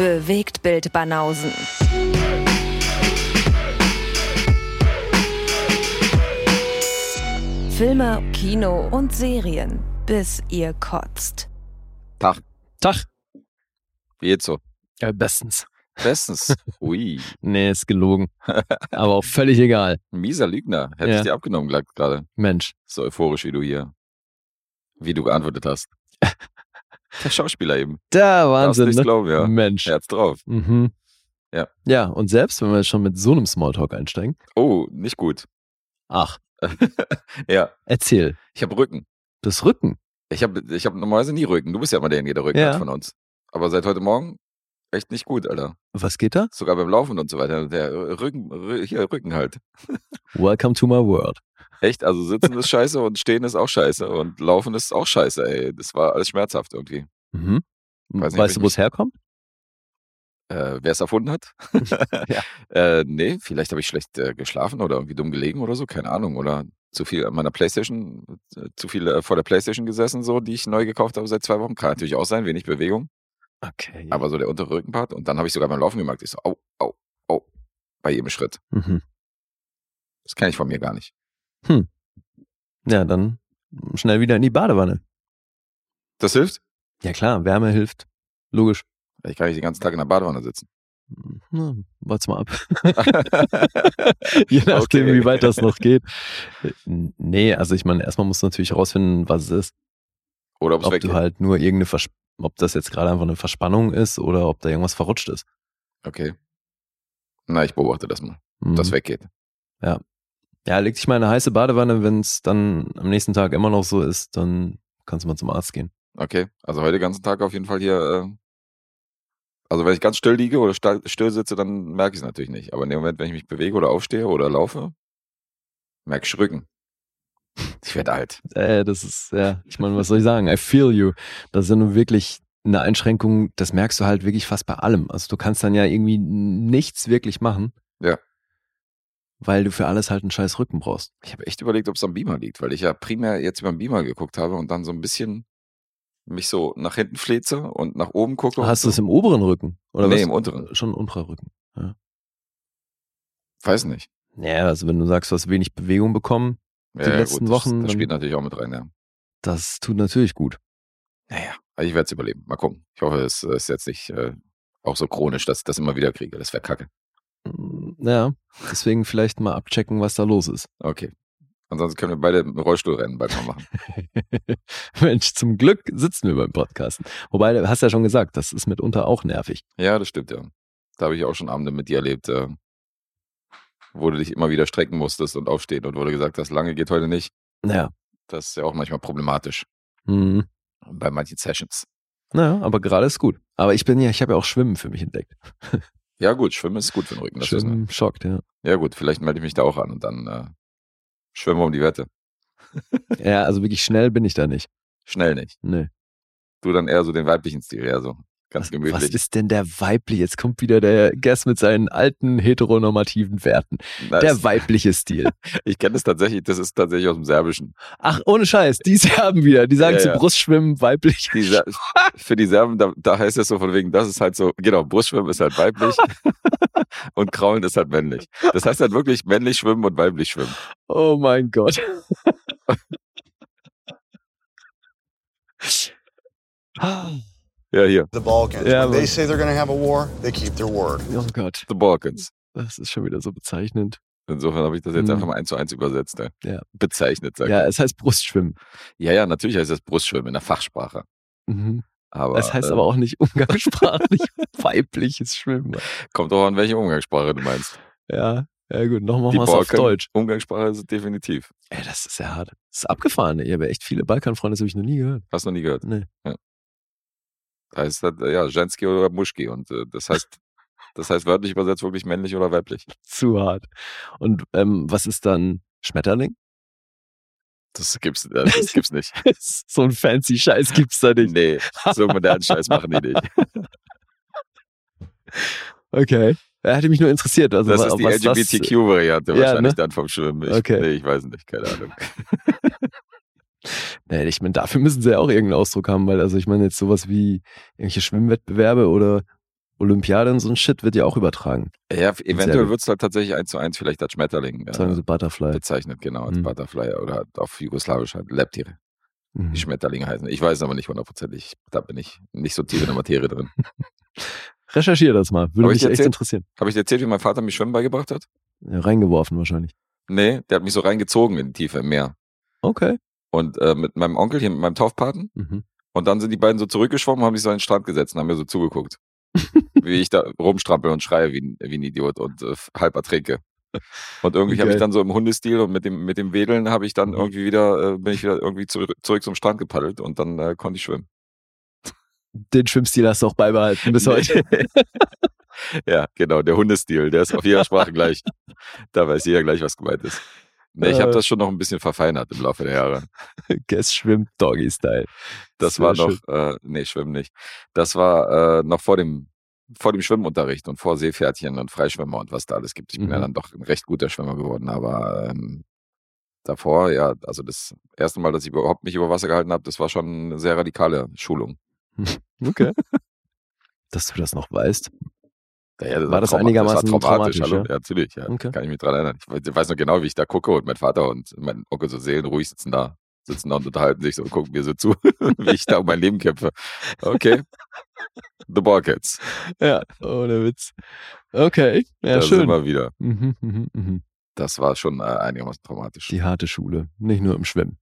Bewegt Bild Banausen. Filme, Kino und Serien, bis ihr kotzt. Tag. Tag. Wie geht's so? Ja, bestens. Bestens. Ui. Nee, ist gelogen. Aber auch völlig egal. Mieser Lügner. Hätte Ja. ich dir abgenommen gerade. Mensch. So euphorisch wie du hier. Wie du geantwortet hast. Der Schauspieler eben. Der Darfst Wahnsinn, nicht ne? glauben, ja. Mensch. Herz drauf. Mhm. Ja. Ja, und selbst, wenn wir jetzt schon mit so einem Smalltalk einsteigen. Oh, nicht gut. Ach, ja. erzähl. Ich habe Rücken. Das Rücken. Ich habe ich hab normalerweise nie Rücken. Du bist ja immer derjenige, der Rücken Ja. hat von uns. Aber seit heute Morgen echt nicht gut, Alter. Was geht da? Sogar beim Laufen und so weiter. Der Rücken, Rü- hier Rücken halt. Welcome to my world. Echt, also sitzen ist scheiße und stehen ist auch scheiße und laufen ist auch scheiße, ey. Das war alles schmerzhaft irgendwie. Mhm. Weiß nicht, weißt du, wo es herkommt? Äh, Wer es erfunden hat? Ja. äh, nee, vielleicht habe ich schlecht äh, geschlafen oder irgendwie dumm gelegen oder so, keine Ahnung. Oder zu viel an meiner Playstation, äh, zu viel äh, vor der Playstation gesessen, so, die ich neu gekauft habe seit zwei Wochen. Kann natürlich auch sein, wenig Bewegung. Okay. Aber so der untere Rückenpart. Und dann habe ich sogar beim Laufen gemerkt, ich so, au, au, au, bei jedem Schritt. Mhm. Das kenne ich von mir gar nicht. Ja, dann schnell wieder in die Badewanne. Das hilft? Ja klar, Wärme hilft. Logisch. Ich kann nicht den ganzen Tag in der Badewanne sitzen. Na, wart's mal ab. Je nachdem, Okay. wie weit das noch geht. Nee, also ich meine, erstmal musst du natürlich herausfinden, was es ist. Oder ob weggeht. du halt nur irgendeine Vers ob das jetzt gerade einfach eine Verspannung ist oder ob da irgendwas verrutscht ist. Okay. Na, ich beobachte das mal. Mhm. Ob das weggeht. Ja, leg dich mal in eine heiße Badewanne, wenn es dann am nächsten Tag immer noch so ist, dann kannst du mal zum Arzt gehen. Okay. Also heute den ganzen Tag auf jeden Fall hier. Äh, also wenn ich ganz still liege oder still sitze, dann merke ich es natürlich nicht. Aber in dem Moment, wenn ich mich bewege oder aufstehe oder laufe, merke ich Rücken. Ich werde alt. Äh, das ist, ja, ich meine, was soll ich sagen? I feel you. Das ist ja nun wirklich eine Einschränkung, das merkst du halt wirklich fast bei allem. Also du kannst dann ja irgendwie nichts wirklich machen. Ja. Weil du für alles halt einen scheiß Rücken brauchst. Ich habe echt überlegt, ob es am Beamer liegt, weil ich ja primär jetzt über den Beamer geguckt habe und dann so ein bisschen mich so nach hinten fleze und nach oben gucke. Hast du es im oberen Rücken? Oder Nee, was? im unteren. Schon unterer Rücken. Weiß nicht. Ja, also wenn du sagst, du hast wenig Bewegung bekommen, Ja, Die ja, letzten gut, das, Wochen Das dann- spielt natürlich auch mit rein, ja. das tut natürlich gut. Naja, ich werde es überleben. Mal gucken. Ich hoffe, es ist jetzt nicht äh, auch so chronisch, dass ich das immer wieder kriege. Das wäre kacke. Ja, deswegen vielleicht mal abchecken, was da los ist. Okay. Ansonsten können wir beide im Rollstuhl rennen bald mal machen. Mensch, zum Glück sitzen wir beim Podcasten. Wobei, du hast ja schon gesagt, das ist mitunter auch nervig. ja, das stimmt, ja. Da habe ich auch schon Abende mit dir erlebt, äh, wo du dich immer wieder strecken musstest und aufstehen und du gesagt hast, lange geht heute nicht. Naja. Das ist ja auch manchmal problematisch Mhm. bei manchen Sessions. Naja, aber gerade ist gut. Aber ich bin ja, ich habe ja auch Schwimmen für mich entdeckt. Ja, gut, Schwimmen ist gut für den Rücken. Das ist Schwimmen schockt, ja. ja, gut, vielleicht melde ich mich da auch an und dann äh, schwimmen wir um die Wette. Ja, also wirklich schnell bin ich da nicht. Schnell nicht. Nee. Du dann eher so den weiblichen Stil, ja, so ganz Was gemütlich. ist denn der weibliche? Jetzt kommt wieder der Guest mit seinen alten heteronormativen Werten. Na, Der weibliche Stil. Ich kenne das tatsächlich, das ist tatsächlich aus dem Serbischen. Ach, ohne Scheiß, die Serben wieder. Die sagen Ja, zu ja. Brustschwimmen weiblich. Die für die Serben, da, da heißt es so von wegen, das ist halt so, genau, Brustschwimmen ist halt weiblich und Kraulen ist halt männlich. Das heißt halt wirklich männlich schwimmen und weiblich schwimmen. Oh mein Gott. Ja, hier, the Balkans. Yeah, when they say they're going to have a war, they keep their word. Oh Gott, the Balkans. das ist schon wieder so bezeichnend. Insofern habe ich das jetzt Mhm. einfach mal eins zu eins übersetzt. Ne? Ja. Bezeichnet, sagt Ja, es heißt Brustschwimmen. ja, ja, natürlich heißt das Brustschwimmen in der Fachsprache. Mhm. Aber Das heißt äh, aber auch nicht umgangssprachlich weibliches Schwimmen. kommt auch an, welche Umgangssprache du meinst. Ja, ja gut, noch machen Die wir es auf Deutsch. Umgangssprache ist es definitiv. Ey, das ist ja hart. Das ist abgefahren. Ich habe echt viele Balkanfreunde, das habe ich noch nie gehört. Hast du noch nie gehört. Nee. Heißt das, äh, ja, Jenski oder Muschki. Und äh, das heißt, das heißt wörtlich übersetzt wirklich männlich oder weiblich. Zu hart. Und ähm, was ist dann Schmetterling? Das gibt's, äh, das gibt's nicht. so ein fancy Scheiß gibt's da nicht. Nee, so modernen Scheiß machen die nicht. Okay. Er hätte mich nur interessiert. Also, Das ist die LGBTQ-Variante Ja, wahrscheinlich ne? dann vom Schwimmen. Ich, Okay. Nee, ich weiß nicht, keine Ahnung. Nee, ich meine, dafür müssen sie ja auch irgendeinen Ausdruck haben, weil, also ich meine jetzt sowas wie irgendwelche Schwimmwettbewerbe oder Olympiade und so ein Shit wird ja auch übertragen. Ja, eventuell wird es halt tatsächlich eins zu eins vielleicht als Schmetterling äh, Sagen sie Butterfly. bezeichnet, genau, als Mhm. Butterfly oder halt auf Jugoslawisch halt Leptiere, Mhm. die Schmetterlinge heißen. Ich weiß aber nicht hundertprozentig, da bin ich nicht so tief in der Materie drin. Recherchiere das mal. Würde Hab ich mich echt interessieren. Habe ich dir erzählt, wie mein Vater mich Schwimmen beigebracht hat? Ja, reingeworfen wahrscheinlich. Nee, der hat mich so reingezogen in die Tiefe im Meer. Okay. Und äh, mit meinem Onkel hier, mit meinem Taufpaten. Mhm. Und dann sind die beiden so zurückgeschwommen, haben sich so an den Strand gesetzt und haben mir so zugeguckt. wie ich da rumstrampel und schreie wie ein, wie ein Idiot und äh, halb ertrinke. Und irgendwie habe ich dann so im Hundestil und mit dem, mit dem Wedeln habe ich dann Mhm. irgendwie wieder, äh, bin ich wieder irgendwie zurück, zurück zum Strand gepaddelt und dann äh, konnte ich schwimmen. Den Schwimmstil hast du auch beibehalten bis heute. ja, genau, der Hundestil, der ist auf jeder Sprache gleich. Da weiß jeder gleich, was gemeint ist. Nee, ich habe Äh. das schon noch ein bisschen verfeinert im Laufe der Jahre. Guess schwimmt Doggy-Style. Das Sehr war noch, äh, nee, Schwimmen nicht. Das war äh, noch vor dem, vor dem Schwimmunterricht und vor Seepferdchen und Freischwimmer und was da alles gibt. Ich bin ja Mhm. dann doch ein recht guter Schwimmer geworden, aber ähm, davor, ja, also das erste Mal, dass ich überhaupt mich über Wasser gehalten habe, das war schon eine sehr radikale Schulung. Okay. Dass du das noch weißt. Ja, War das einigermaßen war traumatisch, traumatisch, hallo? ja? Ja, natürlich, ja. Okay. Kann ich mich dran erinnern. Ich weiß- noch genau, wie ich da gucke und mein Vater und mein Onkel so seelenruhig sitzen da, sitzen da und unterhalten sich so und gucken mir so zu, wie ich da um mein Leben kämpfe. Okay. The Ballcats. Ja, ohne Witz. Okay, ja, da schön. wir wieder. Mhm, mhm, mhm. Das war schon äh, einigermaßen traumatisch. Die harte Schule, nicht nur im Schwimmen.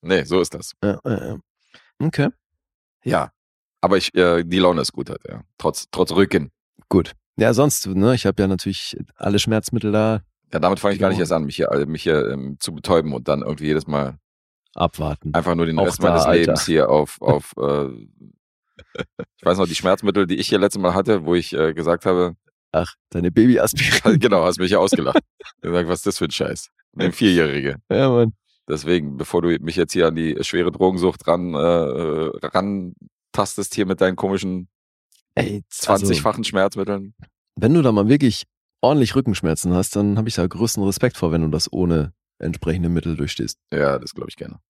Nee, so ist das. Ja, ja, ja. Okay, Ja. Aber ich, äh, die Laune ist gut halt, ja. Trotz, trotz Rücken. gut. Ja, sonst, ne, ich habe ja natürlich alle Schmerzmittel da Ja, damit fange ich gar nicht Genau. erst an, mich hier, äh, mich hier ähm, zu betäuben und dann irgendwie jedes Mal abwarten. einfach nur den Auch Rest da, meines Alter. Lebens hier auf, auf äh, ich weiß noch, die Schmerzmittel, die ich hier letztes Mal hatte, wo ich äh, gesagt habe, Ach, deine Babyaspirin. genau, hast mich ja ausgelacht. gesagt, was ist das für ein Scheiß? Eine Vierjährige. ja, Mann. Deswegen, bevor du mich jetzt hier an die schwere Drogensucht ran, äh, äh, rantastest hier mit deinen komischen Ey, also, 20-fachen Schmerzmitteln. wenn du da mal wirklich ordentlich Rückenschmerzen hast, dann habe ich da größten Respekt vor, wenn du das ohne entsprechende Mittel durchstehst. Ja, das glaube ich gerne.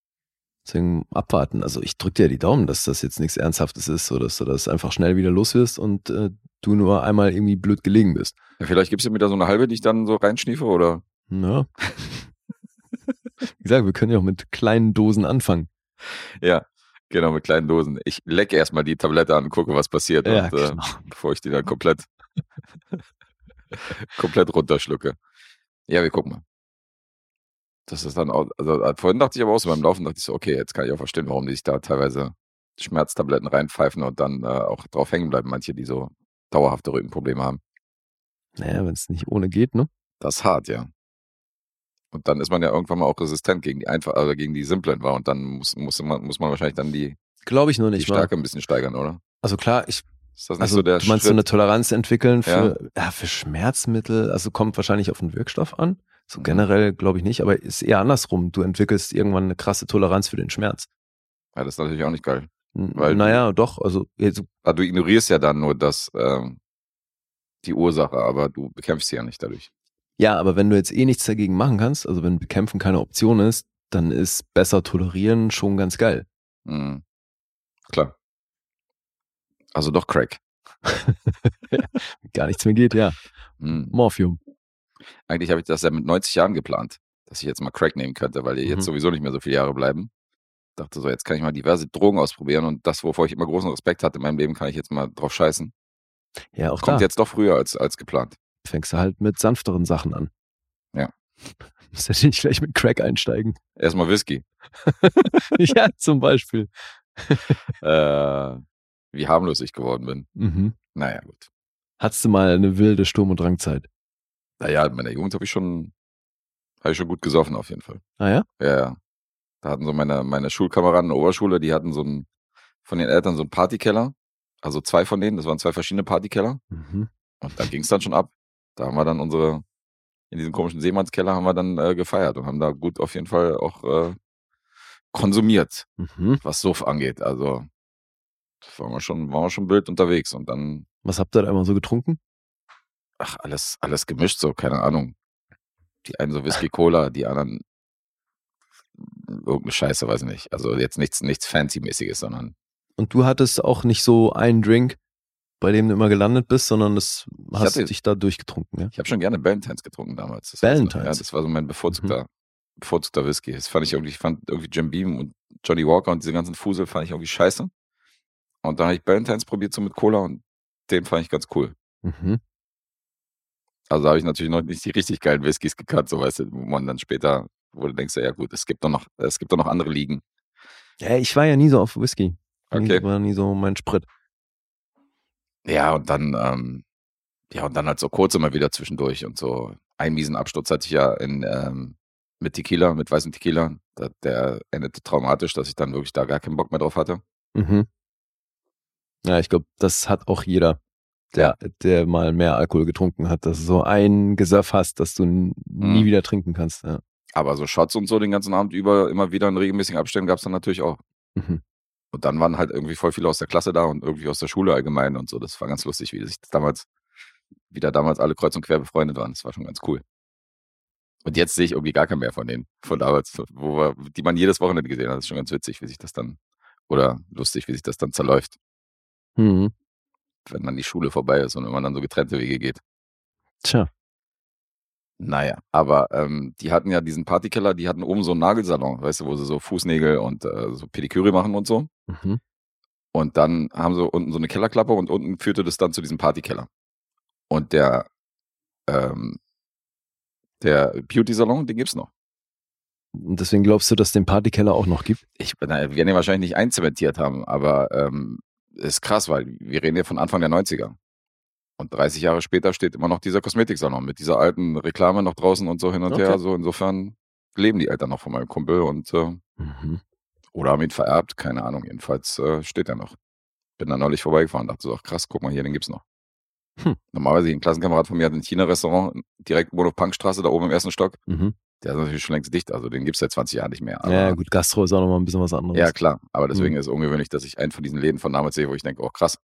Deswegen abwarten. Also ich drücke dir die Daumen, dass das jetzt nichts Ernsthaftes ist, so dass du das einfach schnell wieder los wirst und äh, du nur einmal irgendwie blöd gelegen bist. Ja, vielleicht gibst du mir da so eine halbe, die ich dann so reinschniefe, oder? Ja. Wie gesagt, wir können ja auch mit kleinen Dosen anfangen. Ja, genau, mit kleinen Dosen. Ich lecke erstmal die Tablette an und gucke, was passiert, Ja, und, äh, genau. bevor ich die dann komplett, komplett runterschlucke. Ja, wir gucken mal. Das ist dann auch, also äh, vorhin dachte ich aber auch so beim Laufen, dachte ich so, okay, jetzt kann ich auch verstehen, warum die sich da teilweise Schmerztabletten reinpfeifen und dann äh, auch drauf hängen bleiben, manche, die so dauerhafte Rückenprobleme haben. Naja, wenn es nicht ohne geht, ne? Das ist hart, ja. Und dann ist man ja irgendwann mal auch resistent gegen die einfach, also gegen die simplen war und dann muss, muss, man, muss man wahrscheinlich dann die, Glaube ich nur die nicht mal. Stärke ein bisschen steigern, oder? Also klar, ich, Ist das nicht also so der du meinst so Schritt? eine Toleranz entwickeln für, ja. für Schmerzmittel, also kommt wahrscheinlich auf den Wirkstoff an. So Mhm. generell glaube ich nicht, aber ist eher andersrum. Du entwickelst irgendwann eine krasse Toleranz für den Schmerz. Ja, das ist natürlich auch nicht geil. Weil- naja, doch, also Ah, du ignorierst ja dann nur das, ähm, die Ursache, aber du bekämpfst sie ja nicht dadurch. Ja, aber wenn du jetzt eh nichts dagegen machen kannst, also wenn Bekämpfen keine Option ist, dann ist besser tolerieren schon ganz geil. Mhm. Klar. Also doch Crack. Gar nichts mehr geht, ja. Mhm. Morphium. Eigentlich habe ich das ja mit 90 Jahren geplant, dass ich jetzt mal Crack nehmen könnte, weil Mhm. jetzt sowieso nicht mehr so viele Jahre bleiben. Dachte so, jetzt kann ich mal diverse Drogen ausprobieren und das, wovor ich immer großen Respekt hatte in meinem Leben, kann ich jetzt mal drauf scheißen. Ja, auch Kommt da jetzt doch früher als, als geplant. Fängst du halt mit sanfteren Sachen an. Ja. Musst ja nicht gleich mit Crack einsteigen. Erstmal Whisky. ja, zum Beispiel. äh, wie harmlos ich geworden bin. Mhm. Naja, gut. Hattest du mal eine wilde Sturm- und Drangzeit? Naja, in meiner Jugend habe ich schon, habe ich schon gut gesoffen auf jeden Fall. Ah ja? Ja, ja. Da hatten so meine, meine Schulkameraden in der Oberschule, die hatten so einen, von den Eltern so einen Partykeller. Also zwei von denen, das waren zwei verschiedene Partykeller. Mhm. Und da ging es dann schon ab. Da haben wir dann unsere, in diesem komischen Seemannskeller haben wir dann äh, gefeiert und haben da gut auf jeden Fall auch äh, konsumiert, Mhm. was Suff angeht. Also waren wir schon, waren wir schon wild unterwegs und dann, Was habt ihr da immer so getrunken? ach, alles, alles gemischt, so, keine Ahnung. Die einen so Whisky Cola, die anderen irgendeine Scheiße, weiß ich nicht. Also jetzt nichts, nichts Fancy-mäßiges, sondern Und du hattest auch nicht so einen Drink, bei dem du immer gelandet bist, sondern das hast hatte- dich da durchgetrunken, ja? Ich habe schon gerne Ballantines getrunken damals. Das ich. Ballantines? Ja, das war so mein bevorzugter, bevorzugter Whisky. Das fand ich irgendwie, ich fand irgendwie Jim Beam und Johnny Walker und diese ganzen Fusel fand ich irgendwie scheiße. Und dann habe ich Ballantines probiert so mit Cola und den fand ich ganz cool. Mhm. Also habe ich natürlich noch nicht die richtig geilen Whiskys gekannt, so weißt du, wo man dann später, wo du denkst, ja gut, es gibt doch noch, es gibt doch noch andere Ligen. Ja, ich war ja nie so auf Whisky. Okay. War nie so mein Sprit. Ja, und dann, ähm, ja, und dann halt so kurz immer wieder zwischendurch und so. Einen miesen Absturz hatte ich ja in, ähm, mit Tequila, mit weißem Tequila. Da, der endete traumatisch, dass ich dann wirklich da gar keinen Bock mehr drauf hatte. Mhm. Ja, ich glaube, das hat auch jeder, der, der mal mehr Alkohol getrunken hat, dass du so ein Gesöff hast, dass du nie Mhm. wieder trinken kannst. Ja. Aber so Shots und so den ganzen Abend über, immer wieder in regelmäßigen Abständen gab es dann natürlich auch. Mhm. Und dann waren halt irgendwie voll viele aus der Klasse da und irgendwie aus der Schule allgemein und so. Das war ganz lustig, wie sich das damals, wie da damals alle kreuz und quer befreundet waren. Das war schon ganz cool. Und jetzt sehe ich irgendwie gar keinen mehr von denen, von damals, wo wir, die man jedes Wochenende gesehen hat. Das ist schon ganz witzig, wie sich das dann, oder lustig, wie sich das dann zerläuft, Mhm. wenn dann die Schule vorbei ist und wenn man dann so getrennte Wege geht. Tja. Naja, aber ähm, die hatten ja diesen Partykeller, die hatten oben so einen Nagelsalon, weißt du, wo sie so Fußnägel und äh, so Pediküre machen und so. Mhm. Und dann haben sie unten so eine Kellerklappe und unten führte das dann zu diesem Partykeller. Und der, ähm, der Beauty-Salon, den gibt's noch. Und deswegen glaubst du, dass es den Partykeller auch noch gibt? Ich, na, wir werden den wahrscheinlich nicht einzementiert haben, aber ähm, ist krass, weil wir reden hier von Anfang der 90er. Und 30 Jahre später steht immer noch dieser Kosmetiksalon mit dieser alten Reklame noch draußen und so hin und Okay. her. So insofern leben die Eltern noch von meinem Kumpel und äh, Mhm. oder haben ihn vererbt, keine Ahnung. Jedenfalls äh, steht er noch. Bin da neulich vorbeigefahren, dachte so, ach krass, guck mal hier, den gibt's noch. Hm. Normalerweise ein Klassenkamerad von mir hat ein China-Restaurant direkt auf Punkstraße da oben im ersten Stock. Mhm. Der ist natürlich schon längst dicht, also den gibt's seit 20 Jahren nicht mehr. Ja, gut, Gastro ist auch nochmal ein bisschen was anderes. Ja, klar. Aber deswegen Hm. ist es ungewöhnlich, dass ich einen von diesen Läden von damals sehe, wo ich denke, oh krass,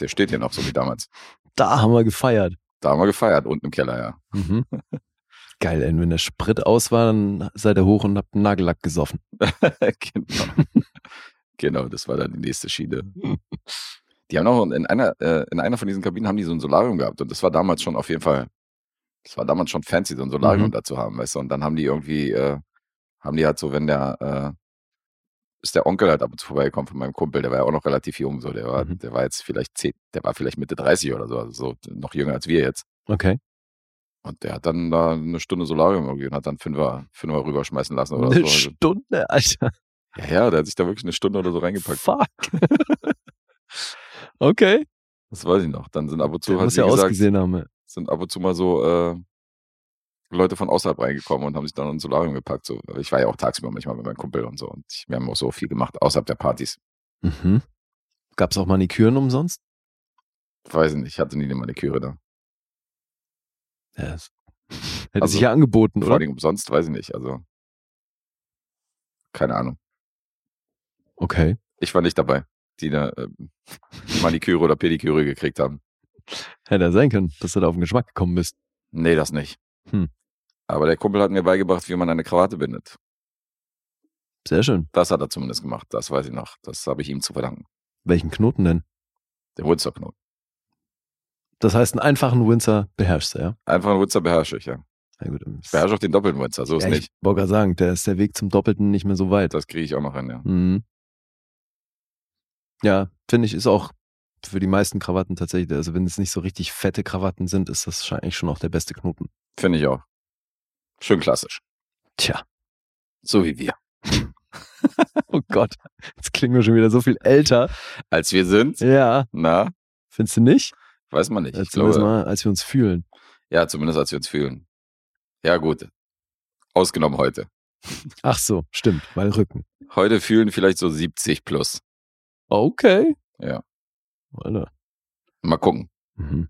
der steht hier noch so wie damals. Da haben wir gefeiert. Da haben wir gefeiert, unten im Keller, ja. Mhm. Geil, ey, wenn der Sprit aus war, dann seid ihr hoch und habt einen Nagellack gesoffen. genau. genau, das war dann die nächste Schiene. Die haben auch in einer, äh, in einer von diesen Kabinen haben die so ein Solarium gehabt und das war damals schon auf jeden Fall, das war damals schon fancy, so ein Solarium Mhm. da zu haben, weißt du. Und dann haben die irgendwie, äh, haben die halt so, wenn der, äh, ist der Onkel halt ab und zu vorbeigekommen von meinem Kumpel, der war ja auch noch relativ jung, so, der war, Mhm. der war jetzt vielleicht zehn, der war vielleicht Mitte 30 oder so, also so noch jünger als wir jetzt. Okay. Und der hat dann da eine Stunde Solarium irgendwie und hat dann Fünfer, Fünfer rüberschmeißen lassen oder Eine so. Stunde, Alter. ja, ja, der hat sich da wirklich eine Stunde oder so reingepackt. Fuck. okay. Das weiß ich noch. Dann sind ab und zu Der halt, muss ja gesagt, ausgesehen haben. sind ab und zu mal so äh, Leute von außerhalb reingekommen und haben sich dann ins Solarium gepackt. So. Ich war ja auch tagsüber manchmal mit meinem Kumpel und so. Und ich, wir haben auch so viel gemacht außerhalb der Partys. Mhm. Gab's auch Maniküren umsonst? Weiß ich nicht, ich hatte nie eine Maniküre da. Das hätte Also, sich ja angeboten, Vor oder? allem umsonst, weiß ich nicht. Also, keine Ahnung. Okay. Ich war nicht dabei, die eine äh, Maniküre oder Pediküre gekriegt haben. Hätte ja sein können, dass du da auf den Geschmack gekommen bist. Nee, das nicht. Hm. Aber der Kumpel hat mir beigebracht, wie man eine Krawatte bindet. Sehr schön. Das hat er zumindest gemacht. Das weiß ich noch. Das habe ich ihm zu verdanken. Welchen Knoten denn? Der Windsor-Knoten. Das heißt, einen einfachen Windsor beherrschst du, ja? Einfach einen Windsor beherrsche ich, ja. Na gut. Ich beherrsche auch den doppelten Windsor, so ist ja, nicht. ich wollte gerade sagen, der ist der Weg zum Doppelten nicht mehr so weit. Das kriege ich auch noch hin, ja. Mhm. Ja, finde ich, ist auch für die meisten Krawatten tatsächlich, also wenn es nicht so richtig fette Krawatten sind, ist das wahrscheinlich schon auch der beste Knoten. Finde ich auch. Schön klassisch. Tja, So wie wir. oh Gott, jetzt klingen wir schon wieder so viel älter. Als wir sind, Ja, na, findest du nicht? weiß man nicht. Als, Ich glaube, mal, als wir uns fühlen. ja, zumindest als wir uns fühlen. Ja, gut. Ausgenommen heute. Ach so, stimmt, weil Rücken. Heute fühlen vielleicht so 70 plus. Okay. Ja. Alter. Mal gucken. Mhm.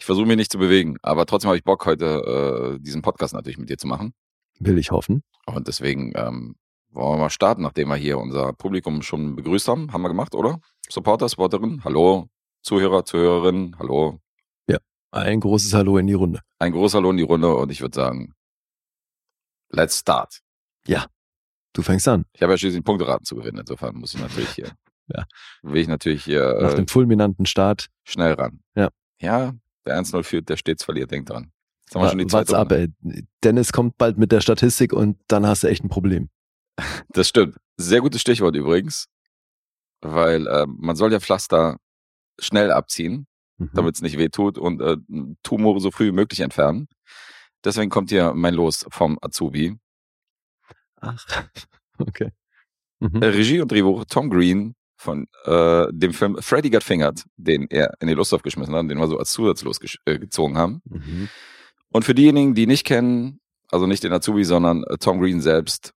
Ich versuche mich nicht zu bewegen, aber trotzdem habe ich Bock, heute äh, diesen Podcast natürlich mit dir zu machen. Will ich hoffen. Und deswegen ähm, wollen wir mal starten, nachdem wir hier unser Publikum schon begrüßt haben. Haben wir gemacht, oder? Supporter, Supporterin, hallo. Zuhörer, Zuhörerinnen, hallo. Ein großes Hallo in die Runde. Ein großer Hallo in die Runde und ich würde sagen, let's start. Du fängst an. Ich habe ja schließlich Punkteraten zu gewinnen, insofern muss ich natürlich hier. Ja. will ich natürlich hier Nach äh, dem fulminanten Start. schnell ran. Ja. Ja, der 1-0 führt, der stets verliert, denkt dran. Jetzt haben wir schon die zweite ab, ey. Dennis kommt bald mit der Statistik und dann hast du echt ein Problem. Das stimmt. Sehr gutes Stichwort übrigens, weil äh, man soll ja Pflaster schnell abziehen, Mhm. damit es nicht wehtut und äh, Tumore so früh wie möglich entfernen. Deswegen kommt hier mein Los vom Azubi. Ach, okay. Mhm. Äh, Regie und Drehbuch Tom Green von äh, dem Film Freddy Got Fingered, den er in die Lust geschmissen hat, den wir so als Zusatzlos äh, gezogen haben. Mhm. Und für diejenigen, die nicht kennen, also nicht den Azubi, sondern äh, Tom Green selbst,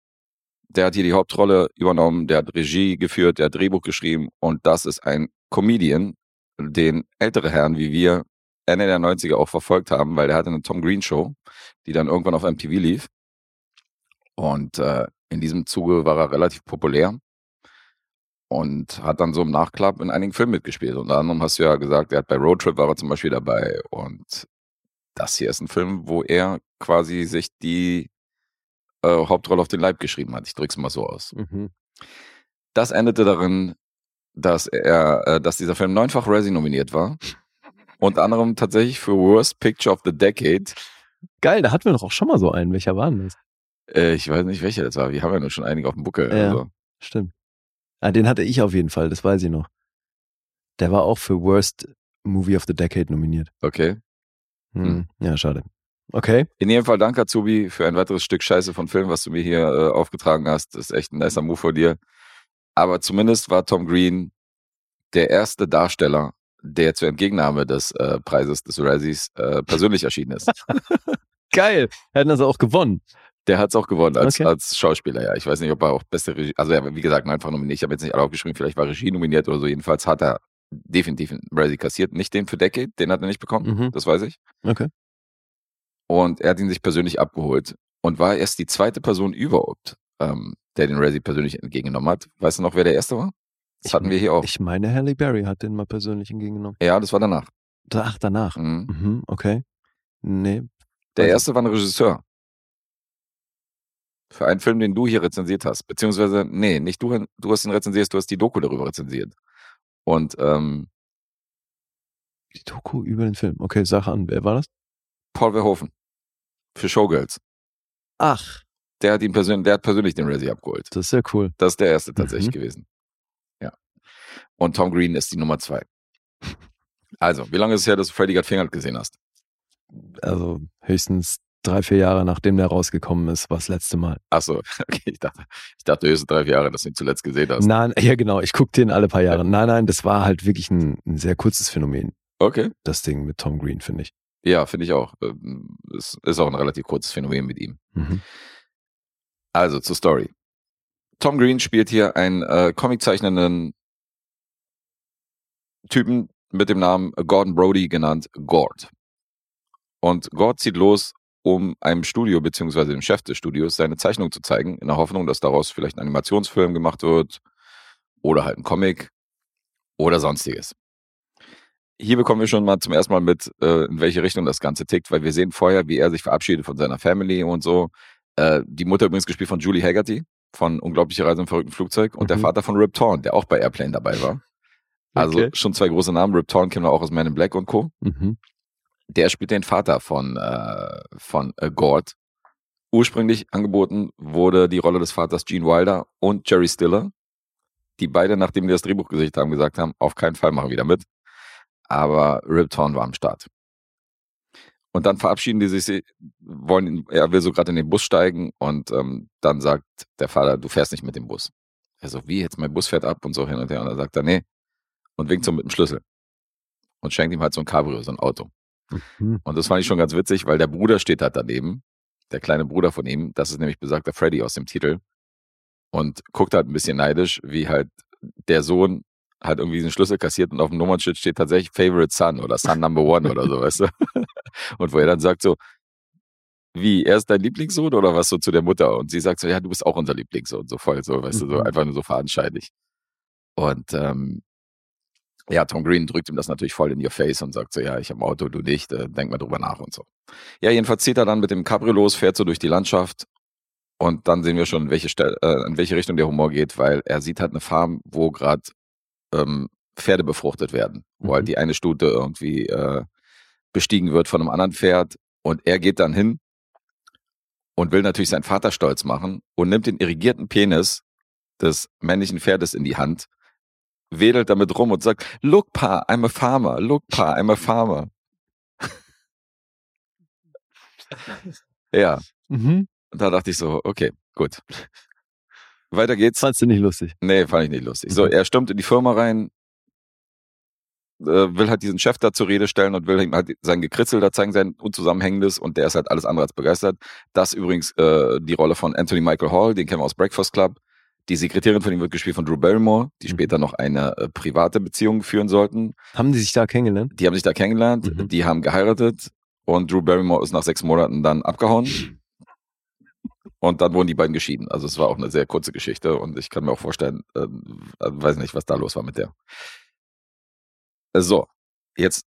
der hat hier die Hauptrolle übernommen, der hat Regie geführt, der hat Drehbuch geschrieben und das ist ein Comedian, den ältere Herren wie wir Ende der 90er auch verfolgt haben, weil der hatte eine Tom Green Show, die dann irgendwann auf MTV lief. Und äh, in diesem Zuge war er relativ populär und hat dann so im Nachklapp in einigen Filmen mitgespielt. Unter anderem hast du ja gesagt, er hat bei Road Trip war er zum Beispiel dabei und das hier ist ein Film, wo er quasi sich die äh, Hauptrolle auf den Leib geschrieben hat. Ich drück's mal so aus. Mhm. Das endete darin, dass er, äh, dass dieser Film neunfach Razzie nominiert war. Unter anderem tatsächlich für Worst Picture of the Decade. Geil, da hatten wir doch auch schon mal so einen. Welcher war denn das? Äh, ich weiß nicht, welcher das war. Wir haben ja nur schon einige auf dem Buckel. Ja. Also. Stimmt. Ah, den hatte ich auf jeden Fall, das weiß ich noch. Der war auch für Worst Movie of the Decade nominiert. Okay. Hm. Hm. Ja, schade. Okay. In jedem Fall danke, Azubi, für ein weiteres Stück Scheiße von Film, was du mir hier äh, aufgetragen hast. Das ist echt ein nicer Move von dir. Aber zumindest war Tom Green der erste Darsteller, der zur Entgegennahme des äh, Preises des Razzies äh, persönlich erschienen ist. Geil. Er hat also auch gewonnen. Der hat es auch gewonnen als, Okay. als Schauspieler, ja. Ich weiß nicht, ob er auch beste Regie, also er, wie gesagt, einfach nominiert. Ich habe jetzt nicht alle aufgeschrieben, vielleicht war Regie nominiert oder so. Jedenfalls hat er definitiv einen Razzie kassiert. Nicht den für Decade, den hat er nicht bekommen, Mhm. das weiß ich. Okay. Und er hat ihn sich persönlich abgeholt und war erst die zweite Person überhaupt, ähm, der den Razzie persönlich entgegengenommen hat. Weißt du noch, wer der erste war? Das Ich- hatten wir hier auch. Ich meine, Halle Berry hat den mal persönlich entgegengenommen. ja, das war danach. Da- Ach, danach. Mhm. Mhm, okay. Nee. Der Also- erste war ein Regisseur. Für einen Film, den du hier rezensiert hast. Beziehungsweise, nee, nicht du, du hast ihn rezensiert, du hast die Doku darüber rezensiert. Und ähm, Die Doku über den Film. Okay, sag an, wer war das? Paul Verhoeven für Showgirls. Ach, Der hat ihn persönlich, der hat persönlich den Razzie abgeholt. das ist sehr cool. Das ist der erste tatsächlich Mhm. gewesen. Ja. Und Tom Green ist die Nummer zwei. Also, wie lange ist es her, dass du Freddy Got Fingered gesehen hast? Also höchstens drei, vier Jahre nachdem der rausgekommen ist, war das letzte Mal. Achso, okay, ich dachte, ich dachte höchstens drei, vier Jahre, dass du ihn zuletzt gesehen hast. Nein, ja genau, ich gucke den alle paar Jahre. Nein, nein, das war halt wirklich ein, ein sehr kurzes Phänomen, Okay. das Ding mit Tom Green, finde ich. Ja, finde ich auch. Ähm, Es ist auch ein relativ kurzes Phänomen mit ihm. Mhm. Also zur Story. Tom Green spielt hier einen äh, comiczeichnenden Typen mit dem Namen Gordon Brody, genannt Gord. Und Gord zieht los, um einem Studio beziehungsweise dem Chef des Studios seine Zeichnung zu zeigen, in der Hoffnung, dass daraus vielleicht ein Animationsfilm gemacht wird oder halt ein Comic oder sonstiges. Hier bekommen wir schon mal zum ersten Mal mit, äh, in welche Richtung das Ganze tickt, weil wir sehen vorher, wie er sich verabschiedet von seiner Family und so. Äh, die Mutter übrigens gespielt von Julie Haggerty von Unglaubliche Reise im verrückten Flugzeug und der Mhm. Vater von Rip Torn, der auch bei Airplane dabei war. Also Okay. schon zwei große Namen. Rip Torn kennen wir auch aus Man in Black und Co. Mhm. Der spielt den Vater von, äh, von äh, Gord. Ursprünglich angeboten wurde die Rolle des Vaters Gene Wilder und Jerry Stiller, die beide, nachdem die das Drehbuch gesichtet haben, gesagt haben, auf keinen Fall machen wir wieder mit. Aber Rip Torn war am Start. Und dann verabschieden die sich, wollen, er will so gerade in den Bus steigen und ähm, dann sagt der Vater, du fährst nicht mit dem Bus. Er so, wie, jetzt mein Bus fährt ab und so hin und her. Und dann sagt er, nee. Und winkt so mit dem Schlüssel. Und schenkt ihm halt so ein Cabrio, so ein Auto. Mhm. Und das fand ich schon ganz witzig, weil der Bruder steht halt daneben, der kleine Bruder von ihm, das ist nämlich besagter Freddy aus dem Titel und guckt halt ein bisschen neidisch, wie halt der Sohn halt irgendwie diesen Schlüssel kassiert und auf dem Nummernschild steht tatsächlich Favorite Son oder Son Number One oder so, weißt du? Und wo er dann sagt so, wie, er ist dein Lieblingssohn oder was so zu der Mutter? Und sie sagt so, ja, du bist auch unser Lieblingssohn, so voll, so, weißt du, so Mhm. einfach nur so veranscheinlich. Und ähm, ja, Tom Green drückt ihm das natürlich voll in your face und sagt so, ja, ich habe ein Auto, du nicht, äh, denk mal drüber nach und so. Ja, jedenfalls zieht er dann mit dem Cabrio los, fährt so durch die Landschaft und dann sehen wir schon, in welche, Stelle, äh, in welche Richtung der Humor geht, weil er sieht halt eine Farm, wo gerade ähm, Pferde befruchtet werden, wo Mhm. halt die eine Stute irgendwie äh, bestiegen wird von einem anderen Pferd und er geht dann hin und will natürlich seinen Vater stolz machen und nimmt den irrigierten Penis des männlichen Pferdes in die Hand, wedelt damit rum und sagt, look pa, I'm a farmer, look pa, I'm a farmer. ja, Mhm. und da dachte ich so, okay, gut. Weiter geht's. Fandst du nicht lustig? Nee, fand ich nicht lustig. So, Mhm. er stürmt in die Firma rein, äh, will halt diesen Chef da zur Rede stellen und will ihm halt sein Gekritzel da zeigen, sein Unzusammenhängendes und der ist halt alles andere als begeistert. Das übrigens äh, die Rolle von Anthony Michael Hall, den kennen wir aus Breakfast Club. Die Sekretärin von ihm wird gespielt von Drew Barrymore, die Mhm. später noch eine äh, private Beziehung führen sollten. Haben die sich da kennengelernt? Die haben sich da kennengelernt, Mhm. die haben geheiratet und Drew Barrymore ist nach sechs Monaten dann abgehauen. Und dann wurden die beiden geschieden. Also es war auch eine sehr kurze Geschichte und ich kann mir auch vorstellen, äh, weiß nicht, was da los war mit der. So, jetzt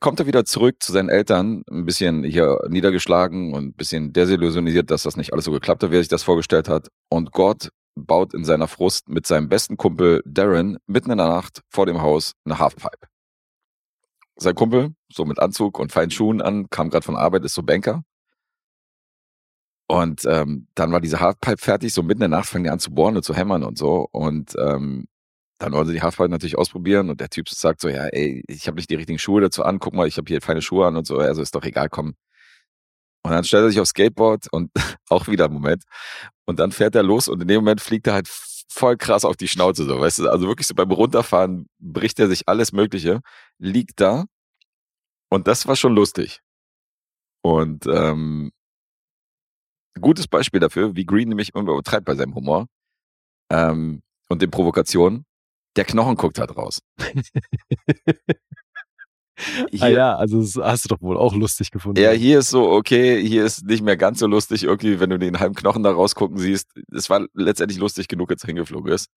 kommt er wieder zurück zu seinen Eltern, ein bisschen hier niedergeschlagen und ein bisschen desillusionisiert, dass das nicht alles so geklappt hat, wie er sich das vorgestellt hat. Und Gott baut in seiner Frust mit seinem besten Kumpel Darren mitten in der Nacht vor dem Haus eine Halfpipe. Sein Kumpel, so mit Anzug und feinen Schuhen an, kam gerade von Arbeit, ist so Banker. Und ähm, dann war diese Halfpipe fertig, so mitten in der Nacht fangen die an zu bohren und zu hämmern und so. Und ähm, dann wollen sie die Halfpipe natürlich ausprobieren und der Typ sagt so, ja, ey, ich habe nicht die richtigen Schuhe dazu an, guck mal, ich habe hier feine Schuhe an und so, also ist doch egal, komm. Und dann stellt er sich aufs Skateboard und auch wieder einen Moment. Und dann fährt er los und in dem Moment fliegt er halt voll krass auf die Schnauze, so, weißt du, also wirklich so beim Runterfahren bricht er sich alles Mögliche, liegt da und das war schon lustig. Und ähm, gutes Beispiel dafür, wie Green nämlich übertreibt bei seinem Humor ähm, und den Provokationen. Der Knochen guckt halt raus. ah ja, also das hast du doch wohl auch lustig gefunden. Ja, hier ist so, okay, hier ist nicht mehr ganz so lustig irgendwie, wenn du den halben Knochen da rausgucken siehst. Es war letztendlich lustig genug, als er hingeflogen ist.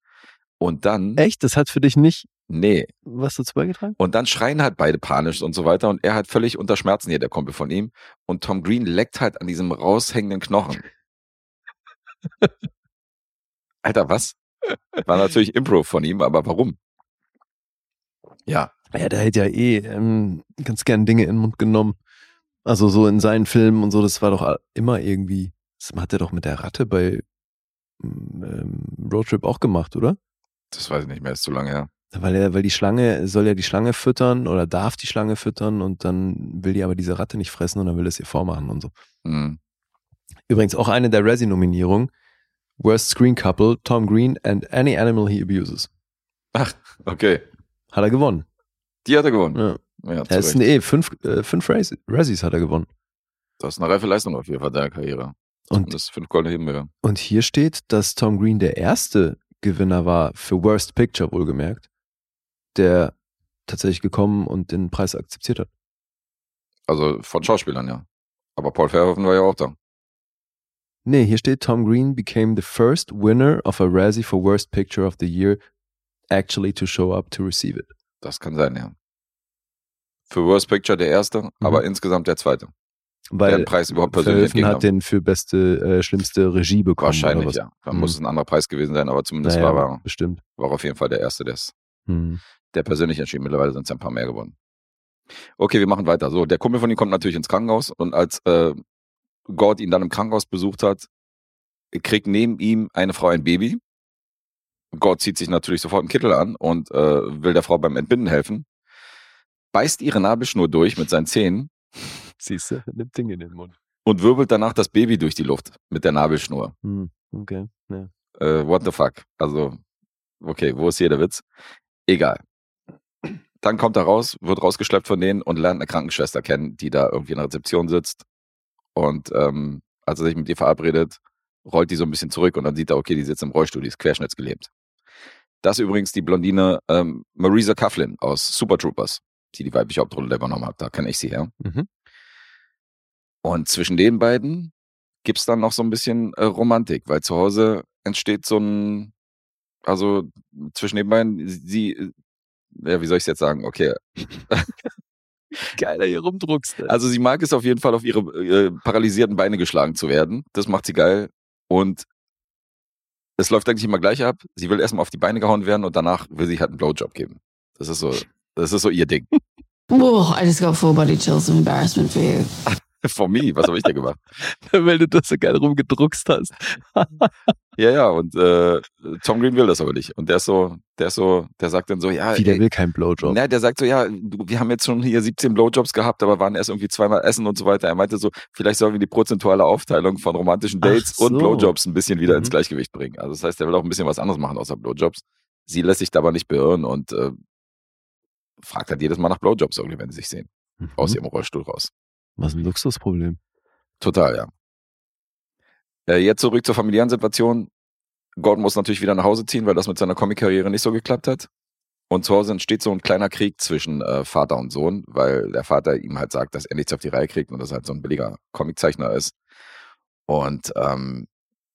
Und dann, Echt? Das hat für dich nicht nee. was dazu beigetragen? Und dann schreien halt beide panisch und so weiter. Und er halt völlig unter Schmerzen hier, der Kumpel von ihm. Und Tom Green leckt halt an diesem raushängenden Knochen. Alter, was? War natürlich Improv von ihm, aber warum? Ja, Ja, der hätte ja eh ähm, ganz gern Dinge in den Mund genommen. Also so in seinen Filmen und so, das war doch immer irgendwie, das hat er doch mit der Ratte bei ähm, Roadtrip auch gemacht, oder? das weiß ich nicht mehr, ist zu lange her. Weil er, weil die Schlange, soll ja die Schlange füttern oder darf die Schlange füttern und dann will die aber diese Ratte nicht fressen und dann will es ihr vormachen und so. Hm. Übrigens auch eine der Razzie-Nominierungen. Worst Screen Couple, Tom Green and Any Animal He Abuses. Ach, okay. Hat er gewonnen. Die hat er gewonnen. Ja. Ja, Er ist ein eh, fünf, äh, fünf Razzies, hat er gewonnen. Das ist eine reife Leistung auf jeden Fall deiner Karriere. Und das fünf goldene Himbeere. Und hier steht, dass Tom Green der erste Gewinner war für Worst Picture, wohlgemerkt, der tatsächlich gekommen und den Preis akzeptiert hat. Also von Schauspielern, ja. Aber Paul Verhoeven war ja auch da. Nee, hier steht, Tom Green became the first winner of a Razzie for Worst Picture of the Year actually to show up to receive it. Das kann sein, ja. Für Worst Picture der erste, aber insgesamt der zweite. Weil den Preis überhaupt persönlich Verhoeven hat den für beste, äh, schlimmste Regie bekommen. Wahrscheinlich, ja. Dann Mhm. muss es ein anderer Preis gewesen sein, aber zumindest Naja, war, er, bestimmt. war auf jeden Fall der erste, der es Hm. der persönlich entschieden. Mittlerweile sind es ein paar mehr geworden. Okay, wir machen weiter. So, der Kumpel von ihm kommt natürlich ins Krankenhaus und als äh, Gord ihn dann im Krankenhaus besucht hat, kriegt neben ihm eine Frau ein Baby. Gord zieht sich natürlich sofort einen Kittel an und äh, will der Frau beim Entbinden helfen, beißt ihre Nabelschnur durch mit seinen Zähnen Siehst du, nimmt Ding in den Mund. und wirbelt danach das Baby durch die Luft mit der Nabelschnur. Hm. Okay, ja. Äh, what the fuck? Also, okay, wo ist hier der Witz? Egal. Dann kommt er raus, wird rausgeschleppt von denen und lernt eine Krankenschwester kennen, die da irgendwie in der Rezeption sitzt. Und ähm, als er sich mit ihr verabredet, rollt die so ein bisschen zurück und dann sieht er, okay, die sitzt im Rollstuhl, die ist querschnittsgelähmt. Das ist übrigens die Blondine ähm, Marisa Coughlin aus Super Troopers, die die weibliche Hauptrolle übernommen hat. Da kenne ich sie her. Mhm. Und zwischen den beiden gibt's dann noch so ein bisschen äh, Romantik, weil zu Hause entsteht so ein, also zwischen den beiden, sie, äh, ja, wie soll ich jetzt sagen? Okay, Geiler hier rumdruckst. ey. also sie mag es auf jeden Fall, auf ihre äh, paralysierten Beine geschlagen zu werden. Das macht sie geil. Und es läuft eigentlich immer gleich ab. Sie will erstmal auf die Beine gehauen werden und danach will sie halt einen Blowjob geben. Das ist so, das ist so ihr Ding. Whoa, I just got full body chills and embarrassment for you. For me, was habe ich da gemacht? Weil du das so geil rumgedruckst hast. Ja, ja, und äh, Tom Green will das aber nicht. Und der ist so, der ist so, der sagt dann so, ja, Wie, der ey, will keinen Blowjob. Na, der sagt so, ja, du, wir haben jetzt schon hier 17 Blowjobs gehabt, aber waren erst irgendwie zweimal essen und so weiter. Er meinte so, vielleicht sollen wir die prozentuale Aufteilung von romantischen Dates und so. Blowjobs ein bisschen wieder Mhm. ins Gleichgewicht bringen. Also das heißt, er will auch ein bisschen was anderes machen außer Blowjobs. Sie lässt sich dabei nicht beirren und äh, fragt halt jedes Mal nach Blowjobs irgendwie, wenn sie sich sehen. Aus Mhm. ihrem Rollstuhl raus. Was ein Luxusproblem. Total, ja. Äh, jetzt zurück zur familiären Situation. Gordon muss natürlich wieder nach Hause ziehen, weil das mit seiner Comic-Karriere nicht so geklappt hat. Und zu Hause entsteht so ein kleiner Krieg zwischen äh, Vater und Sohn, weil der Vater ihm halt sagt, dass er nichts auf die Reihe kriegt und dass er halt so ein billiger Comiczeichner ist. Und ähm,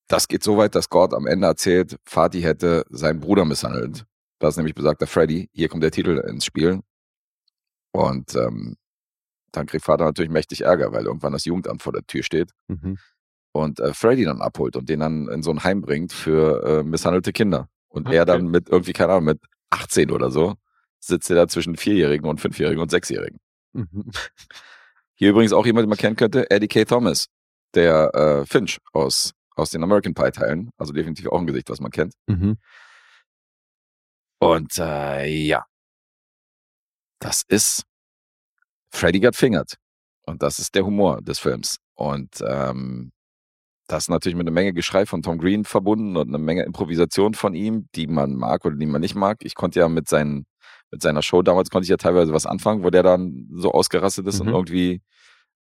das geht so weit, dass Gord am Ende erzählt, Vati hätte seinen Bruder misshandelt. Das ist nämlich besagter Freddy. Hier kommt der Titel ins Spiel. Und ähm, dann kriegt Vater natürlich mächtig Ärger, weil irgendwann das Jugendamt vor der Tür steht Mhm. Und äh, Freddy dann abholt und den dann in so ein Heim bringt für äh, misshandelte Kinder. Und er Okay. dann mit irgendwie, keine Ahnung, mit 18 oder so, sitzt er da zwischen Vierjährigen und Fünfjährigen und Sechsjährigen. Mhm. Hier übrigens auch jemand, den man kennen könnte, Eddie K. Thomas, der äh, Finch aus, aus den American Pie Teilen. Also definitiv auch ein Gesicht, was man kennt. Mhm. Und äh, ja, das ist Freddy Got Fingered. Und das ist der Humor des Films. Und ähm, das ist natürlich mit einer Menge Geschrei von Tom Green verbunden und eine Menge Improvisation von ihm, die man mag oder die man nicht mag. Ich konnte ja mit, seinen, mit seiner Show damals konnte ich ja teilweise was anfangen, wo der dann so ausgerastet ist Mhm. und irgendwie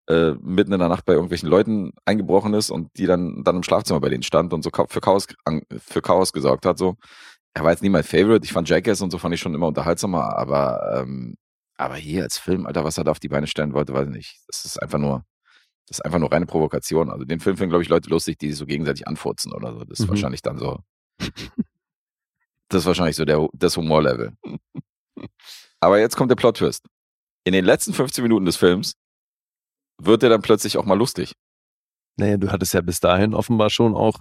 äh, mitten in der Nacht bei irgendwelchen Leuten eingebrochen ist und die dann, dann im Schlafzimmer bei denen stand und so für Chaos, für Chaos gesorgt hat. So. Er war jetzt nie mein Favorite. Ich fand Jackass und so fand ich schon immer unterhaltsamer, aber, ähm, aber hier als Film, Alter, was er da auf die Beine stellen wollte, weiß ich nicht. Das ist einfach nur, das ist einfach nur reine Provokation. Also den Film finden, glaube ich, Leute lustig, die sich so gegenseitig anfurzen oder so. Das ist Mhm. wahrscheinlich dann so. Das ist wahrscheinlich so der, das Humorlevel. Aber jetzt kommt der Plot-Twist. In den letzten 15 Minuten des Films wird er dann plötzlich auch mal lustig. Naja, du hattest ja bis dahin offenbar schon auch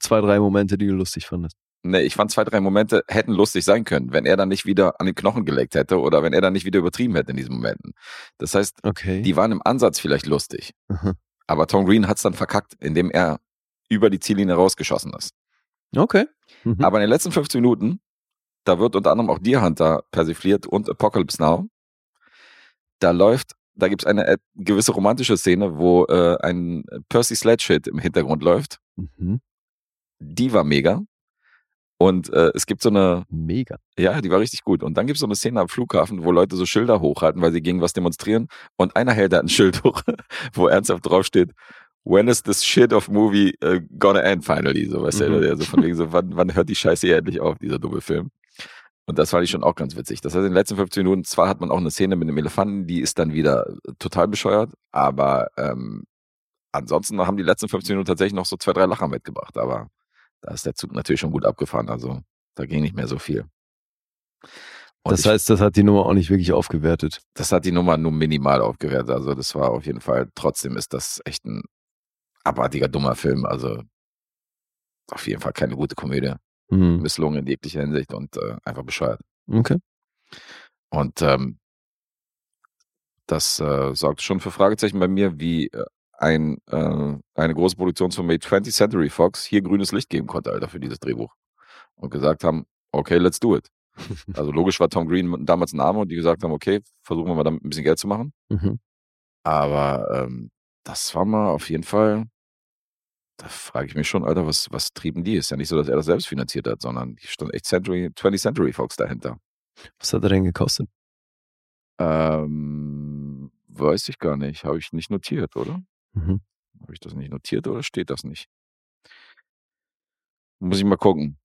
zwei, drei Momente, die du lustig fandest. Nee, ich fand zwei, drei Momente hätten lustig sein können, wenn er dann nicht wieder an den Knochen gelegt hätte oder wenn er dann nicht wieder übertrieben hätte in diesen Momenten. Das heißt, Okay. die waren im Ansatz vielleicht lustig. Aha. Aber Tom Green hat es dann verkackt, indem er über die Ziellinie rausgeschossen ist. Okay. Mhm. Aber in den letzten 15 Minuten, da wird unter anderem auch Deer Hunter persifliert und Apocalypse Now. Da läuft, da gibt's eine äh, gewisse romantische Szene, wo äh, ein Percy Sledge-Hit im Hintergrund läuft. Mhm. Die war mega. Und äh, es gibt so eine, Mega. ja, die war richtig gut. Und dann gibt's so eine Szene am Flughafen, wo Leute so Schilder hochhalten, weil sie gegen was demonstrieren. Und einer hält da ein Schild hoch, wo ernsthaft draufsteht, when is this shit of movie uh, gonna end finally? So, weißt Mhm. du, der so von wegen so, wann, wann hört die Scheiße hier endlich auf, dieser dumme Film? Und das fand ich schon auch ganz witzig. Das heißt, in den letzten 15 Minuten, zwar hat man auch eine Szene mit einem Elefanten, die ist dann wieder äh, total bescheuert, aber ähm, ansonsten haben die letzten 15 Minuten tatsächlich noch so zwei, drei Lacher mitgebracht, aber da ist der Zug natürlich schon gut abgefahren, also da ging nicht mehr so viel. Und das ich- heißt, das hat die Nummer auch nicht wirklich aufgewertet. das hat die Nummer nur minimal aufgewertet. Also das war auf jeden Fall, trotzdem ist das echt ein abartiger, dummer Film. Also auf jeden Fall keine gute Komödie. Mhm. Misslungen in jeglicher Hinsicht und äh, einfach bescheuert. Okay. Und ähm, das äh, sorgt schon für Fragezeichen bei mir, wie äh, ein, äh, eine große Produktionsfirma wie 20th Century Fox hier grünes Licht geben konnte, Alter, für dieses Drehbuch. Und gesagt haben, okay, let's do it. Also logisch war Tom Green damals ein Name und die gesagt haben, okay, versuchen wir mal damit ein bisschen Geld zu machen. Mhm. Aber ähm, das war mal auf jeden Fall, da frage ich mich schon, Alter, was, was trieben die? Ist ja nicht so, dass er das selbst finanziert hat, sondern hier stand echt Century, 20th Century Fox dahinter. Was hat er denn gekostet? Ähm, weiß ich gar nicht. Habe ich nicht notiert, oder? Mhm. Habe ich das nicht notiert oder steht das nicht? Muss ich mal gucken.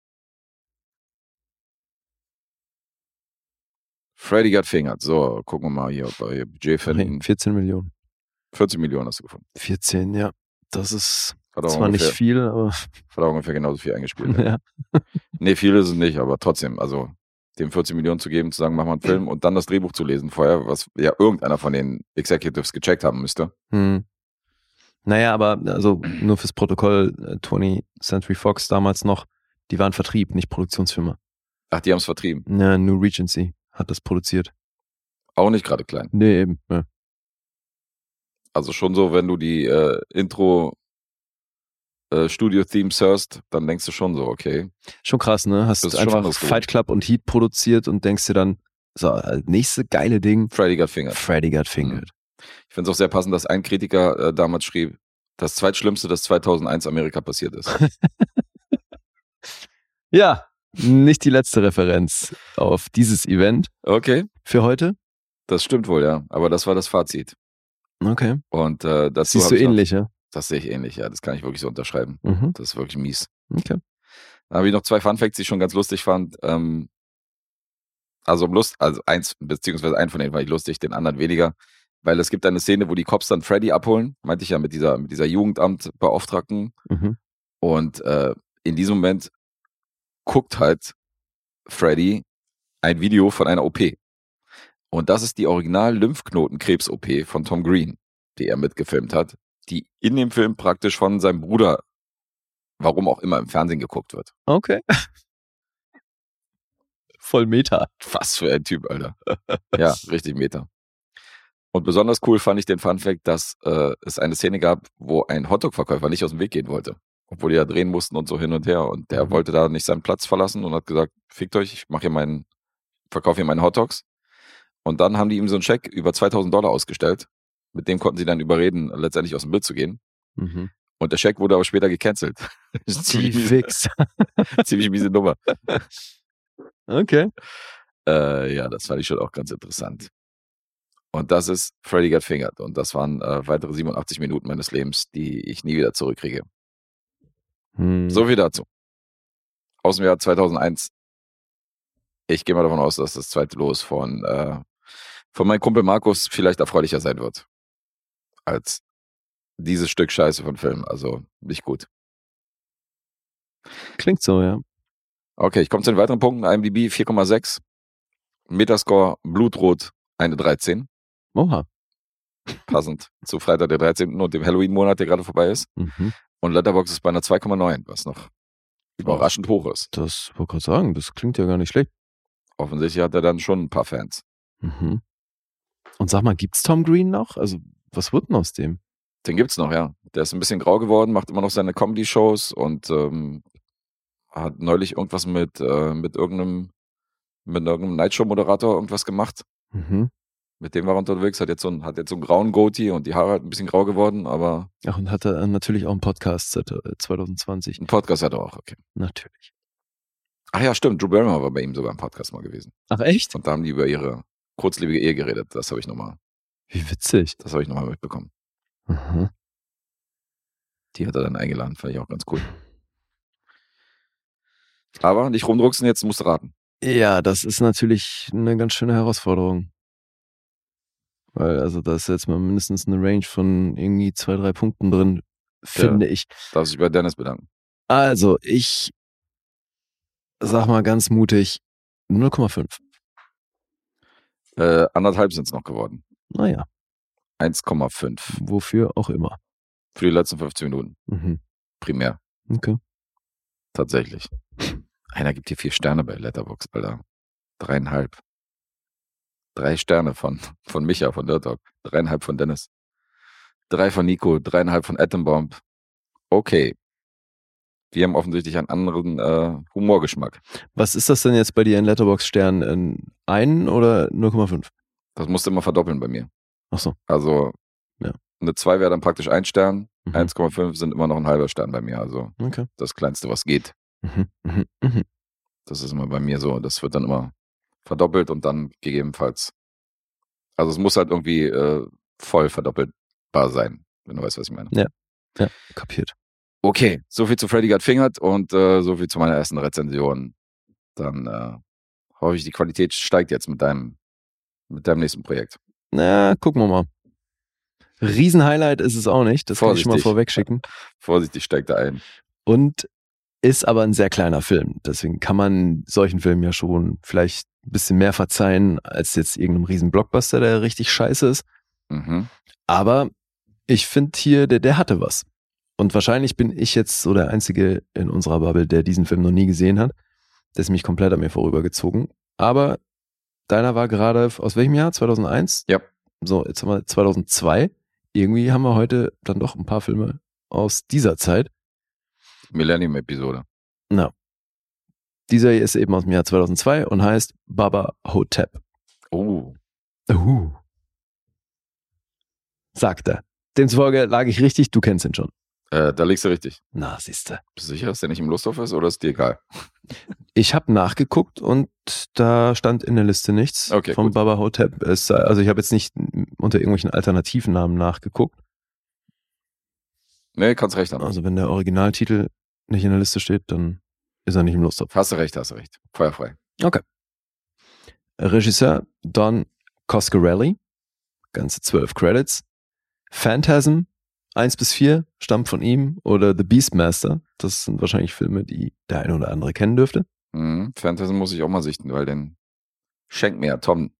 Freddy got fingered. So, gucken wir mal hier, ob wir hier Budget finden. 14 Millionen. 14 Millionen hast du gefunden. 14, ja. Das ist Hat zwar nicht ungefähr, viel, aber hat auch ungefähr genauso viel eingespielt. ja. ja. Nee, viel ist es nicht, aber trotzdem, also dem 14 Millionen zu geben, zu sagen, mach mal einen Film und dann das Drehbuch zu lesen vorher, was ja irgendeiner von den Executives gecheckt haben müsste. Hm. Naja, aber also nur fürs Protokoll, äh, 20th Century Fox damals noch, Die waren Vertrieb, nicht Produktionsfirma. Ach, die haben es vertrieben. Ja, New Regency hat das produziert. Auch nicht gerade klein. Nee, eben. Ja. Also schon so, wenn du die äh, Intro äh, Studio-Themes hörst, dann denkst du schon so, okay. Schon krass, ne? Hast schon einfach Fight Club und Heat produziert und denkst dir dann, so, äh, nächste geile Ding, Freddy got fingered. Freddy got fingered. Ich finde es auch sehr passend, dass ein Kritiker äh, damals schrieb, das zweitschlimmste, das 2001 Amerika passiert ist. Ja, nicht die letzte Referenz auf dieses Event Okay, für heute. das stimmt wohl, ja. Aber das war das Fazit. Okay. Und äh, dazu Siehst du ich noch- ähnlich, ja? Das sehe ich ähnlich, ja. Das kann ich wirklich so unterschreiben. Mhm. Das ist wirklich mies. Okay. Dann habe ich noch zwei Funfacts, die ich schon ganz lustig fand. Ähm, also Lust, also eins, beziehungsweise einen von denen war ich lustig, den anderen weniger. Weil es gibt eine Szene, wo die Cops dann Freddy abholen, meinte ich ja mit dieser, mit dieser Jugendamtbeauftragten. Mhm. Und äh, in diesem Moment guckt halt Freddy ein Video von einer OP. Und das ist die Original-Lymphknotenkrebs-OP von Tom Green, die er mitgefilmt hat, die in dem Film praktisch von seinem Bruder, warum auch immer, im Fernsehen geguckt wird. Okay. Voll Meta. Was für ein Typ, Alter. ja, richtig Meta. Und besonders cool fand ich den Funfact, dass äh, es eine Szene gab, wo ein Hotdog-Verkäufer nicht aus dem Weg gehen wollte. Obwohl die da drehen mussten und so hin und her. Und der Mhm. wollte da nicht seinen Platz verlassen und hat gesagt, fickt euch, ich mache hier meinen, verkaufe hier meine Hotdogs. Und dann haben die ihm so einen Scheck über 2000 Dollar ausgestellt. Mit dem konnten sie dann überreden, letztendlich aus dem Bild zu gehen. Mhm. Und der Scheck wurde aber später gecancelt. Ziemlich, Fix. ziemlich miese Nummer. Okay. Äh, ja, das fand ich schon auch ganz interessant. Und das ist Freddy Got Fingered. Und das waren äh, weitere 87 Minuten meines Lebens, die ich nie wieder zurückkriege. Hm. So viel dazu. Aus dem Jahr 2001. Ich gehe mal davon aus, dass das zweite Los von, äh, von meinem Kumpel Markus vielleicht erfreulicher sein wird. Als dieses Stück Scheiße von Film. Also nicht gut. Klingt so, ja. Okay, ich komme zu den weiteren Punkten. IMDb 4,6. Metascore Blutrot eine 13. Oha. passend zu Freitag der 13. und dem Halloween-Monat, der gerade vorbei ist. Mhm. Und Letterbox ist bei einer 2,9, was noch überraschend hoch ist. Das wollte gerade sagen, das klingt ja gar nicht schlecht. Offensichtlich hat er dann schon ein paar Fans. Mhm. Und sag mal, gibt's Tom Green noch? Also, was wird denn aus dem? Den gibt's noch, ja. Der ist ein bisschen grau geworden, macht immer noch seine Comedy-Shows und ähm, hat neulich irgendwas mit, äh, mit irgendeinem, mit irgendeinem Nightshow-Moderator irgendwas gemacht. Mhm. Mit dem war er unterwegs, hat jetzt so einen, hat jetzt so einen grauen Goatee und die Haare halt ein bisschen grau geworden, aber Ach, und hat er natürlich auch einen Podcast seit äh, 2020. einen Podcast hat er auch, okay. Natürlich. Ach ja, stimmt, Drew Barrymore war bei ihm sogar im Podcast mal gewesen. Ach, echt? Und da haben die über ihre kurzlebige Ehe geredet. Das habe ich nochmal, Wie witzig. das habe ich nochmal mitbekommen. Mhm. Die hat er dann eingeladen, fand ich auch ganz cool. Aber nicht rumdrucksen, jetzt musst du raten. Ja, das ist natürlich eine ganz schöne Herausforderung. Weil, also, da ist jetzt mal mindestens eine Range von irgendwie zwei, drei Punkten drin, finde ich. Darf sich bei Dennis bedanken. Also, ich sag mal ganz mutig 0,5. Äh, anderthalb sind es noch geworden. Naja, 1,5 wofür auch immer. für die letzten 15 Minuten. Mhm. Primär, Okay. tatsächlich. Einer gibt hier vier Sterne bei Letterbox, Alter. Dreieinhalb. Drei Sterne von, von Micha, von Dirt Dog. Dreieinhalb von Dennis. Drei von Nico, dreieinhalb von Atombomb. Okay. Wir haben offensichtlich einen anderen äh, Humorgeschmack. Was ist das denn jetzt bei dir in Letterbox-Sternen? In einen oder 0,5? Das musst du immer verdoppeln bei mir. Ach so. Also Ja. eine 2 wäre dann praktisch ein Stern, Mhm. 1,5 sind immer noch ein halber Stern bei mir. Also Okay. das Kleinste, was geht. Mhm. Mhm. Mhm. Das ist immer bei mir so. Das wird dann immer verdoppelt und dann gegebenenfalls. Also es muss halt irgendwie äh, voll verdoppelbar sein, wenn du weißt, was ich meine. Ja, kapiert. Okay, so viel zu Freddy Got Fingered und äh, so viel zu meiner ersten Rezension. Dann äh, hoffe ich, die Qualität steigt jetzt mit deinem, mit deinem nächsten Projekt. Na, gucken wir mal. Riesenhighlight ist es auch nicht, das kann ich schon mal Vorsichtig. vorweg schicken. Vorsichtig steigt er ein. Und ist aber ein sehr kleiner Film. Deswegen kann man solchen Filmen ja schon vielleicht ein bisschen mehr verzeihen als jetzt irgendeinem riesen Blockbuster, der richtig scheiße ist. Mhm. Aber ich finde hier, der, der hatte was. Und wahrscheinlich bin ich jetzt so der Einzige in unserer Bubble, der diesen Film noch nie gesehen hat. Der ist mich komplett an mir vorübergezogen. Aber deiner war gerade aus welchem Jahr? 2001? Ja. So, jetzt haben wir 2002. Irgendwie haben wir heute dann doch ein paar Filme aus dieser Zeit. Millennium-Episode. Na. Dieser hier ist eben aus dem Jahr 2002 und heißt Baba Hotep. Oh. Uh. Sagt er. Demzufolge lag ich richtig, du kennst ihn schon. Äh, da liegst du richtig. Na, siehste. Bist du sicher, dass der nicht im Lusthof ist oder ist dir egal? Ich habe nachgeguckt und da stand in der Liste nichts Okay, vom gut. Baba Hotep. Es, also ich habe jetzt nicht unter irgendwelchen Alternativnamen nachgeguckt. Nee, kannst recht haben. Also wenn der Originaltitel nicht in der Liste steht, dann ist er nicht im Lostopf. Hast du recht, hast du recht. Feuerfrei. Regisseur Don Coscarelli, ganze zwölf Credits. Phantasm, 1 bis 4, stammt von ihm. Oder The Beastmaster, das sind wahrscheinlich Filme, die der eine oder andere kennen dürfte. Mhm. Phantasm muss ich auch mal sichten, weil den schenkt mir ja Tom,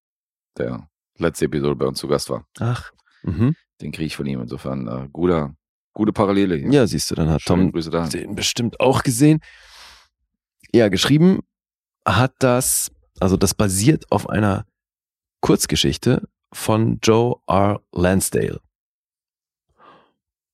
der letzte Episode bei uns zu Gast war. Ach. Mhm. Den kriege ich von ihm. Insofern äh, guter, gute Parallele hier. Ja, siehst du, dann hat Schöne Tom den bestimmt auch gesehen. Ja, geschrieben hat das, also das basiert auf einer Kurzgeschichte von Joe R. Lansdale.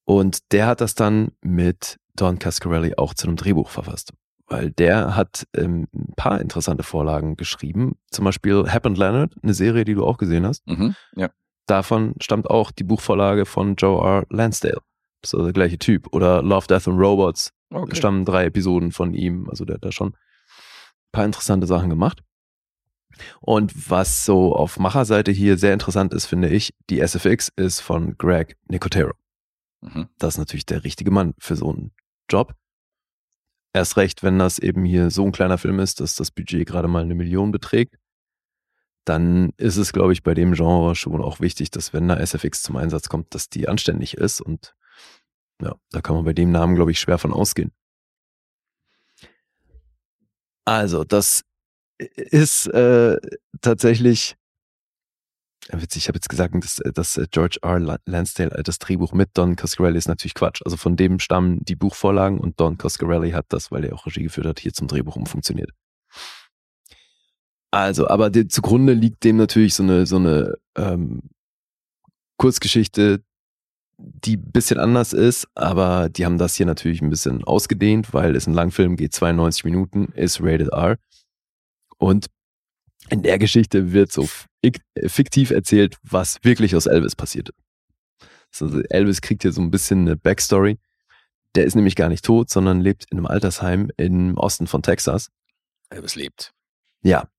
Und der hat das dann mit Don Cascarelli auch zu einem Drehbuch verfasst. Weil der hat ähm, ein paar interessante Vorlagen geschrieben. Zum Beispiel Happened Leonard, eine Serie, die du auch gesehen hast. Mhm. Ja. Davon stammt auch die Buchvorlage von Joe R. Lansdale. Ist also der gleiche Typ. Oder Love, Death and Robots Okay. stammen drei Episoden von ihm. Also der hat da schon ein paar interessante Sachen gemacht. Und was so auf Macherseite hier sehr interessant ist, finde ich, die SFX ist von Greg Nicotero. Mhm. Das ist natürlich der richtige Mann für so einen Job. Erst recht, wenn das eben hier so ein kleiner Film ist, dass das Budget gerade mal eine Million beträgt, dann ist es, glaube ich, bei dem Genre schon auch wichtig, dass wenn da SFX zum Einsatz kommt, dass die anständig ist. Und ja, da kann man bei dem Namen, glaube ich, schwer von ausgehen. Also, das ist äh, tatsächlich witzig, ich habe jetzt gesagt, dass, dass äh, George R. La- Lansdale äh, das Drehbuch mit Don Coscarelli ist natürlich Quatsch. Also von dem stammen die Buchvorlagen und Don Coscarelli hat das, weil er auch Regie geführt hat, hier zum Drehbuch umfunktioniert. Also, aber die, zugrunde liegt dem natürlich so eine, so eine ähm, Kurzgeschichte, die ein bisschen anders ist, aber die haben das hier natürlich ein bisschen ausgedehnt, weil es ein Langfilm geht 92 Minuten, ist rated R. Und in der Geschichte wird so fik- fiktiv erzählt, was wirklich aus Elvis passierte. Also Elvis kriegt hier so ein bisschen eine Backstory. Der ist nämlich gar nicht tot, sondern lebt in einem Altersheim im Osten von Texas. Elvis lebt. Ja.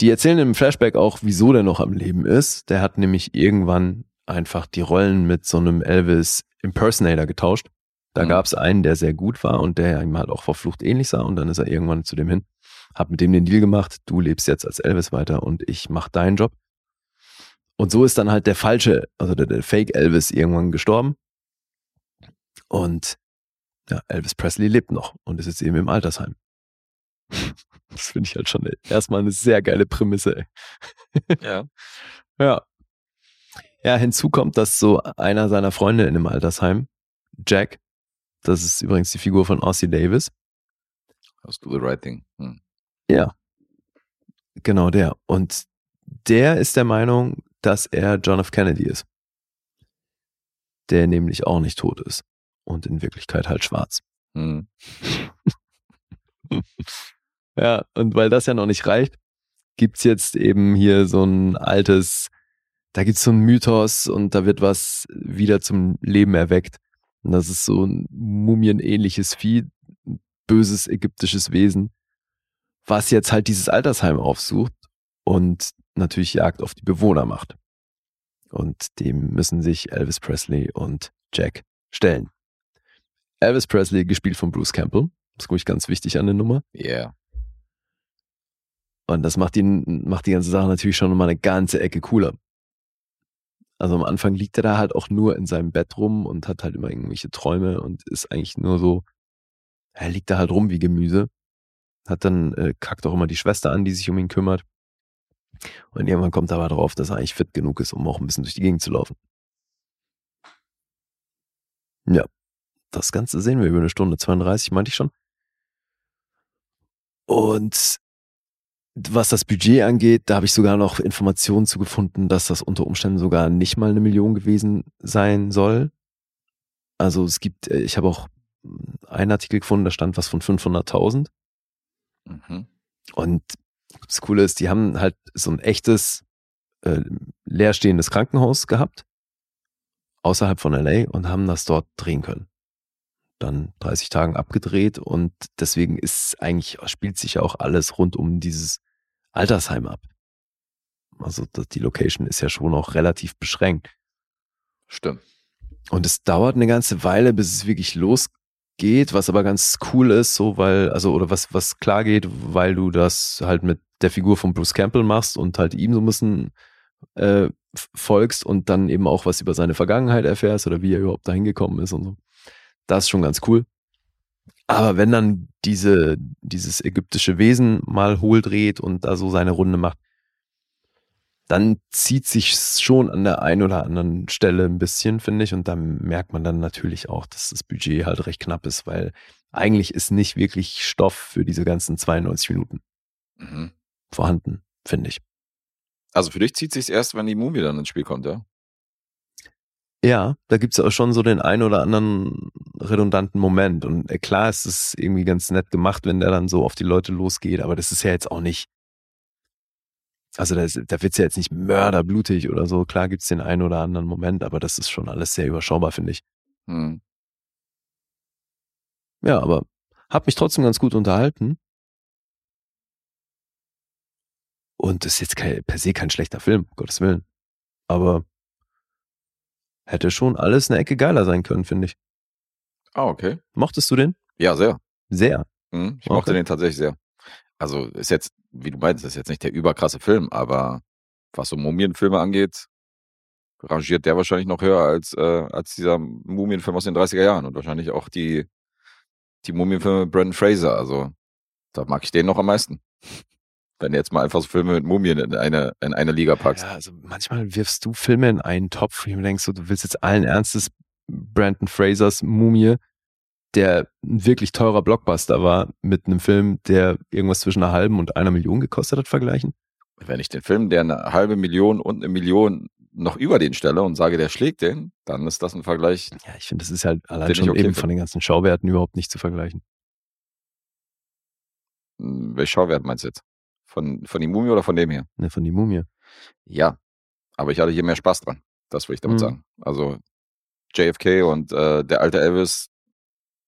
Die erzählen im Flashback auch, wieso der noch am Leben ist. Der hat nämlich irgendwann einfach die Rollen mit so einem Elvis Impersonator getauscht. Da Mhm. gab es einen, der sehr gut war und der ihm halt auch verflucht ähnlich sah. Und dann ist er irgendwann zu dem hin, hab mit dem den Deal gemacht, du lebst jetzt als Elvis weiter und ich mach deinen Job. Und so ist dann halt der falsche, also der, der Fake Elvis irgendwann gestorben. Und ja, Elvis Presley lebt noch und ist jetzt eben im Altersheim. Das finde ich halt schon erstmal eine sehr geile Prämisse. Ey. Ja. Ja. Ja, hinzu kommt, dass so einer seiner Freunde in dem Altersheim, Jack, das ist übrigens die Figur von Ossie Davis, Hast du the right thing. Hm. Ja. Genau der. Und der ist der Meinung, dass er John F. Kennedy ist. Der nämlich auch nicht tot ist. Und in Wirklichkeit halt schwarz. Hm. Ja, und weil das ja noch nicht reicht, gibt's jetzt eben hier so ein altes, da gibt's so einen Mythos und da wird was wieder zum Leben erweckt. Und das ist so ein mumienähnliches Vieh, böses ägyptisches Wesen, was jetzt halt dieses Altersheim aufsucht und natürlich Jagd auf die Bewohner macht. Und dem müssen sich Elvis Presley und Jack stellen. Elvis Presley, gespielt von Bruce Campbell, das ist, glaube ich, ganz wichtig an der Nummer. Yeah. Und das macht, ihn, macht die ganze Sache natürlich schon nochmal eine ganze Ecke cooler. Also am Anfang liegt er da halt auch nur in seinem Bett rum und hat halt immer irgendwelche Träume und ist eigentlich nur so, er liegt da halt rum wie Gemüse. Hat dann, äh, kackt auch immer die Schwester an, die sich um ihn kümmert. Und irgendwann kommt er aber drauf, dass er eigentlich fit genug ist, um auch ein bisschen durch die Gegend zu laufen. Ja. das Ganze sehen wir über eine Stunde 32, meinte ich schon. Und was das Budget angeht, da habe ich sogar noch Informationen zu gefunden, dass das unter Umständen sogar nicht mal eine Million gewesen sein soll. Also es gibt, äh, ich habe auch einen Artikel gefunden, da stand was von 500.000. Mhm. Und das Coole ist, die haben halt so ein echtes äh, leerstehendes Krankenhaus gehabt außerhalb von LA und haben das dort drehen können. Dann 30 Tagen abgedreht und deswegen ist eigentlich, spielt sich ja auch alles rund um dieses Altersheim ab. Also die Location ist ja schon auch relativ beschränkt. Stimmt. Und es dauert eine ganze Weile, bis es wirklich losgeht, was aber ganz cool ist, so weil, also, oder was, was klar geht, weil du das halt mit der Figur von Bruce Campbell machst und halt ihm so ein bisschen äh, folgst und dann eben auch was über seine Vergangenheit erfährst oder wie er überhaupt dahin gekommen ist und so. Das ist schon ganz cool. Aber wenn dann diese, dieses ägyptische Wesen mal hohl dreht und da so seine Runde macht, dann zieht sich schon an der einen oder anderen Stelle ein bisschen, finde ich. Und da merkt man dann natürlich auch, dass das Budget halt recht knapp ist, weil eigentlich ist nicht wirklich Stoff für diese ganzen 92 Minuten Mhm. vorhanden, finde ich. Also für dich zieht sich's erst, wenn die Mumie dann ins Spiel kommt, ja? Ja, da gibt's auch schon so den einen oder anderen redundanten Moment. Und äh, klar ist es irgendwie ganz nett gemacht, wenn der dann so auf die Leute losgeht, aber das ist ja jetzt auch nicht. Also da, ist- da wird's ja jetzt nicht mörderblutig oder so. Klar gibt's den einen oder anderen Moment, aber das ist schon alles sehr überschaubar, finde ich. Hm. Ja, aber hab mich trotzdem ganz gut unterhalten. Und ist jetzt kein, per se kein schlechter Film, um Gottes Willen. Aber hätte schon alles eine Ecke geiler sein können, finde ich. Ah, okay. Mochtest du den? Ja, sehr. Sehr. Hm. Ich Okay. mochte den tatsächlich sehr. Also ist jetzt, wie du meinst, ist jetzt nicht der überkrasse Film, aber was so Mumienfilme angeht, rangiert der wahrscheinlich noch höher als, äh, als dieser Mumienfilm aus den 30er Jahren und wahrscheinlich auch die, die Mumienfilme Brandon Fraser. Also da mag ich den noch am meisten. Wenn du jetzt mal einfach so Filme mit Mumien in eine, in eine Liga packst. Ja, also manchmal wirfst du Filme in einen Topf, ich mir denkst, so, du willst jetzt allen Ernstes Brandon Frasers Mumie, der ein wirklich teurer Blockbuster war, mit einem Film, der irgendwas zwischen einer halben und einer Million gekostet hat, vergleichen. Wenn ich den Film, der eine halbe Million und eine Million noch über den stelle und sage, der schlägt den, dann ist das ein Vergleich. Ja, ich finde, das ist halt allein schon okay eben finde. von den ganzen Schauwerten überhaupt nicht zu vergleichen. Hm, Welch Schauwert meinst du jetzt? Von, von die Mumie oder von dem hier? Ne, von die Mumie. Ja, aber ich hatte hier mehr Spaß dran. Das will ich damit Mhm. sagen. Also JFK und äh, der alte Elvis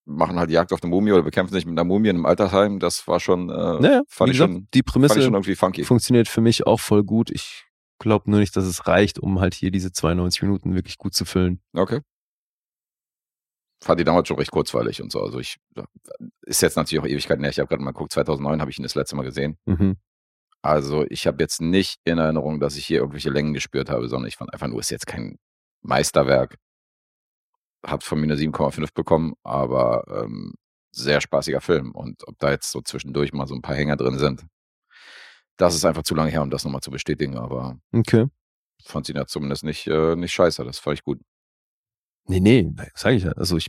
machen halt Jagd auf eine Mumie oder bekämpfen sich mit einer Mumie in einem Altersheim. Das war schon, äh, Naja, fand, ich gesagt, schon, die Prämisse schon irgendwie funky. funktioniert für mich auch voll gut. Ich glaube nur nicht, dass es reicht, um halt hier diese 92 Minuten wirklich gut zu füllen. Okay. Fand die damals schon recht kurzweilig und so. Also ich, ist jetzt natürlich auch Ewigkeiten her. Ich habe gerade mal geguckt, 2009 habe ich ihn das letzte Mal gesehen. Mhm. Also ich habe jetzt nicht in Erinnerung, dass ich hier irgendwelche Längen gespürt habe, sondern ich fand einfach nur, ist jetzt kein Meisterwerk. Hat von mir eine 7,5 bekommen, aber ähm, sehr spaßiger Film. Und ob da jetzt so zwischendurch mal so ein paar Hänger drin sind, das ist einfach zu lange her, um das nochmal zu bestätigen. Aber Okay. fand ihn ja zumindest nicht, äh, nicht scheiße. Das fand ich gut. Nee, nee, sage ich ja. Also ich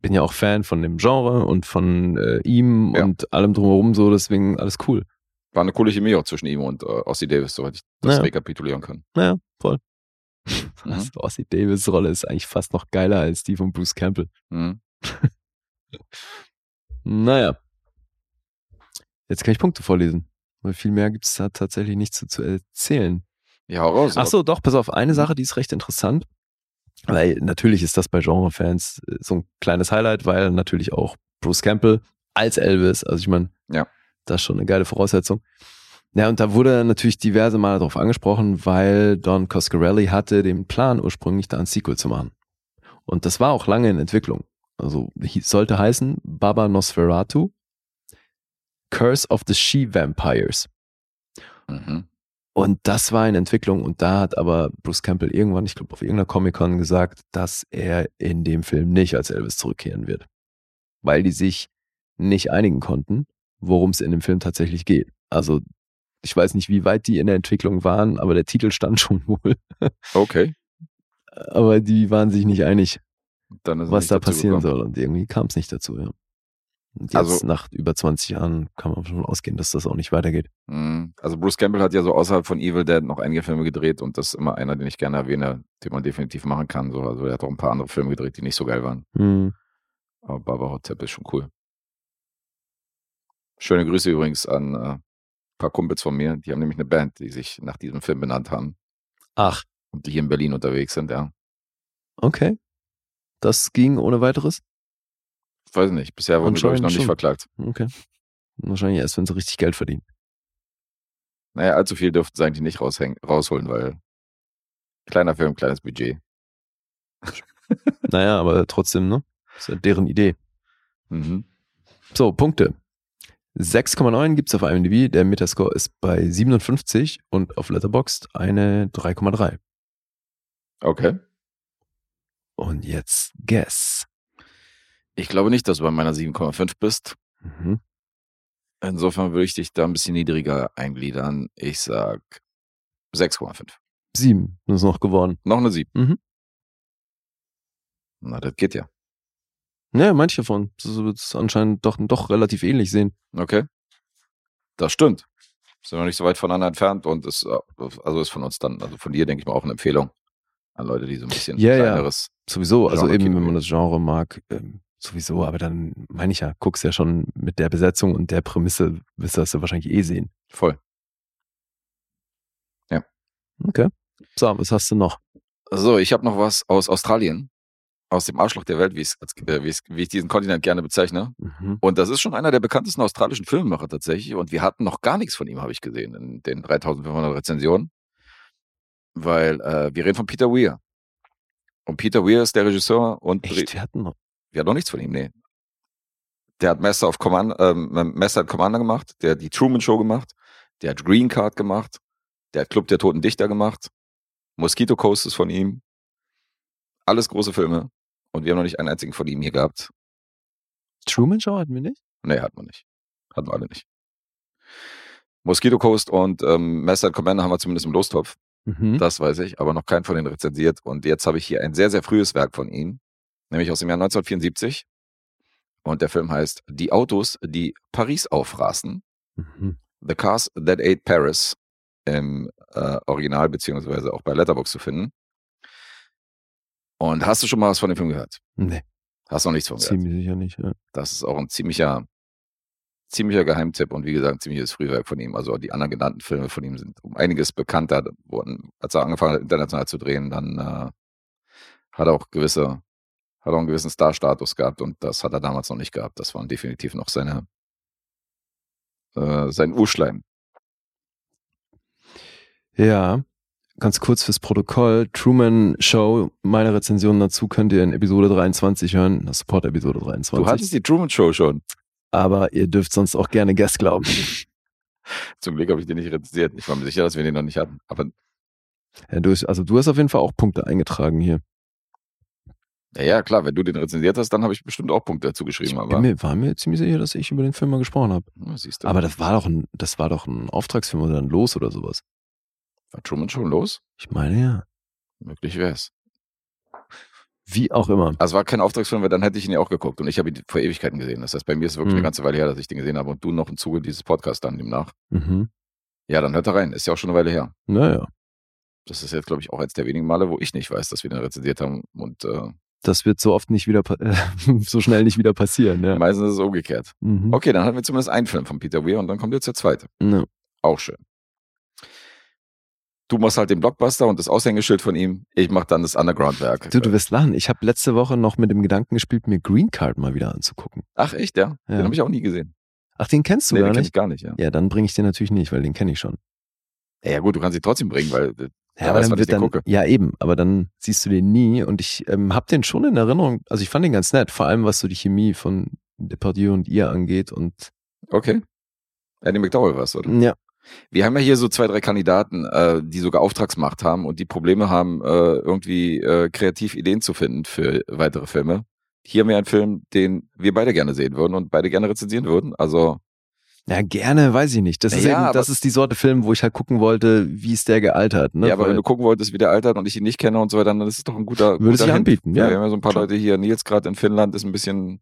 bin ja auch Fan von dem Genre und von äh, ihm Ja. und allem drumherum so, deswegen alles cool. War eine coole Chemie auch zwischen ihm und äh, Ossie Davis, soweit ich das Ja. rekapitulieren kann. Naja, voll. Mhm. Ossie Davis Rolle ist eigentlich fast noch geiler als die von Bruce Campbell. Mhm. Naja. Jetzt kann ich Punkte vorlesen. Weil viel mehr gibt es da tatsächlich nicht zu, zu erzählen. Ja, raus. Ach so, doch, pass auf, Mhm. eine Sache, die ist recht interessant. Weil natürlich ist das bei Genre-Fans äh, so ein kleines Highlight, weil natürlich auch Bruce Campbell als Elvis, also ich meine, Ja. Das ist schon eine geile Voraussetzung. Ja, und da wurde natürlich diverse Male darauf angesprochen, weil Don Coscarelli hatte den Plan ursprünglich da ein Sequel zu machen. Und das war auch lange in Entwicklung. Also sollte heißen Baba Nosferatu, Curse of the She-Vampires. Mhm. Und das war in Entwicklung und da hat aber Bruce Campbell irgendwann, ich glaube auf irgendeiner Comic-Con gesagt, dass er in dem Film nicht als Elvis zurückkehren wird. Weil die sich nicht einigen konnten, worum es in dem Film tatsächlich geht. Also ich weiß nicht, wie weit die in der Entwicklung waren, aber der Titel stand schon wohl. Okay. Aber die waren sich nicht einig. was nicht da passieren gekommen. soll. Und irgendwie kam es nicht dazu, ja. Und jetzt Also- nach über 20 Jahren kann man schon ausgehen, dass das auch nicht weitergeht. Mhm. Also Bruce Campbell hat ja so außerhalb von Evil Dead noch einige Filme gedreht und das ist immer einer, den ich gerne erwähne, den man definitiv machen kann. So. Also er hat auch ein paar andere Filme gedreht, die nicht so geil waren. Hm. Aber Barbara Hotep ist schon cool. Schöne Grüße übrigens an äh, ein paar Kumpels von mir. Die haben nämlich eine Band, die sich nach diesem Film benannt haben Ach, und die hier in Berlin unterwegs sind, ja. okay. Das ging ohne weiteres? Weiß nicht, bisher wurden wir, glaube ich, noch Anscheinend nicht schon. verklagt. Okay. Wahrscheinlich erst, wenn sie richtig Geld verdienen. Naja, allzu viel dürften sie eigentlich nicht raushängen, rausholen, weil kleiner Film, kleines Budget. Naja, aber trotzdem, ne? Ist ja deren Idee. Mhm. So, Punkte. 6,9 gibt's auf IMDb, der Metascore ist bei 57 und auf Letterboxd eine 3,3. Okay. Und jetzt Guess. Ich glaube nicht, dass du bei meiner 7,5 bist. Mhm. Insofern würde ich dich da ein bisschen niedriger eingliedern. Ich sag 6,5. 7 ist noch geworden. Noch eine 7. Mhm. Na, das geht ja. Ja, manche davon. Das wird es anscheinend doch, doch relativ ähnlich sehen. Okay. Das stimmt. Sind wir nicht so weit voneinander entfernt und ist, äh, also ist von uns dann, also von dir, denke ich mal, auch eine Empfehlung an Leute, die so ein bisschen Ja, ja. kleineres. Sowieso, also Genre eben, Kino wenn man das Genre mag, ähm, sowieso, aber dann meine ich ja, guckst ja schon mit der Besetzung und der Prämisse, wirst du das ja wahrscheinlich eh sehen. Voll. Okay. So, was hast du noch? So, ich habe noch was aus Australien. Aus dem Arschloch der Welt, wie, äh, wie, ich diesen Kontinent gerne bezeichne. Mhm. Und das ist schon einer der bekanntesten australischen Filmemacher tatsächlich. Und wir hatten noch gar nichts von ihm, habe ich gesehen, in den 3500 Rezensionen. Weil äh, wir reden von Peter Weir. Und Peter Weir ist der Regisseur und Echt, wir hatten noch. wir hatten noch nichts von ihm, nee. Der hat Master of Command, ähm, Master and Commander gemacht, der hat die Truman Show gemacht, der hat Green Card gemacht, der hat Club der Toten Dichter gemacht, Mosquito Coast ist von ihm. Alles große Filme. Und wir haben noch nicht einen einzigen von ihm hier gehabt. Truman Show hatten wir nicht? Nee, hatten wir nicht. Hatten wir alle nicht. Mosquito Coast und ähm, Master and Commander haben wir zumindest im Lostopf. Mhm. Das weiß ich, aber noch keinen von denen rezensiert. Und jetzt habe ich hier ein sehr, sehr frühes Werk von ihm, nämlich aus dem Jahr 1974. Und der Film heißt Die Autos, die Paris aufraßen. Mhm. The Cars That Ate Paris im äh, Original beziehungsweise auch bei Letterboxd zu finden. Und hast du schon mal was von dem Film gehört? Nee, Hast noch nichts von gehört? ziemlich sicher nicht. Ja. Das ist auch ein ziemlicher, ziemlicher Geheimtipp und wie gesagt, ein ziemliches Frühwerk von ihm. Also die anderen genannten Filme von ihm sind um einiges bekannter. Wurden, als er angefangen hat, international zu drehen, dann äh, hat er auch gewisse, hat auch einen gewissen Star-Status gehabt und das hat er damals noch nicht gehabt. Das waren definitiv noch seine, äh, sein Urschleim. ja, ganz kurz fürs Protokoll. Truman Show, meine Rezension dazu könnt ihr in Episode 23 hören. Das Support-Episode 23. Du hattest die Truman Show schon. aber ihr dürft sonst auch gerne Guess glauben. Zum Glück habe ich den nicht rezensiert. Ich war mir sicher, dass wir den noch nicht hatten. Aber Ja, du, also du hast auf jeden Fall auch Punkte eingetragen hier. ja, ja, klar, wenn du den rezensiert hast, dann habe ich bestimmt auch Punkte dazu Ich geschrieben. bin Aber mir, war mir ziemlich sicher, dass ich über den Film mal gesprochen habe. Ja, Aber das war doch ein, das war doch ein Auftragsfilm oder ein Los oder sowas. War Truman schon los? Ich meine ja. Möglich wär's. Wie auch immer. Also war kein Auftragsfilm, weil dann hätte ich ihn ja auch geguckt und ich habe ihn vor Ewigkeiten gesehen. Das heißt, bei mir ist es wirklich Mhm. eine ganze Weile her, dass ich den gesehen habe und du noch im Zuge dieses Podcasts dann demnach. Mhm. Ja, dann hört da rein. Ist ja auch schon eine Weile her. Naja, Das ist jetzt, glaube ich, auch eins der wenigen Male, wo ich nicht weiß, dass wir den rezensiert haben. Und äh, das wird so oft nicht wieder, äh, so schnell nicht wieder passieren. Ja. meistens ist es umgekehrt. Mhm. Okay, dann hatten wir zumindest einen Film von Peter Weir und dann kommt jetzt der zweite. Ja. Auch schön. Du machst halt den Blockbuster und das Aushängeschild von ihm. Ich mach dann das Underground-Werk. Du, du wirst lachen. Ich habe letzte Woche noch mit dem Gedanken gespielt, mir Green Card mal wieder anzugucken. Ach, echt, ja? Ja. Den habe ich auch nie gesehen. Ach, den kennst du nee, gar den kenn nicht? ich gar nicht, ja. Ja, dann bringe ich den natürlich nicht, weil den kenne ich schon. Ja, gut, du kannst ihn trotzdem bringen, weil äh, Ja, aber weiß, dann wird den dann, gucke. ja eben, aber dann siehst du den nie und ich ähm, hab den schon in Erinnerung. Also ich fand den ganz nett, vor allem was so die Chemie von Depardieu und ihr angeht und okay. Andy McDowell was, oder? ja, Wir haben ja hier so zwei, drei Kandidaten, äh, die sogar Auftragsmacht haben und die Probleme haben, äh, irgendwie äh, kreativ Ideen zu finden für weitere Filme. Hier haben wir einen Film, den wir beide gerne sehen würden und beide gerne rezensieren würden. Also Ja, gerne, weiß ich nicht. Das ist Ja, eben, das ist die Sorte Film, wo ich halt gucken wollte, wie ist der gealtert. Ne? ja, aber Weil- wenn du gucken wolltest, wie der altert und ich ihn nicht kenne und so weiter, dann ist es doch ein guter. Würde guter sich anbieten, Ja, ja. wir haben ja so ein paar Klar. Leute hier. Nils gerade in Finnland ist ein bisschen,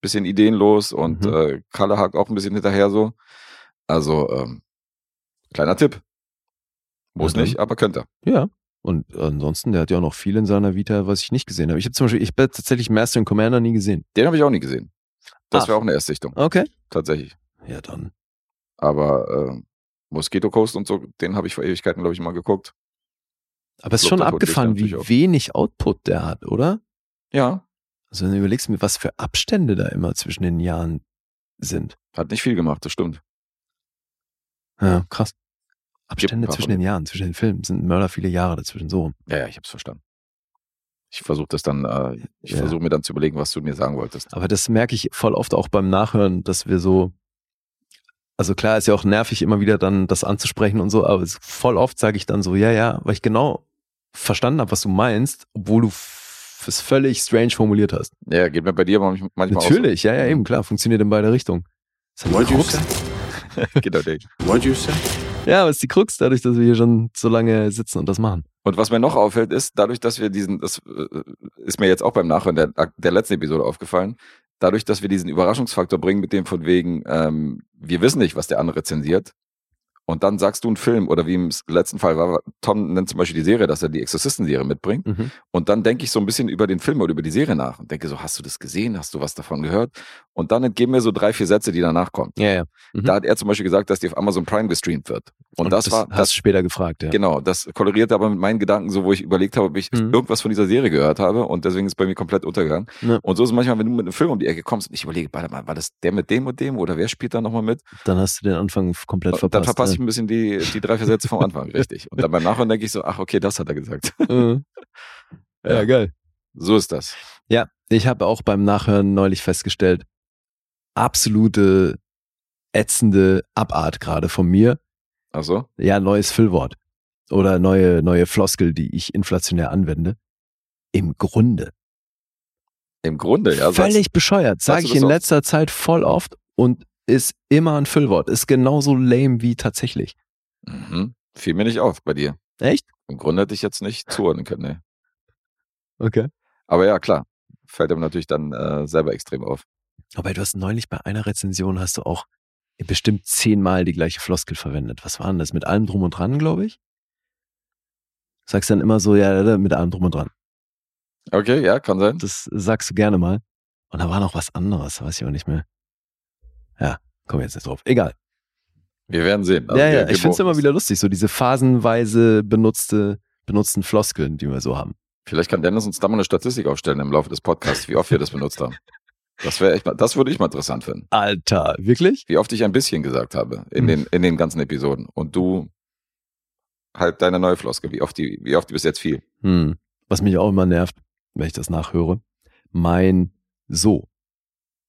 bisschen ideenlos und Mhm. äh, Kalle hakt auch ein bisschen hinterher so. Also, ähm, kleiner Tipp. Muss dann. nicht, aber könnte. Ja. Und ansonsten, der hat ja auch noch viel in seiner Vita, was ich nicht gesehen habe. Ich habe zum Beispiel, ich habe tatsächlich Master and Commander nie gesehen. Den habe ich auch nie gesehen. Das wäre auch eine Erstsichtung, Okay. tatsächlich. Ja, dann. Aber äh, Mosquito Coast und so, den habe ich vor Ewigkeiten, glaube ich, mal geguckt. Aber es ist schon abgefahren, wie wenig Output der hat, oder? Ja, Also wenn du überlegst, mit was für Abstände da immer zwischen den Jahren sind. hat nicht viel gemacht, das stimmt. Ja, krass. Abstände paar zwischen den Jahren, zwischen den Filmen sind Mörder viele Jahre dazwischen. So. Ja, ja, ich habe es verstanden. Ich versuche das dann, äh, ich Ja. versuche mir dann zu überlegen, was du mir sagen wolltest. Aber das merke ich voll oft auch beim Nachhören, dass wir so, also klar ist ja auch nervig, immer wieder dann das anzusprechen und so, aber voll oft sage ich dann so, ja, ja, weil ich genau verstanden habe, was du meinst, obwohl du es völlig strange formuliert hast. Ja, geht mir bei dir manch- manchmal Natürlich, ja, ja, eben, klar, funktioniert in beide Richtungen. Das hat What'd auch nicht. What'd you say? Ja, aber es ist die Krux, dadurch, dass wir hier schon so lange sitzen und das machen. Und was mir noch auffällt, ist, dadurch, dass wir diesen, das äh, ist mir jetzt auch beim Nachhören der, der letzten Episode aufgefallen, dadurch, dass wir diesen Überraschungsfaktor bringen mit dem von wegen, ähm, wir wissen nicht, was der andere zensiert. Und dann sagst du einen Film, oder wie im letzten Fall war, Tom nennt zum Beispiel die Serie, dass er die Exorcisten-Serie mitbringt. Mhm. Und dann denke ich so ein bisschen über den Film oder über die Serie nach und denke so, hast du das gesehen? Hast du was davon gehört? Und dann entgehen mir so drei, vier Sätze, die danach kommen. Ja, ja. Mhm. Da hat er zum Beispiel gesagt, dass die auf Amazon Prime gestreamt wird. Und, das, war, hast das, du später gefragt, ja. genau, das kolorierte aber mit meinen Gedanken so, wo ich überlegt habe, ob ich Mhm. irgendwas von dieser Serie gehört habe und deswegen ist es bei mir komplett untergegangen. Ja. Und so ist es manchmal, wenn du mit einem Film um die Ecke kommst und ich überlege, warte mal, war das der mit dem und dem oder wer spielt da nochmal mit? Dann hast du den Anfang komplett Und verpasst. dann verpasse ich ja. ein bisschen die, die drei, vier Sätze vom Anfang, richtig. Und dann beim Nachhören denke ich so, ach okay, das hat er gesagt. Mhm. ja, Ja. geil. So ist das. Ja, ich habe auch beim Nachhören neulich festgestellt, absolute ätzende Abart gerade von mir. Also, Ja, neues Füllwort oder neue neue Floskel, die ich inflationär anwende. Im Grunde. im Grunde, ja. sagst- Völlig bescheuert. Sage sagst ich in oft? letzter Zeit voll oft und ist immer ein Füllwort. Ist genauso lame wie tatsächlich. Mhm. Fiel mir nicht auf bei dir. Echt? Im Grunde hätte ich jetzt nicht zuordnen können, ne. Okay. Aber ja, klar. Fällt einem natürlich dann äh, selber extrem auf. Aber du hast neulich bei einer Rezension hast du auch bestimmt zehnmal die gleiche Floskel verwendet. Was war denn das? Mit allem drum und dran, glaube ich? Sagst dann immer so, ja, mit allem drum und dran. Okay, ja, kann sein. Das sagst du gerne mal. Und da war noch was anderes, weiß ich auch nicht mehr. Ja, komm jetzt nicht drauf. Egal. Wir werden sehen. Also, ja, ja, ich finde es immer wieder lustig, so diese phasenweise benutzte, benutzten Floskeln, die wir so haben. Vielleicht kann Dennis uns da mal eine Statistik aufstellen im Laufe des Podcasts, wie oft wir das benutzt haben. Das wäre das würde ich mal interessant finden. Alter, wirklich? Wie oft ich ein bisschen gesagt habe in Hm. den, in den ganzen Episoden. Und du halt deine neue Floske, wie oft die, wie oft die bis jetzt fiel. Hm. Was mich auch immer nervt, wenn ich das nachhöre, mein So.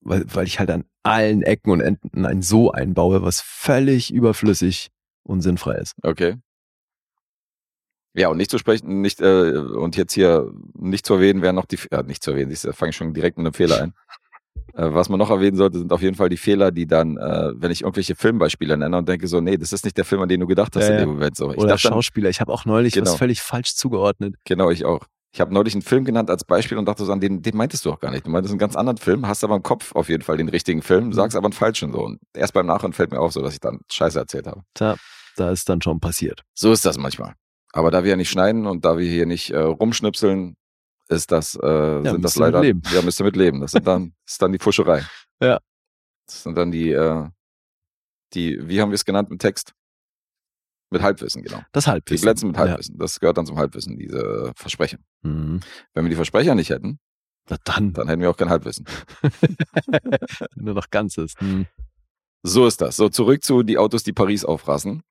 Weil, weil ich halt an allen Ecken und Enden ein So einbaue, was völlig überflüssig und sinnfrei ist. Okay. Ja, und nicht zu sprechen, nicht, äh, und jetzt hier nicht zu erwähnen, wären noch die, ja, nicht zu erwähnen, da fange ich schon direkt mit einem Fehler ein. Äh, was man noch erwähnen sollte, sind auf jeden Fall die Fehler, die dann, äh, wenn ich irgendwelche Filmbeispiele nenne und denke so, nee, das ist nicht der Film, an den du gedacht hast Ja, in ja. dem Moment. So. Ich Oder dachte dann, Schauspieler. Ich habe auch neulich Genau. was völlig falsch zugeordnet. genau, ich auch. Ich habe neulich einen Film genannt als Beispiel und dachte so, an den, den meintest du auch gar nicht. Du meintest einen ganz anderen Film, hast aber im Kopf auf jeden Fall den richtigen Film, sagst aber einen falschen so. Und erst beim Nachhören fällt mir auf so, dass ich dann Scheiße erzählt habe. Tja, da ist dann schon passiert. So ist das manchmal. Aber da wir ja nicht schneiden und da wir hier nicht äh, rumschnipseln, ist das, äh, sind müsst das leider, leben. ja, müsst ihr mit leben. Das sind dann, ist dann die Fuscherei. Ja. Das sind dann die, äh, die, wie haben wir es genannt im Text? Mit Halbwissen, genau. Das Die Halbwissen. Plätze mit Halbwissen. Das gehört dann zum Halbwissen, diese Versprecher. Ja. Mhm. Wenn wir die Versprecher nicht hätten, Na dann, dann hätten wir auch kein Halbwissen. nur noch Ganzes. Mhm. So ist das. So, zurück zu die Autos, die Paris aufrassen.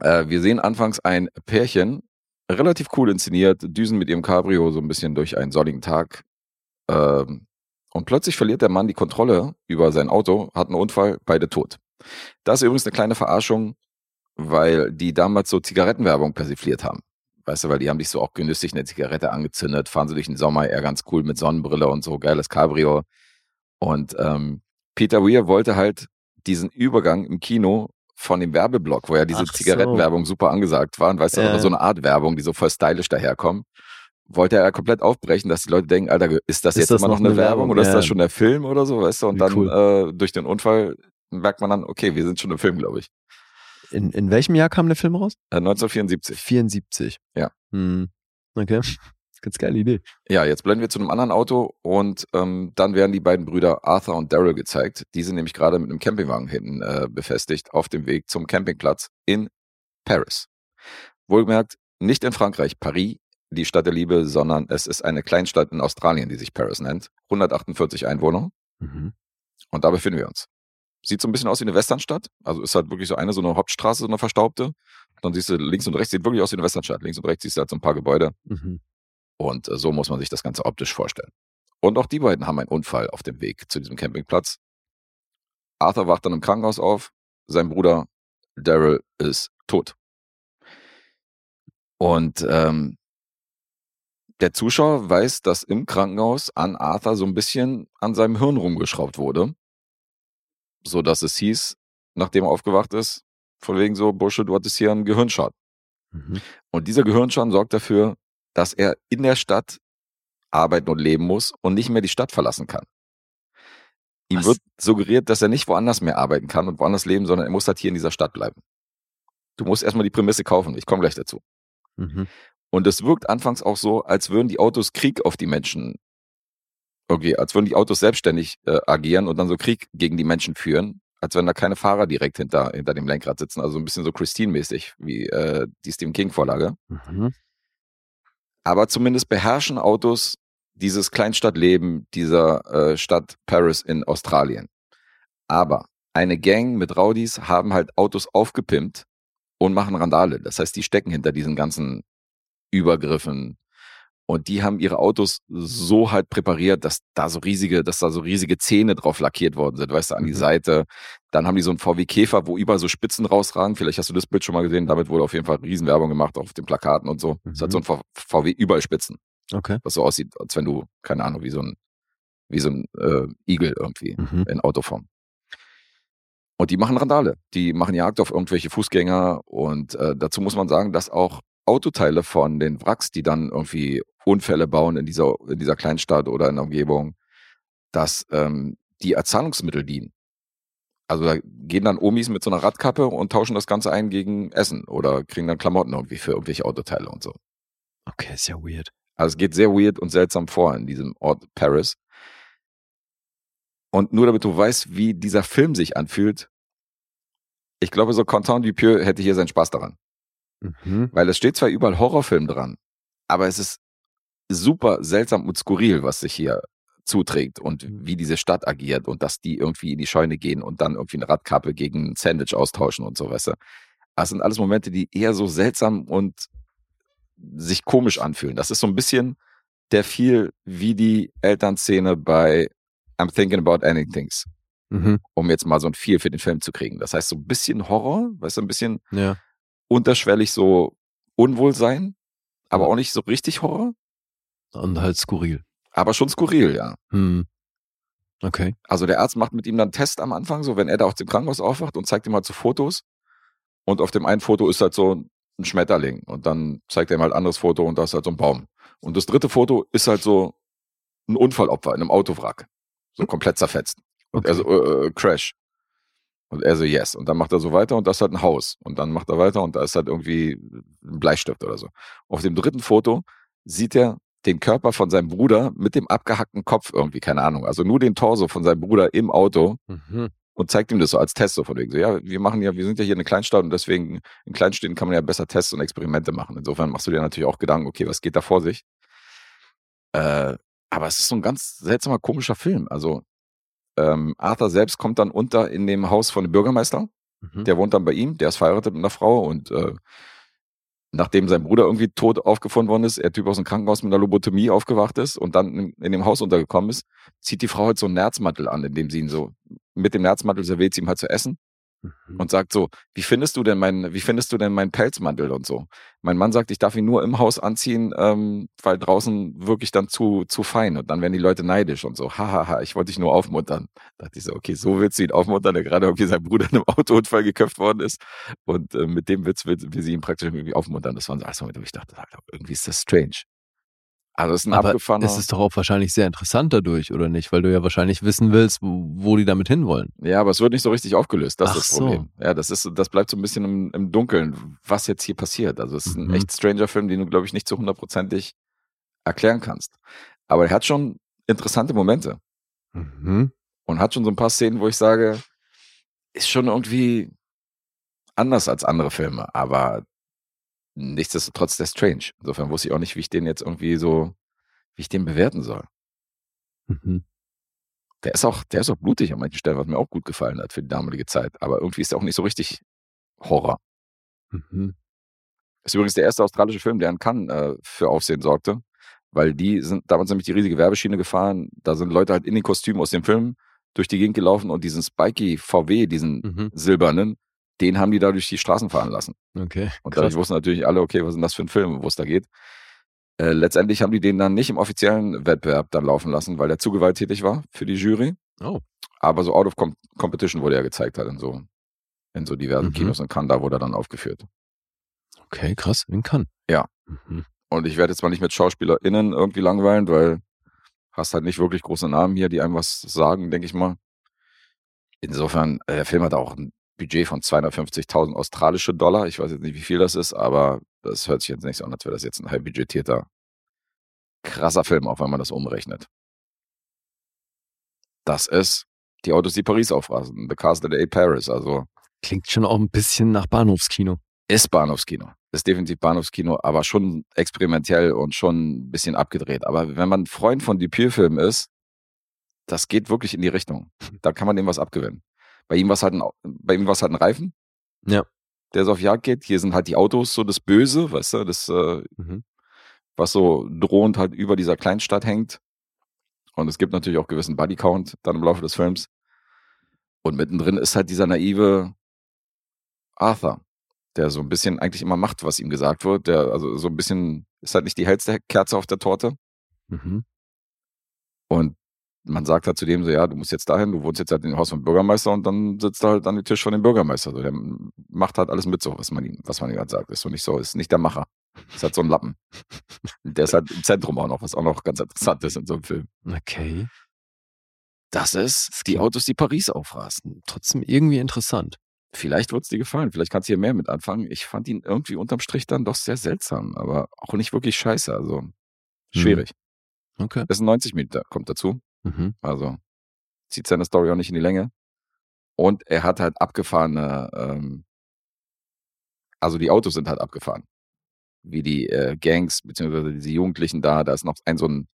Äh, wir sehen anfangs ein Pärchen, relativ cool inszeniert, düsen mit ihrem Cabrio so ein bisschen durch einen sonnigen Tag. Ähm, und plötzlich verliert der Mann die Kontrolle über sein Auto, hat einen Unfall, beide tot. Das ist übrigens eine kleine Verarschung, weil die damals so Zigarettenwerbung persifliert haben. Weißt du, weil die haben sich so auch genüsslich eine Zigarette angezündet, fahren sie durch den Sommer, er ganz cool mit Sonnenbrille und so, geiles Cabrio. Und ähm, Peter Weir wollte halt diesen Übergang im Kino von dem Werbeblock, wo ja diese Ach so. Zigarettenwerbung super angesagt war, und weißt du, Ja. aber so eine Art Werbung, die so voll stylisch daherkommt, wollte er komplett aufbrechen, dass die Leute denken, Alter, ist das Ist jetzt das immer noch eine eine Werbung oder ist Ja. das schon der Film oder so, weißt du? Und Wie dann cool. äh, durch den Unfall merkt man dann, okay, wir sind schon im Film, glaube ich. In, in welchem Jahr kam der Film raus? Äh, 1974. 74. Ja. Hm. Okay. Ganz geile Idee. Ja, jetzt blenden wir zu einem anderen Auto und ähm, dann werden die beiden Brüder Arthur und Daryl gezeigt. Die sind nämlich gerade mit einem Campingwagen hinten äh, befestigt auf dem Weg zum Campingplatz in Paris. Wohlgemerkt, nicht in Frankreich, Paris, die Stadt der Liebe, sondern es ist eine Kleinstadt in Australien, die sich Paris nennt. 148 Einwohner Mhm. und da befinden wir uns. Sieht so ein bisschen aus wie eine Westernstadt. Also ist halt wirklich so eine, so eine Hauptstraße, so eine verstaubte. Dann siehst du links und rechts, sieht wirklich aus wie eine Westernstadt. Links und rechts siehst du halt so ein paar Gebäude. Mhm. Und äh, so muss man sich das Ganze optisch vorstellen. Und auch die beiden haben einen Unfall auf dem Weg zu diesem Campingplatz. Arthur wacht dann im Krankenhaus auf. Sein Bruder Daryl ist tot. Und ähm, der Zuschauer weiß, dass im Krankenhaus an Arthur so ein bisschen an seinem Hirn rumgeschraubt wurde. So dass es hieß, nachdem er aufgewacht ist, von wegen so, Bursche, du hattest hier einen Gehirnschaden. Mhm. Und dieser Gehirnschaden sorgt dafür, dass er in der Stadt arbeiten und leben muss und nicht mehr die Stadt verlassen kann. Ihm Was? wird suggeriert, dass er nicht woanders mehr arbeiten kann und woanders leben, sondern er muss halt hier in dieser Stadt bleiben. Du musst erstmal die Prämisse kaufen. Ich komme gleich dazu. Mhm. Und es wirkt anfangs auch so, als würden die Autos Krieg auf die Menschen, irgendwie, als würden die Autos selbstständig äh, agieren und dann so Krieg gegen die Menschen führen, als wenn da keine Fahrer direkt hinter, hinter dem Lenkrad sitzen. Also ein bisschen so Christine-mäßig, wie äh, die Stephen King-Vorlage. Mhm. Aber zumindest beherrschen Autos dieses Kleinstadtleben dieser äh, Stadt Paris in Australien. Aber eine Gang mit Rowdies haben halt Autos aufgepimpt und machen Randale. Das heißt, die stecken hinter diesen ganzen Übergriffen. Und die haben ihre Autos so halt präpariert, dass da so riesige, dass da so riesige Zähne drauf lackiert worden sind, weißt du, an die Mhm. Seite. Dann haben die so einen VW Käfer, wo überall so Spitzen rausragen. Vielleicht hast du das Bild schon mal gesehen. Damit wurde auf jeden Fall Riesenwerbung gemacht, auf den Plakaten und so. Es hat Mhm. so ein V- VW überall Spitzen Okay. was so aussieht, als wenn du, keine Ahnung, wie so ein, wie so ein äh, Igel irgendwie Mhm. in Autoform. Und die machen Randale. Die machen Jagd auf irgendwelche Fußgänger. Und äh, dazu muss man sagen, dass auch Autoteile von den Wracks, die dann irgendwie Unfälle bauen in dieser, in dieser Kleinstadt oder in der Umgebung, dass ähm, die als Zahlungsmittel dienen. Also da gehen dann Omis mit so einer Radkappe und tauschen das Ganze ein gegen Essen oder kriegen dann Klamotten irgendwie für irgendwelche Autoteile und so. Okay, ist ja weird. Also es geht sehr weird und seltsam vor in diesem Ort Paris. Und nur damit du weißt, wie dieser Film sich anfühlt, ich glaube, so Quentin Dupieux hätte hier seinen Spaß daran. Mhm. Weil es steht zwar überall Horrorfilm dran, aber es ist super seltsam und skurril, was sich hier zuträgt und Mhm. wie diese Stadt agiert und dass die irgendwie in die Scheune gehen und dann irgendwie eine Radkappe gegen ein Sandwich austauschen und so, weißt du. Das sind alles Momente, die eher so seltsam und sich komisch anfühlen. Das ist so ein bisschen der viel wie die Elternszene bei I'm Thinking About Ending Things, Mhm. um jetzt mal so ein viel für den Film zu kriegen. Das heißt, so ein bisschen Horror, weißt du, ein bisschen Ja. unterschwellig so Unwohlsein, aber auch nicht so richtig Horror, Und halt skurril. aber schon skurril, ja. Hm. Okay. Also der Arzt macht mit ihm dann einen Test am Anfang, so wenn er da aus dem Krankenhaus aufwacht und zeigt ihm halt so Fotos. Und auf dem einen Foto ist halt so ein Schmetterling. Und dann zeigt er ihm halt ein anderes Foto und da ist halt so ein Baum. Und das dritte Foto ist halt so ein Unfallopfer in einem Autowrack. So komplett zerfetzt. Und er so, äh, äh, Crash. Und er so, yes. Und dann macht er so weiter und das ist halt ein Haus. Und dann macht er weiter und da ist halt irgendwie ein Bleistift oder so. Auf dem dritten Foto sieht er den Körper von seinem Bruder mit dem abgehackten Kopf irgendwie, keine Ahnung. Also nur den Torso von seinem Bruder im Auto Mhm. und zeigt ihm das so als Test so von wegen so, ja, wir machen ja, wir sind ja hier eine Kleinstadt und deswegen in Kleinstädten kann man ja besser Tests und Experimente machen. Insofern machst du dir natürlich auch Gedanken, okay, was geht da vor sich? Äh, aber es ist so ein ganz seltsamer, komischer Film. Also ähm, Arthur selbst kommt dann unter in dem Haus von dem Bürgermeister. Mhm. Der wohnt dann bei ihm, der ist verheiratet mit einer Frau und äh, nachdem sein Bruder irgendwie tot aufgefunden worden ist, er Typ aus dem Krankenhaus mit einer Lobotomie aufgewacht ist und dann in, in dem Haus untergekommen ist, zieht die Frau halt so einen Nerzmantel an, indem sie ihn so mit dem Nerzmantel serviert sie ihm halt zu essen Mhm. und sagt so, wie findest du denn mein, wie findest du denn meinen Pelzmantel und so? Mein Mann sagt, ich darf ihn nur im Haus anziehen, ähm, weil draußen wirklich dann zu, zu fein und dann werden die Leute neidisch und so, hahaha, ich wollte dich nur aufmuntern. Da dachte ich so, okay, so willst du ihn aufmuntern, der gerade irgendwie sein Bruder in einem Autounfall geköpft worden ist und äh, mit dem Witz will, will sie ihn praktisch irgendwie aufmuntern. Das waren so alles Momente, wo ich dachte, irgendwie ist das strange. Also es ist ein Aber abgefahrener. es ist doch auch wahrscheinlich sehr interessant dadurch, oder nicht? Weil du ja wahrscheinlich wissen willst, wo, die damit hinwollen. Ja, aber es wird nicht so richtig aufgelöst. Das Ach ist das so. Problem. Ja, das ist, das bleibt so ein bisschen im, im Dunkeln, was jetzt hier passiert. Also es ist ein Mhm. echt stranger Film, den du, glaube ich, nicht zu hundertprozentig erklären kannst. Aber er hat schon interessante Momente Mhm. und hat schon so ein paar Szenen, wo ich sage, ist schon irgendwie anders als andere Filme, aber nichtsdestotrotz der strange. Insofern wusste ich auch nicht, wie ich den jetzt irgendwie so, wie ich den bewerten soll. Mhm. Der ist auch, der ist auch blutig an manchen Stellen, was mir auch gut gefallen hat für die damalige Zeit. Aber irgendwie ist er auch nicht so richtig Horror. Mhm. Ist übrigens der erste australische Film, der in Cannes äh, für Aufsehen sorgte, weil die sind damals nämlich die riesige Werbeschiene gefahren. Da sind Leute halt in den Kostümen aus dem Film durch die Gegend gelaufen und diesen Spiky VW, diesen Mhm. silbernen, den haben die da durch die Straßen fahren lassen. Okay. Und dadurch wussten natürlich alle, okay, was ist denn das für ein Film, wo es da geht. Äh, letztendlich haben die den dann nicht im offiziellen Wettbewerb dann laufen lassen, weil der zu gewalttätig war für die Jury. Oh. Aber so Out of Com Competition wurde er gezeigt halt in so, in so diversen Mhm. Kinos in Cannes, da wurde er dann aufgeführt. Okay, krass. In kann. Ja. Mhm. Und ich werde jetzt mal nicht mit SchauspielerInnen irgendwie langweilen, weil hast halt nicht wirklich große Namen hier, die einem was sagen, denke ich mal. Insofern, äh, der Film hat auch ein Budget von 250.000 australische Dollar. Ich weiß jetzt nicht, wie viel das ist, aber das hört sich jetzt nicht so an, als wäre das jetzt ein halb budgetierter, krasser Film, auch wenn man das umrechnet. Das ist die Autos, die Paris aufrasen. The Cars That Ate Paris. Also Klingt schon auch ein bisschen nach Bahnhofskino. ist Bahnhofskino. Ist definitiv Bahnhofskino, aber schon experimentell und schon ein bisschen abgedreht. Aber wenn man Freund von Dupieux-Filmen ist, das geht wirklich in die Richtung. Da kann man dem was abgewinnen. Bei ihm war es halt ein, bei ihm war es halt ein Reifen. Ja. Der so auf Jagd geht. Hier sind halt die Autos so das Böse, weißt du, das, äh, Mhm. was so drohend halt über dieser Kleinstadt hängt. Und es gibt natürlich auch gewissen Bodycount dann im Laufe des Films. Und mittendrin ist halt dieser naive Arthur, der so ein bisschen eigentlich immer macht, was ihm gesagt wird. Der also so ein bisschen ist halt nicht die hellste Kerze auf der Torte. Mhm. Und man sagt halt zu dem so, ja, du musst jetzt dahin, du wohnst jetzt halt in dem Haus vom Bürgermeister und dann sitzt er halt an dem Tisch von dem Bürgermeister. So, der macht halt alles mit so, was man ihm, was man ihm halt sagt. Ist so nicht so, ist nicht der Macher. Ist halt so ein Lappen. Der ist halt im Zentrum auch noch, was auch noch ganz interessant ist in so einem Film. Okay. Das ist die Autos, die Paris aufrasen. Trotzdem irgendwie interessant. Vielleicht wird's dir gefallen, vielleicht kannst du hier mehr mit anfangen. Ich fand ihn irgendwie unterm Strich dann doch sehr seltsam, aber auch nicht wirklich scheiße. Also schwierig. Okay. Das ein 90 Minuten, kommt dazu. Mhm. Also zieht seine Story auch nicht in die Länge. Und er hat halt abgefahrene, ähm, also die Autos sind halt abgefahren. Wie die äh, Gangs, beziehungsweise diese Jugendlichen da, da ist noch ein so ein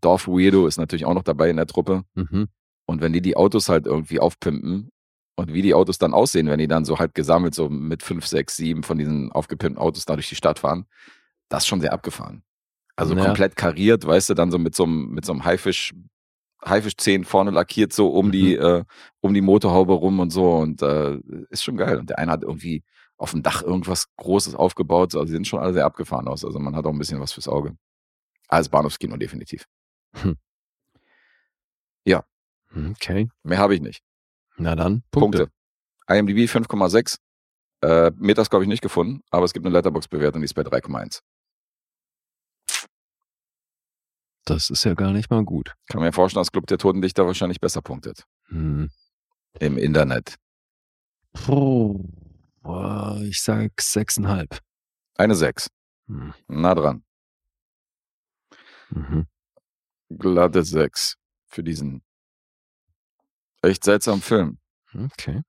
Dorf-Weirdo, ist natürlich auch noch dabei in der Truppe. Mhm. Und wenn die die Autos halt irgendwie aufpimpen und wie die Autos dann aussehen, wenn die dann so halt gesammelt, so mit fünf, sechs, sieben von diesen aufgepimpten Autos da durch die Stadt fahren, das ist schon sehr abgefahren. Also Ja. komplett kariert, weißt du, dann so mit so einem, mit so einem Haifisch, Haifischzähnen vorne lackiert, so um die, äh, um die Motorhaube rum und so. Und äh, ist schon geil. Und der eine hat irgendwie auf dem Dach irgendwas Großes aufgebaut. Also die sind schon alle sehr abgefahren aus. Also man hat auch ein bisschen was fürs Auge. Als Bahnhofskino definitiv. Okay. Mehr habe ich nicht. Na dann, Punkte. Punkte. IMDb 5,6. Äh, Metascore habe ich nicht gefunden, aber es gibt eine Letterbox-Bewertung, die ist bei 3,1. Das ist ja gar nicht mal gut. Kann mir vorstellen, dass Club der Totendichter wahrscheinlich besser punktet. Hm. Im Internet. Boah, Ich sag sechseinhalb. Eine 6. Hm. Nah dran. Mhm. Glatte 6 für diesen echt seltsamen Film. Okay.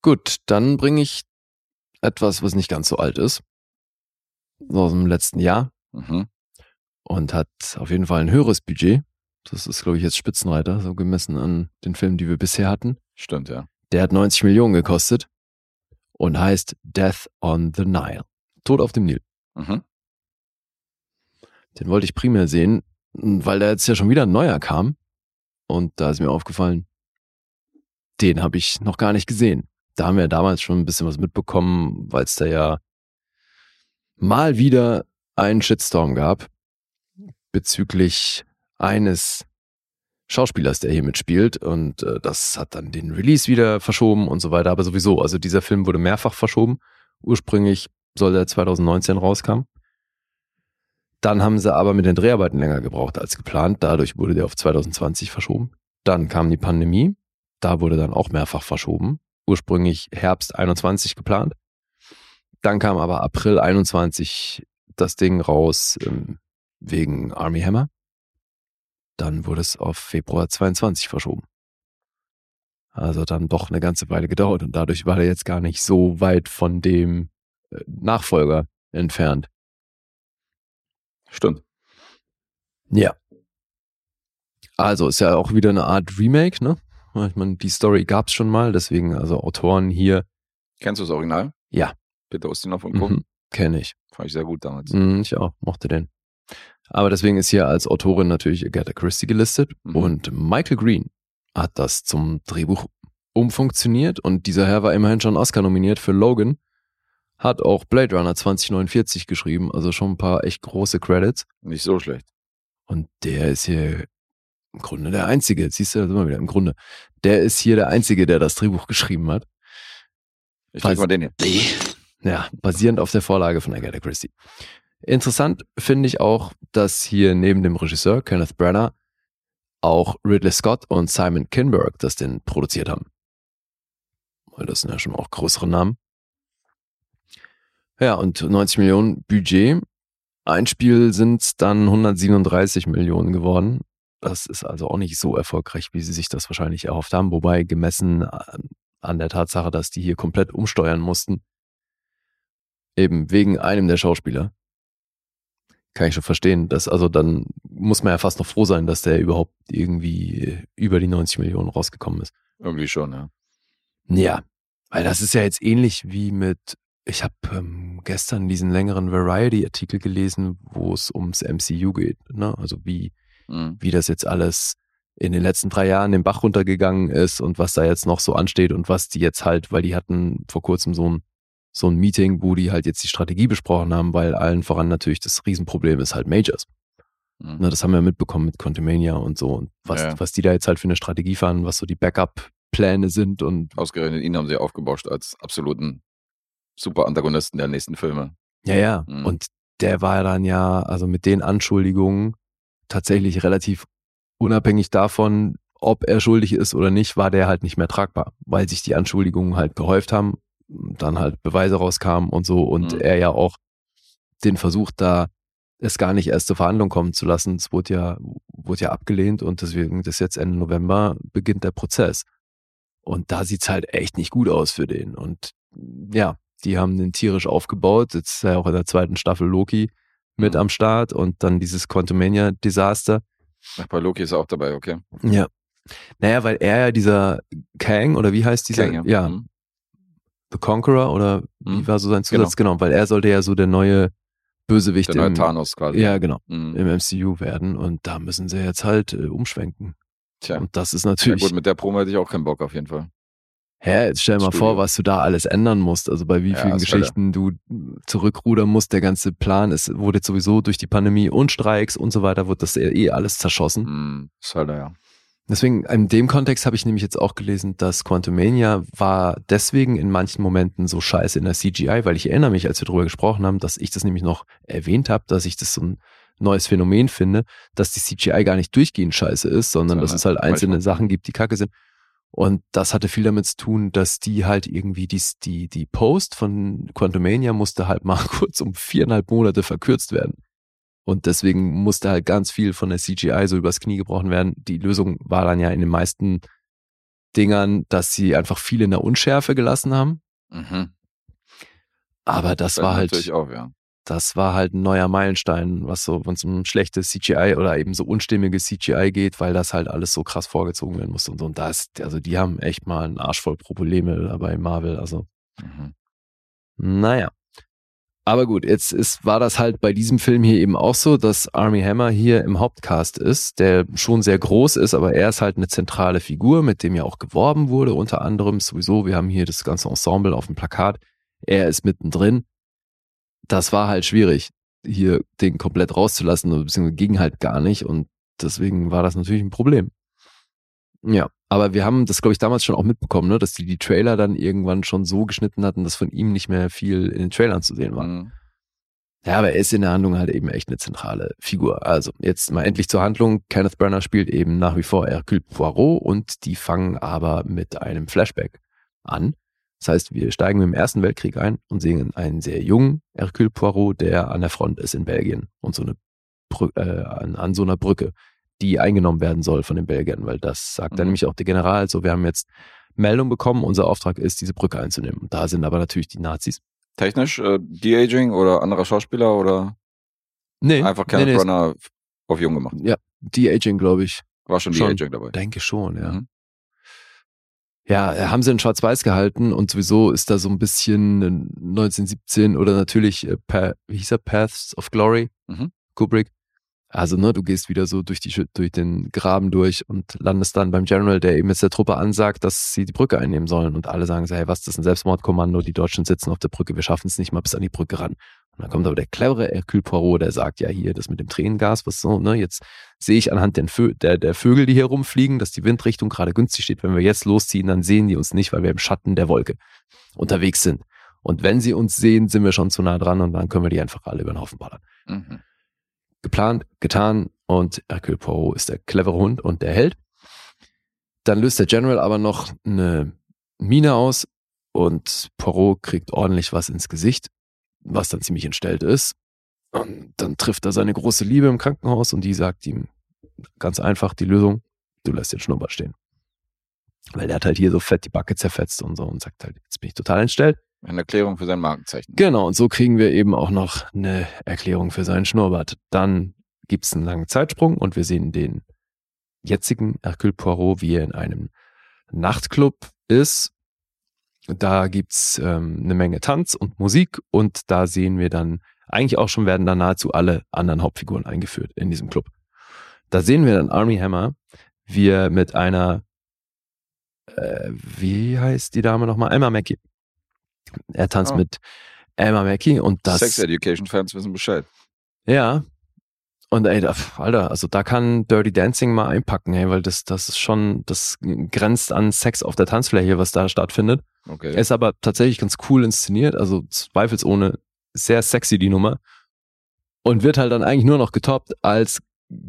Gut, dann bringe ich etwas, was nicht ganz so alt ist. So Aus dem letzten Jahr Mhm. und hat auf jeden Fall ein höheres Budget. Das ist, glaube ich, jetzt Spitzenreiter, so gemessen an den Filmen, die wir bisher hatten. Stimmt, ja. Der hat 90 Millionen gekostet und heißt Death on the Nile. Tod auf dem Nil. Mhm. Den wollte ich primär sehen, weil da jetzt ja schon wieder ein neuer kam. Und da ist mir aufgefallen, den habe ich noch gar nicht gesehen. Da haben wir damals schon ein bisschen was mitbekommen, weil es da ja mal wieder einen Shitstorm gab bezüglich eines Schauspielers, der hier mitspielt. Und äh, das hat dann den Release wieder verschoben und so weiter. Aber sowieso, also dieser Film wurde mehrfach verschoben. Ursprünglich soll der 2019 rauskam. Dann haben sie aber mit den Dreharbeiten länger gebraucht als geplant. Dadurch wurde der auf 2020 verschoben. Dann kam die Pandemie. Da wurde dann auch mehrfach verschoben. Ursprünglich Herbst 21 geplant. Dann kam aber April 21 das Ding raus ähm, wegen Army Hammer. Dann wurde es auf Februar 22 verschoben. Also dann doch eine ganze Weile gedauert und dadurch war er jetzt gar nicht so weit von dem äh, Nachfolger entfernt. Stimmt. Ja. Also ist ja auch wieder eine Art Remake, ne? Ich meine, die Story gab's schon mal, deswegen also Autoren hier. Kennst du das Original? Ja. Peter Ustinov und Co. Mhm, Kenne ich. Fand ich sehr gut damals. Mhm, ich auch, mochte den. Aber deswegen ist hier als Autorin natürlich Agatha Christie gelistet Mhm. und Michael Green hat das zum Drehbuch umfunktioniert und dieser Herr war immerhin schon Oscar nominiert für Logan, hat auch Blade Runner 2049 geschrieben, also schon ein paar echt große Credits Nicht so schlecht. und der ist hier im Grunde der Einzige, siehst du, da sind wir wieder im Grunde, der ist hier der Einzige, der das Drehbuch geschrieben hat. Ich Weiß- leg mal den hier. Ja, basierend auf der Vorlage von Agatha Christie. Interessant finde ich auch, dass hier neben dem Regisseur Kenneth Branagh auch Ridley Scott und Simon Kinberg das denn produziert haben. Weil das sind ja schon auch größere Namen. Ja, und 90 Millionen Budget. Ein Spiel sind dann 137 Millionen geworden. Das ist also auch nicht so erfolgreich, wie sie sich das wahrscheinlich erhofft haben. Wobei gemessen an der Tatsache, dass die hier komplett umsteuern mussten, Eben wegen einem der Schauspieler. Kann ich schon verstehen. Dass, also dann muss man ja fast noch froh sein, dass der überhaupt irgendwie über die 90 Millionen rausgekommen ist. Irgendwie schon, ja. Ja, weil das ist ja jetzt ähnlich wie mit, ich habe ähm, gestern diesen längeren Variety-Artikel gelesen, wo es ums MCU geht. Ne? Also wie, Mhm. wie das jetzt alles in den letzten drei Jahren den Bach runtergegangen ist und was da jetzt noch so ansteht und was die jetzt halt, weil die hatten vor kurzem so ein, so ein Meeting, wo die halt jetzt die Strategie besprochen haben, weil allen voran natürlich das Riesenproblem ist halt Majors. Mhm. Ne, das haben wir mitbekommen mit Quantumania und so und was, Ja. was die da jetzt halt für eine Strategie fahren, was so die Backup-Pläne sind und Ausgerechnet ihn haben sie aufgebauscht als absoluten super Antagonisten der nächsten Filme. Ja, ja. Mhm. Und der war dann ja, also mit den Anschuldigungen tatsächlich relativ unabhängig davon, ob er schuldig ist oder nicht, war der halt nicht mehr tragbar, weil sich die Anschuldigungen halt gehäuft haben, dann halt Beweise rauskamen und so und Mhm. er ja auch den Versuch da, es gar nicht erst zur Verhandlung kommen zu lassen, es wurde ja, wurde ja abgelehnt und deswegen das jetzt Ende November beginnt der Prozess. Und da sieht's halt echt nicht gut aus für den. Und ja, die haben den tierisch aufgebaut. Jetzt ist ja auch in der zweiten Staffel Loki mit Mhm. am Start und dann dieses Quantumania-Desaster. Ach, bei Loki ist er auch dabei, okay. Ja. Naja, weil er ja dieser Kang oder wie heißt dieser? Kang, ja, Mhm. The Conqueror oder wie Mhm. war so sein Zusatz? Genau. weil er sollte ja so der neue Bösewicht Der neue im, Thanos quasi. ja, genau, Mhm. im MCU werden und da müssen sie jetzt halt äh, umschwenken. Tja. Und das ist Ja, natürlich, gut, mit der Promo hätte ich auch keinen Bock auf jeden Fall. hä, jetzt stell mal Studio. vor, was du da alles ändern musst, also bei wie Ja, vielen Hölle. Geschichten du zurückrudern musst, der ganze Plan ist, wurde jetzt sowieso durch die Pandemie und Streiks und so weiter, wird das eh alles zerschossen. Mhm. Ist halt, ja. Deswegen, in dem Kontext habe ich nämlich jetzt auch gelesen, dass Quantumania war deswegen in manchen Momenten so scheiße in der CGI, weil ich erinnere mich, als wir darüber gesprochen haben, dass ich das nämlich noch erwähnt habe, dass ich das so ein neues Phänomen finde, dass die CGI gar nicht durchgehend scheiße ist, sondern dass Sondern es halt einzelne manchmal. Sachen gibt, die kacke sind. Und das hatte viel damit zu tun, dass die halt irgendwie dies, die, die Post von Quantumania musste halt mal kurz um viereinhalb Monate verkürzt werden. Und deswegen musste halt ganz viel von der CGI so übers Knie gebrochen werden. Die Lösung war dann ja in den meisten Dingern, dass sie einfach viel in der Unschärfe gelassen haben. Mhm. Aber das Fällt war halt, auch, ja. das war halt ein neuer Meilenstein, was so, wenn es um schlechtes CGI oder eben so unstimmige CGI geht, weil das halt alles so krass vorgezogen werden musste und so. Und da ist, also die haben echt mal einen Arsch voll Probleme dabei Marvel. Also Mhm. Naja. Aber gut, jetzt ist, war das halt bei diesem Film hier eben auch so, dass Army Hammer hier im Hauptcast ist, der schon sehr groß ist, aber er ist halt eine zentrale Figur, mit dem ja auch geworben wurde, unter anderem sowieso. Wir haben hier das ganze Ensemble auf dem Plakat. Er ist mittendrin. Das war halt schwierig, hier den komplett rauszulassen, beziehungsweise ging halt gar nicht und deswegen war das natürlich ein Problem. Ja, aber wir haben das, glaube ich, damals schon auch mitbekommen, ne, dass die die Trailer dann irgendwann schon so geschnitten hatten, dass von ihm nicht mehr viel in den Trailern zu sehen war. Mhm. Ja, aber er ist in der Handlung halt eben echt eine zentrale Figur. Also jetzt mal endlich zur Handlung. Kenneth Branagh spielt eben nach wie vor Hercule Poirot und die fangen aber mit einem Flashback an. Das heißt, wir steigen mit dem Ersten Weltkrieg ein und sehen einen sehr jungen Hercule Poirot, der an der Front ist in Belgien und so eine Brü äh, an, an so einer Brücke die eingenommen werden soll von den Belgiern, weil das sagt mhm. dann nämlich auch der General. So, wir haben jetzt Meldung bekommen, unser Auftrag ist, diese Brücke einzunehmen. Und da sind aber natürlich die Nazis. Technisch äh, De-Aging oder anderer Schauspieler oder nee, einfach Kenneth nee, nee, Branagh auf jung gemacht? Ja, De-Aging, glaube ich. War schon Schon. De-Aging dabei. Denke schon, ja. Mhm. Ja, äh, haben sie in Schwarz-Weiß gehalten und sowieso ist da so ein bisschen äh, 1917 oder natürlich, äh, wie hieß er, Paths of Glory, Mhm. Kubrick. Also, ne, du gehst wieder so durch, die, durch den Graben durch und landest dann beim General, der eben jetzt der Truppe ansagt, dass sie die Brücke einnehmen sollen. Und alle sagen so, hey, was, das ist ein Selbstmordkommando, die Deutschen sitzen auf der Brücke, wir schaffen es nicht mal bis an die Brücke ran. Und dann kommt aber der clevere Hercule Poirot, der sagt, ja, hier, das mit dem Tränengas, was so, ne, jetzt sehe ich anhand Vö der, der Vögel, die hier rumfliegen, dass die Windrichtung gerade günstig steht. Wenn wir jetzt losziehen, dann sehen die uns nicht, weil wir im Schatten der Wolke unterwegs sind. Und wenn sie uns sehen, sind wir schon zu nah dran und dann können wir die einfach alle über den Haufen ballern. Mhm. Geplant, getan und Hercule Poirot ist der clevere Hund und der Held. Dann löst der General aber noch eine Mine aus und Poirot kriegt ordentlich was ins Gesicht, was dann ziemlich entstellt ist. Und dann trifft er seine große Liebe im Krankenhaus und die sagt ihm ganz einfach die Lösung, du lässt den Schnurrbart stehen. Weil der hat halt hier so fett die Backe zerfetzt und so und sagt halt, jetzt bin ich total entstellt. Eine Erklärung für sein Markenzeichen. Genau, und so kriegen wir eben auch noch eine Erklärung für seinen Schnurrbart. Dann gibt's einen langen Zeitsprung und wir sehen den jetzigen Hercule Poirot, wie er in einem Nachtclub ist. Da gibt's ähm, eine Menge Tanz und Musik und da sehen wir dann, eigentlich auch schon werden da nahezu alle anderen Hauptfiguren eingeführt in diesem Club. Da sehen wir dann Army Hammer, wie er mit einer, äh, wie heißt die Dame nochmal? Emma Mackey. Er tanzt Oh. mit Emma Mackey und das. Sex Education Fans wissen Bescheid. Ja. Und ey, da, Alter, also da kann Dirty Dancing mal einpacken, ey, weil das, das ist schon, das grenzt an Sex auf der Tanzfläche, was da stattfindet. Okay. Er ist aber tatsächlich ganz cool inszeniert, also zweifelsohne sehr sexy die Nummer. Und wird halt dann eigentlich nur noch getoppt, als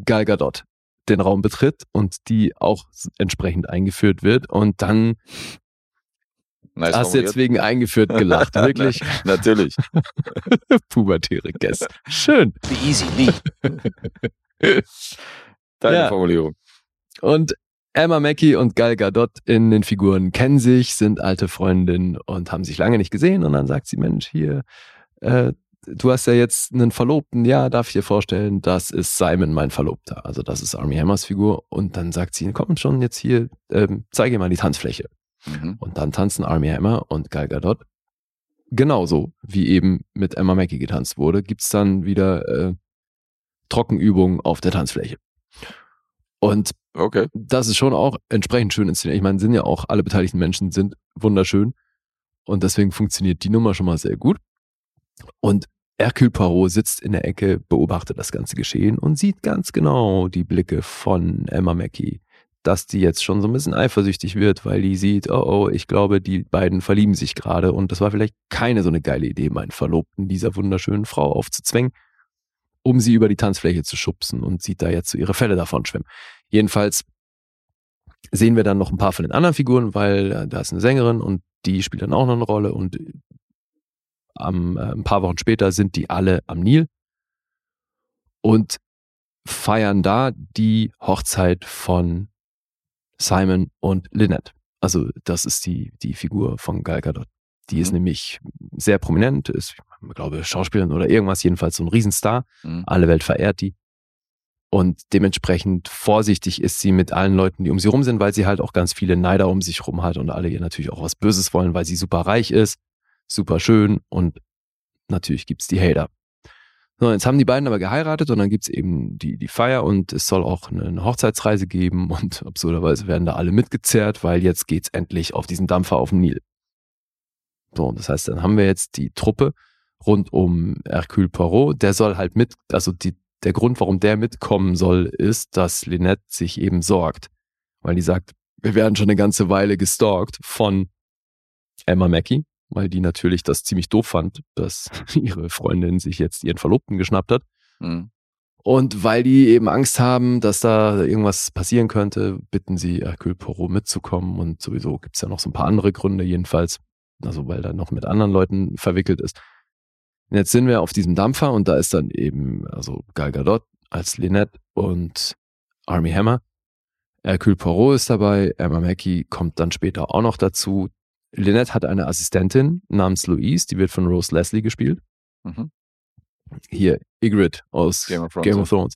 Gal Gadot den Raum betritt und die auch entsprechend eingeführt wird. Und dann nice hast du jetzt wegen eingeführt gelacht. Wirklich Natürlich. pubertäre Gäste. Schön. Be easy, Lee. Deine Ja. Formulierung. Und Emma Mackey und Gal Gadot in den Figuren kennen sich, sind alte Freundinnen und haben sich lange nicht gesehen. Und dann sagt sie, Mensch, hier, äh, du hast ja jetzt einen Verlobten. Ja, darf ich dir vorstellen, das ist Simon, mein Verlobter. Also das ist Army Hammers Figur. Und dann sagt sie, komm schon jetzt hier, ähm, zeige mal die Tanzfläche. Mhm. Und dann tanzen Army Hammer und Gal Gadot. Genauso wie eben mit Emma Mackey getanzt wurde, gibt's dann wieder äh, Trockenübungen auf der Tanzfläche. Und Okay. das ist schon auch entsprechend schön inszeniert. Ich meine, sind ja auch alle beteiligten Menschen sind wunderschön. Und deswegen funktioniert die Nummer schon mal sehr gut. Und Hercule Poirot sitzt in der Ecke, beobachtet das ganze Geschehen und sieht ganz genau die Blicke von Emma Mackey, dass die jetzt schon so ein bisschen eifersüchtig wird, weil die sieht, oh oh, ich glaube, die beiden verlieben sich gerade und das war vielleicht keine so eine geile Idee, meinen Verlobten dieser wunderschönen Frau aufzuzwängen, um sie über die Tanzfläche zu schubsen und sieht da jetzt so ihre Fälle davon schwimmen. Jedenfalls sehen wir dann noch ein paar von den anderen Figuren, weil äh, da ist eine Sängerin und die spielt dann auch noch eine Rolle und am, äh, ein paar Wochen später sind die alle am Nil und feiern da die Hochzeit von Simon und Lynette. Also das ist die, die Figur von Gal Gadot. Die ist Mhm. nämlich sehr prominent, ist, ich glaube, Schauspielerin oder irgendwas, jedenfalls so ein Riesenstar. Mhm. Alle Welt verehrt die. Und dementsprechend vorsichtig ist sie mit allen Leuten, die um sie rum sind, weil sie halt auch ganz viele Neider um sich rum hat und alle ihr natürlich auch was Böses wollen, weil sie super reich ist, super schön und natürlich gibt's die Hater. So, jetzt haben die beiden aber geheiratet und dann gibt's eben die, die Feier und es soll auch eine, eine Hochzeitsreise geben und absurderweise werden da alle mitgezerrt, weil jetzt geht's endlich auf diesen Dampfer auf dem Nil. So, das heißt, dann haben wir jetzt die Truppe rund um Hercule Poirot, der soll halt mit, also die, der Grund, warum der mitkommen soll, ist, dass Lynette sich eben sorgt. Weil die sagt, wir werden schon eine ganze Weile gestalkt von Emma Mackey, weil die natürlich das ziemlich doof fand, dass ihre Freundin sich jetzt ihren Verlobten geschnappt hat. Mhm. Und weil die eben Angst haben, dass da irgendwas passieren könnte, bitten sie Hercule Poirot mitzukommen. Und sowieso gibt's ja noch so ein paar andere Gründe jedenfalls. Also weil er noch mit anderen Leuten verwickelt ist. Und jetzt sind wir auf diesem Dampfer und da ist dann eben, also Gal Gadot als Lynette und Army Hammer. Hercule Poirot ist dabei, Emma Mackey kommt dann später auch noch dazu. Lynette hat eine Assistentin namens Louise, die wird von Rose Leslie gespielt. Mhm. Hier, Ygritte aus Game of Thrones. Game of Thrones.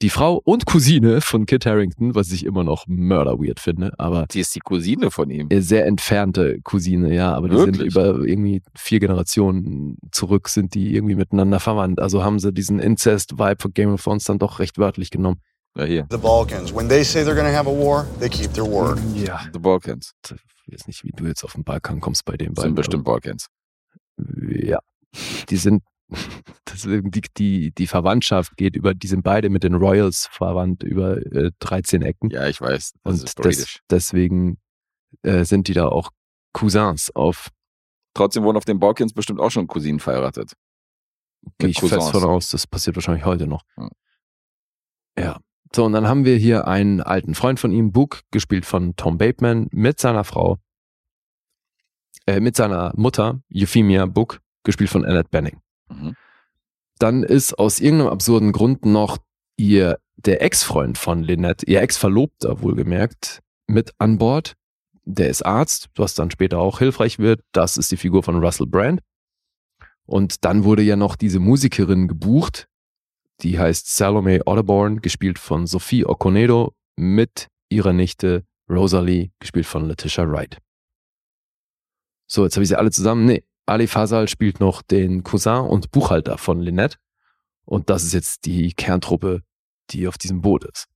Die Frau und Cousine von Kit Harrington, was ich immer noch mörder weird finde, aber Die ist die Cousine von ihm. äh, sehr entfernte Cousine, ja, aber die sind über irgendwie vier Generationen zurück, sind die irgendwie miteinander verwandt. Also haben sie diesen Incest-Vibe von Game of Thrones dann doch recht wörtlich genommen. Ja, hier. The Balkans, when they say they're going to have a war, they keep their word. Ja. The Balkans. Ich weiß nicht, wie du jetzt auf den Balkan kommst bei den Das beiden. sind bestimmt Balkans. Ja. Die sind, das, die, die, die Verwandtschaft geht über, die sind beide mit den Royals verwandt über äh, 13 Ecken. Ja, ich weiß. Das Und ist des, deswegen äh, sind die da auch Cousins auf, Trotzdem wurden auf den Balkans bestimmt auch schon Cousinen verheiratet. gehe ich fest Cousins. von aus, das passiert wahrscheinlich heute noch. Ja. Ja. So, und dann haben wir hier einen alten Freund von ihm, Book, gespielt von Tom Bateman, mit seiner Frau, äh, mit seiner Mutter, Euphemia Book, gespielt von Annette Benning. Mhm. Dann ist aus irgendeinem absurden Grund noch ihr, der Ex-Freund von Lynette, ihr Ex-Verlobter wohlgemerkt, mit an Bord. Der ist Arzt, was dann später auch hilfreich wird. Das ist die Figur von Russell Brand. Und dann wurde ja noch diese Musikerin gebucht, die heißt Salome Otterborn, gespielt von Sophie Okonedo, mit ihrer Nichte Rosalie, gespielt von Letitia Wright. So, jetzt habe ich sie alle zusammen. Nee, Ali Fasal spielt noch den Cousin und Buchhalter von Lynette. Und das ist jetzt die Kerntruppe, die auf diesem Boot ist.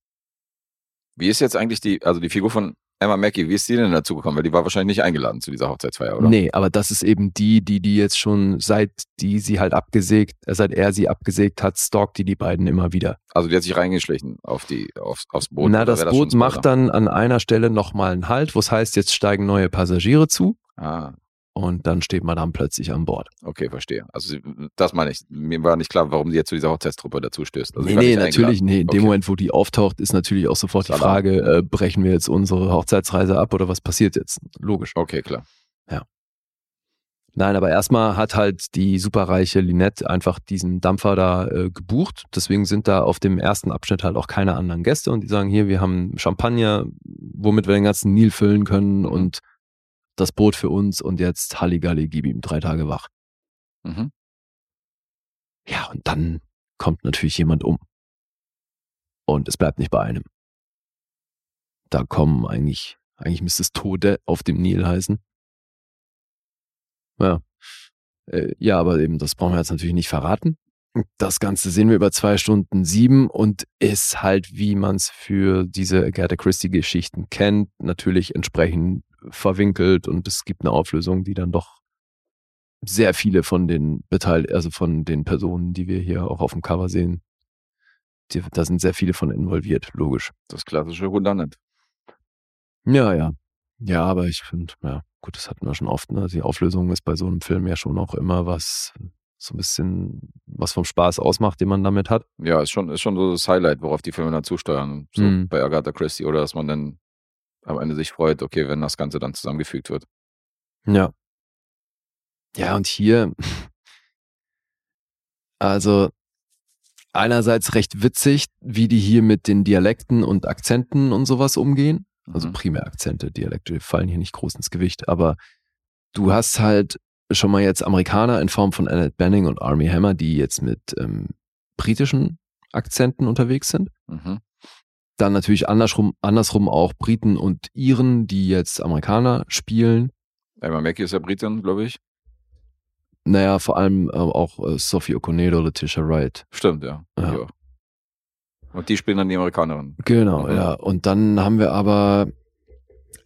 Wie ist jetzt eigentlich die, also die Figur von Emma Mackey, wie ist die denn dazu gekommen? Weil die war wahrscheinlich nicht eingeladen zu dieser Hochzeitsfeier, oder? Nee, aber das ist eben die, die die jetzt schon seit die sie halt abgesägt, äh, seit er sie abgesägt hat, stalkt die die beiden immer wieder. Also die hat sich reingeschlichen auf die, aufs, aufs Boot. Na, das wäre Boot macht dann an einer Stelle nochmal einen Halt, wo es heißt, jetzt steigen neue Passagiere zu Ah, und dann steht man dann plötzlich an Bord. okay, verstehe. Also das meine ich. Mir war nicht klar, warum sie jetzt zu dieser Hochzeitstruppe dazu stößt. Also nee, nee, natürlich, nee. In dem Okay. Moment, wo die auftaucht, ist natürlich auch sofort die Salam. Frage, äh, brechen wir jetzt unsere Hochzeitsreise ab oder was passiert jetzt? Logisch. Okay, klar. Nein, aber erstmal hat halt die superreiche Linette einfach diesen Dampfer da äh, gebucht. Deswegen sind da auf dem ersten Abschnitt halt auch keine anderen Gäste und die sagen, hier, wir haben Champagner, womit wir den ganzen Nil füllen können Mhm. und das Boot für uns und jetzt Halligalli, gib ihm drei Tage wach. Mhm. Ja, und dann kommt natürlich jemand um. Und es bleibt nicht bei einem. Da kommen eigentlich, eigentlich müsste es Tode auf dem Nil heißen. Ja. Äh, ja, aber eben, das brauchen wir jetzt natürlich nicht verraten. Das Ganze sehen wir über zwei Stunden sieben und ist halt, wie man es für diese Agatha Christie-Geschichten kennt, natürlich entsprechend verwinkelt und es gibt eine Auflösung, die dann doch sehr viele von den Beteil also von den Personen, die wir hier auch auf dem Cover sehen, die, da sind sehr viele von involviert, logisch. Das klassische Whodunit. Ja, ja. Ja, aber ich finde, ja, gut, das hatten wir schon oft, ne? Die Auflösung ist bei so einem Film ja schon auch immer was, so ein bisschen, was vom Spaß ausmacht, den man damit hat. Ja, ist schon, ist schon so das Highlight, worauf die Filme dann zusteuern. So Mhm. bei Agatha Christie oder dass man dann am Ende sich freut, okay, wenn das Ganze dann zusammengefügt wird. Ja. Ja, und hier, also einerseits recht witzig, wie die hier mit den Dialekten und Akzenten und sowas umgehen. Also Mhm. primär Akzente, Dialekte fallen hier nicht groß ins Gewicht, aber du hast halt schon mal jetzt Amerikaner in Form von Annette Benning und Army Hammer, die jetzt mit ähm, britischen Akzenten unterwegs sind. Mhm. Dann natürlich andersrum, andersrum auch Briten und Iren, die jetzt Amerikaner spielen. Emma Mackey ist ja Britin, glaube ich. Naja, vor allem äh, auch äh, Sophie Okonedo, Letitia Wright. Stimmt, ja. Ja. ja. Und die spielen dann die Amerikanerin. Genau, Mhm. ja. Und dann haben wir aber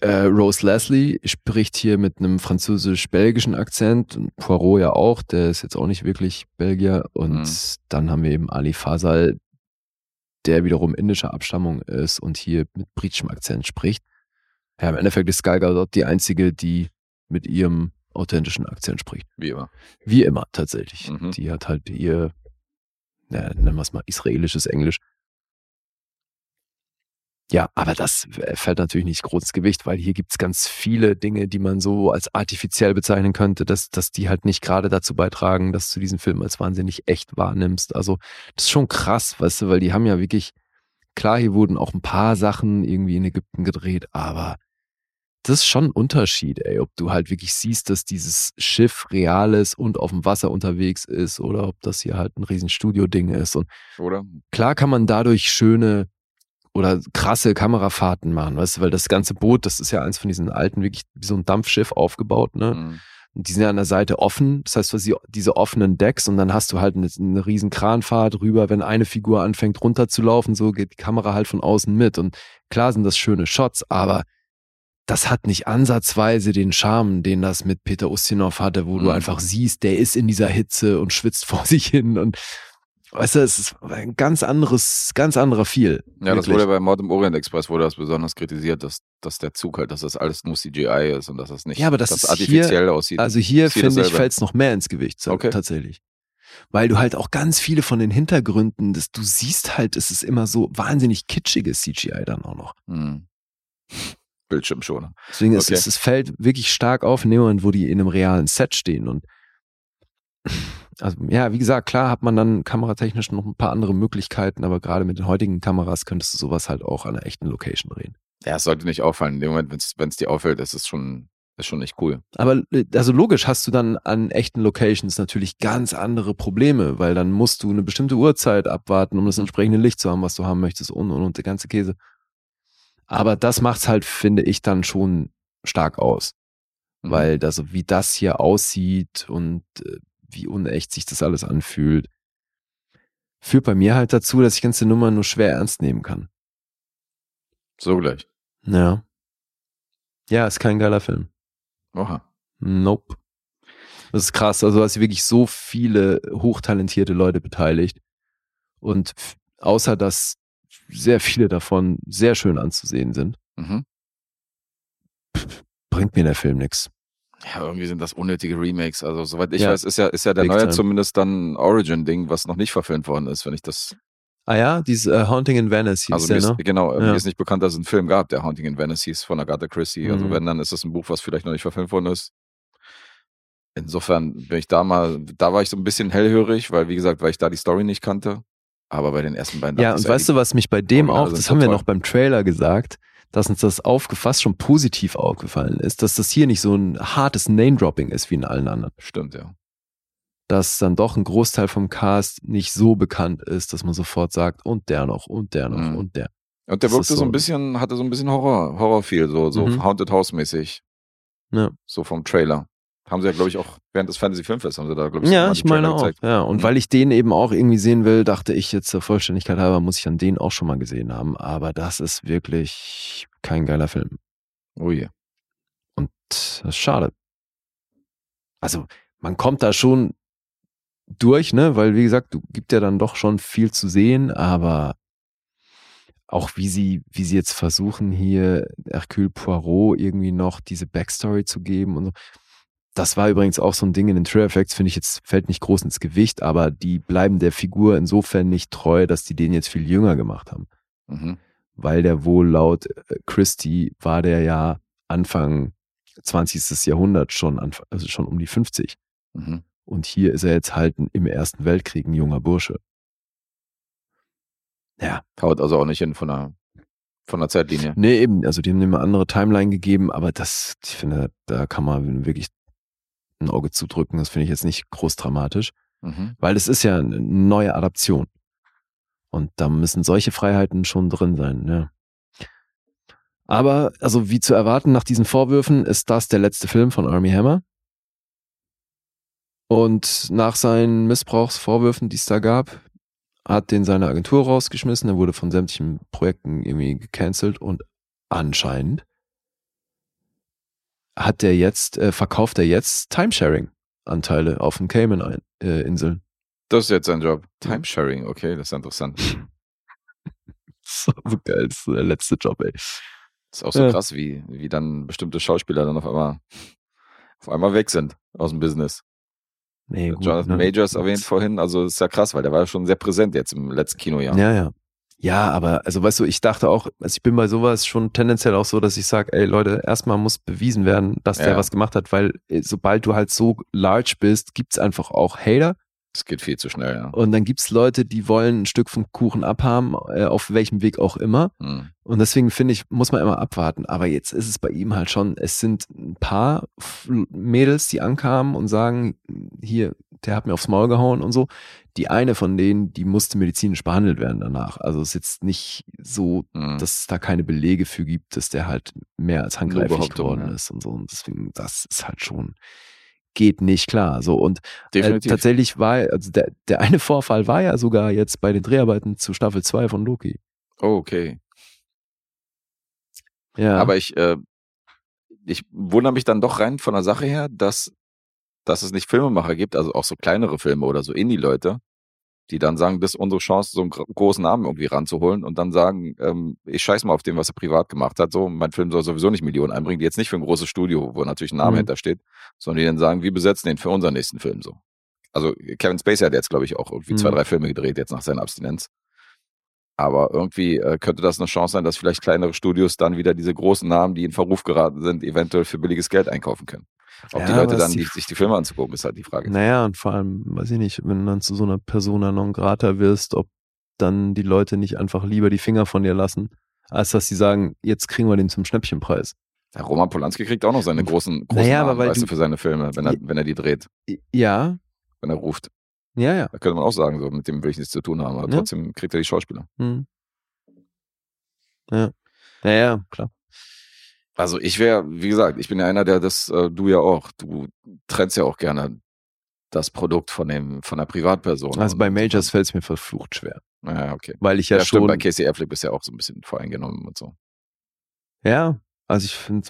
äh, Rose Leslie spricht hier mit einem französisch-belgischen Akzent und Poirot ja auch, der ist jetzt auch nicht wirklich Belgier. Und Mhm. dann haben wir eben Ali Fasal, der wiederum indischer Abstammung ist und hier mit britischem Akzent spricht. Ja, im Endeffekt ist Gal Gadot die einzige, die mit ihrem authentischen Akzent spricht. Wie immer. Wie immer tatsächlich. Mhm. Die hat halt ihr, na, nennen wir es mal, israelisches Englisch. Ja, aber das fällt natürlich nicht groß ins Gewicht, weil hier gibt's ganz viele Dinge, die man so als artifiziell bezeichnen könnte, dass, dass die halt nicht gerade dazu beitragen, dass du diesen Film als wahnsinnig echt wahrnimmst. Also das ist schon krass, weißt du, weil die haben ja wirklich, klar, hier wurden auch ein paar Sachen irgendwie in Ägypten gedreht, aber das ist schon ein Unterschied, ey, ob du halt wirklich siehst, dass dieses Schiff real ist und auf dem Wasser unterwegs ist oder ob das hier halt ein riesen Studio-Ding ist. Und Oder? klar kann man dadurch schöne oder krasse Kamerafahrten machen, weißt du, weil das ganze Boot, das ist ja eins von diesen alten, wirklich wie so ein Dampfschiff aufgebaut, ne? Mhm. Und die sind ja an der Seite offen, das heißt, quasi diese offenen Decks und dann hast du halt eine, eine riesen Kranfahrt rüber, wenn eine Figur anfängt runterzulaufen, so geht die Kamera halt von außen mit. Und klar sind das schöne Shots, aber das hat nicht ansatzweise den Charme, den das mit Peter Ustinov hatte, wo du Mhm. einfach siehst, der ist in dieser Hitze und schwitzt vor sich hin und weißt du, es ist ein ganz anderes, ganz anderer Feel. Ja, das Wirklich. wurde bei Mord im Orient Express wurde das besonders kritisiert, dass, dass der Zug halt, dass das alles nur CGI ist und dass das nicht Ja, aber das dass ist artifiziell aussieht. Also hier Ist hier finde ich, fällt es noch mehr ins Gewicht, Okay. tatsächlich. Weil du halt auch ganz viele von den Hintergründen, das, du siehst halt, es ist immer so wahnsinnig kitschiges CGI dann auch noch. Hm. Bildschirmschoner. Deswegen ist Okay. es, es fällt wirklich stark auf in dem Moment, wo die in einem realen Set stehen. Und also ja, wie gesagt, klar hat man dann kameratechnisch noch ein paar andere Möglichkeiten, aber gerade mit den heutigen Kameras könntest du sowas halt auch an einer echten Location drehen. Ja, es sollte nicht auffallen. In dem Moment, wenn es dir auffällt, ist es schon, ist schon nicht cool. Aber äh, also logisch hast du dann an echten Locations natürlich ganz andere Probleme, weil dann musst du eine bestimmte Uhrzeit abwarten, um das entsprechende Licht zu haben, was du haben möchtest und und und der ganze Käse. Aber das macht's halt, finde ich, dann schon stark aus. Mhm. Weil das, wie das hier aussieht und äh, wie unecht sich das alles anfühlt, führt bei mir halt dazu, dass ich ganze Nummer nur schwer ernst nehmen kann. So gleich. Ja. Ja, ist kein geiler Film. Oha. Nope. Das ist krass. Also, hast hier wirklich so viele hochtalentierte Leute beteiligt. Und außer, dass sehr viele davon sehr schön anzusehen sind, Mhm. bringt mir der Film nichts. Ja, irgendwie sind das unnötige Remakes. Also, soweit ich Ja. weiß, ist ja, ist ja der Big neue time. zumindest dann Origin-Ding, was noch nicht verfilmt worden ist, wenn ich das. Ah ja, dieses äh, Haunting in Venice hieß Also, der, ne? genau, Ja. mir ist nicht bekannt, dass es einen Film gab, der Haunting in Venice hieß von Agatha Christie. Also, Mhm. wenn, dann ist es ein Buch, was vielleicht noch nicht verfilmt worden ist. Insofern bin ich da mal, da war ich so ein bisschen hellhörig, weil, wie gesagt, weil ich da die Story nicht kannte. Aber bei den ersten beiden Ja, und weißt du, was mich bei dem auch, das haben wir noch beim Trailer gesagt, dass uns das aufgefasst schon positiv aufgefallen ist, dass das hier nicht so ein hartes Name-Dropping ist wie in allen anderen. Stimmt, ja. Dass dann doch ein Großteil vom Cast nicht so bekannt ist, dass man sofort sagt, und der noch, und der noch, Mhm. und der. Und der Das wirkte so ein- bisschen, hatte so ein bisschen Horror, Horror-Feel, so, so Mhm. Haunted House-mäßig. Ja. So vom Trailer. Haben sie ja, glaube ich, auch während des Fantasy Filmfests haben sie da, glaube ich, Ja, ich meine auch. gezeigt. Ja, und Mhm. weil ich den eben auch irgendwie sehen will, dachte ich jetzt zur Vollständigkeit halber, muss ich dann den auch schon mal gesehen haben. Aber das ist wirklich kein geiler Film. Oh je. Und das ist schade. Also, man kommt da schon durch, ne? Weil, wie gesagt, du gibt ja dann doch schon viel zu sehen, aber auch wie sie, wie sie jetzt versuchen, hier Hercule Poirot irgendwie noch diese Backstory zu geben und so. Das war übrigens auch so ein Ding in den Trailer Effects, finde ich jetzt, fällt nicht groß ins Gewicht, aber die bleiben der Figur insofern nicht treu, dass die den jetzt viel jünger gemacht haben Mhm. weil der wohl laut äh, Christie war der ja Anfang 20. Jahrhundert schon, also schon um die 50. Mhm. Und hier ist er jetzt halt im Ersten Weltkrieg ein junger Bursche. Ja, Haut also auch nicht hin von der, von der Zeitlinie. nee, eben, also die haben ihm eine andere Timeline gegeben, aber das, ich finde, da kann man wirklich ein Auge zudrücken, das finde ich jetzt nicht groß dramatisch, Mhm. weil es ist ja eine neue Adaption. Und da müssen solche Freiheiten schon drin sein, ja. Aber, also wie zu erwarten, nach diesen Vorwürfen ist das der letzte Film von Army Hammer. Und nach seinen Missbrauchsvorwürfen, die es da gab, hat den seine Agentur rausgeschmissen. Er wurde von sämtlichen Projekten irgendwie gecancelt und anscheinend hat der jetzt, äh, verkauft er jetzt Timesharing-Anteile auf den Cayman-Inseln. Das ist jetzt sein Job. Timesharing, okay, das ist interessant. so geil, das ist der letzte Job, ey. Das ist auch so Ja. krass, wie, wie dann bestimmte Schauspieler dann auf einmal, auf einmal weg sind aus dem Business. Nee, gut, Jonathan ne? Majors erwähnt vorhin, also ist ja krass, weil der war ja schon sehr präsent jetzt im letzten Kinojahr. Ja, ja. Ja, aber also weißt du, ich dachte auch, also ich bin bei sowas schon tendenziell auch so, dass ich sage, ey Leute, erstmal muss bewiesen werden, dass der Ja. was gemacht hat, weil äh, sobald du halt so large bist, gibt's einfach auch Hater Das geht viel zu schnell, ja. und dann gibt's Leute, die wollen ein Stück vom Kuchen abhaben, äh, auf welchem Weg auch immer. Hm. Und deswegen finde ich, muss man immer abwarten. Aber jetzt ist es bei ihm halt schon, es sind ein paar Mädels, die ankamen und sagen, hier, der hat mir aufs Maul gehauen und so. Die eine von denen, die musste medizinisch behandelt werden danach. Also es ist jetzt nicht so, Hm. dass es da keine Belege für gibt, dass der halt mehr als handgreiflich geworden ja. ist und so. Und deswegen, das ist halt schon, geht nicht klar. So und äh, tatsächlich war, also der, der eine Vorfall war ja sogar jetzt bei den Dreharbeiten zu Staffel 2 von Loki. oh, okay. Ja. Aber ich, äh, ich wundere mich dann doch rein von der Sache her, dass, dass es nicht Filmemacher gibt, also auch so kleinere Filme oder so Indie-Leute, die dann sagen, das ist unsere Chance, so einen gro- großen Namen irgendwie ranzuholen und dann sagen, ähm, ich scheiß mal auf dem, was er privat gemacht hat, so, mein Film soll sowieso nicht Millionen einbringen, die jetzt nicht für ein großes Studio, wo natürlich ein Name Mhm. hintersteht, sondern die dann sagen, wir besetzen den für unseren nächsten Film, so. Also Kevin Spacey hat jetzt, glaube ich, auch irgendwie zwei, Mhm. drei Filme gedreht, jetzt nach seiner Abstinenz. Aber irgendwie äh, könnte das eine Chance sein, dass vielleicht kleinere Studios dann wieder diese großen Namen, die in Verruf geraten sind, eventuell für billiges Geld einkaufen können. Ob die Ja, Leute aber dann die die, sich die Filme anzugucken, ist halt die Frage. Naja, und vor allem, weiß ich nicht, wenn du dann zu so einer Persona non grata wirst, ob dann die Leute nicht einfach lieber die Finger von dir lassen, als dass sie sagen, jetzt kriegen wir den zum Schnäppchenpreis. Der Roman Polanski kriegt auch noch seine großen, großen Naja, Namen, weißt du, für seine Filme, wenn er, Ja. wenn er die dreht, Ja, wenn er ruft. ja, ja. Da könnte man auch sagen, so, mit dem will ich nichts zu tun haben, aber Ja. trotzdem kriegt er die Schauspieler. Hm. Ja. Naja, klar. Also ich wäre, wie gesagt, ich bin ja einer, der das, äh, du ja auch, du trennst ja auch gerne das Produkt von dem, von der Privatperson. Also bei Majors fällt es mir verflucht schwer, Ja, okay. weil ich Ja, ja, stimmt, schon, bei Casey Affleck bist ja auch so ein bisschen voreingenommen und so. ja, also ich finde,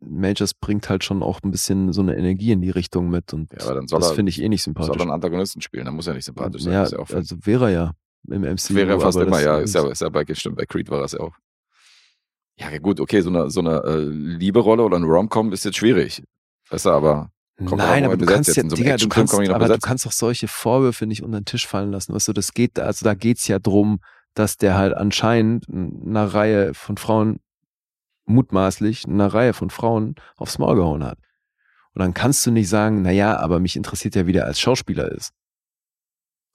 Majors bringt halt schon auch ein bisschen so eine Energie in die Richtung mit und Ja, soll das finde ich eh nicht Soll sympathisch. er einen Antagonisten spielen, dann muss er nicht sympathisch sein. ja, ist ja auch also wäre er ja im MCU. wäre er fast immer, ja, ist ja, ist ja bei, stimmt, bei Creed war das ja auch. Ja, gut, okay, so eine, so eine äh, Liebe-Rolle oder eine Rom-Com ist jetzt schwierig. Weißt du, aber Nein, aber er du besetzt kannst jetzt. ja, In so Digga, du kannst, kann aber du besetzen. kannst doch solche Vorwürfe nicht unter den Tisch fallen lassen. Weißt du, das geht, also da geht's ja drum, dass der halt anscheinend einer Reihe von Frauen, mutmaßlich einer Reihe von Frauen aufs Maul gehauen hat. Und dann kannst du nicht sagen, na ja, aber mich interessiert ja, wie der als Schauspieler ist.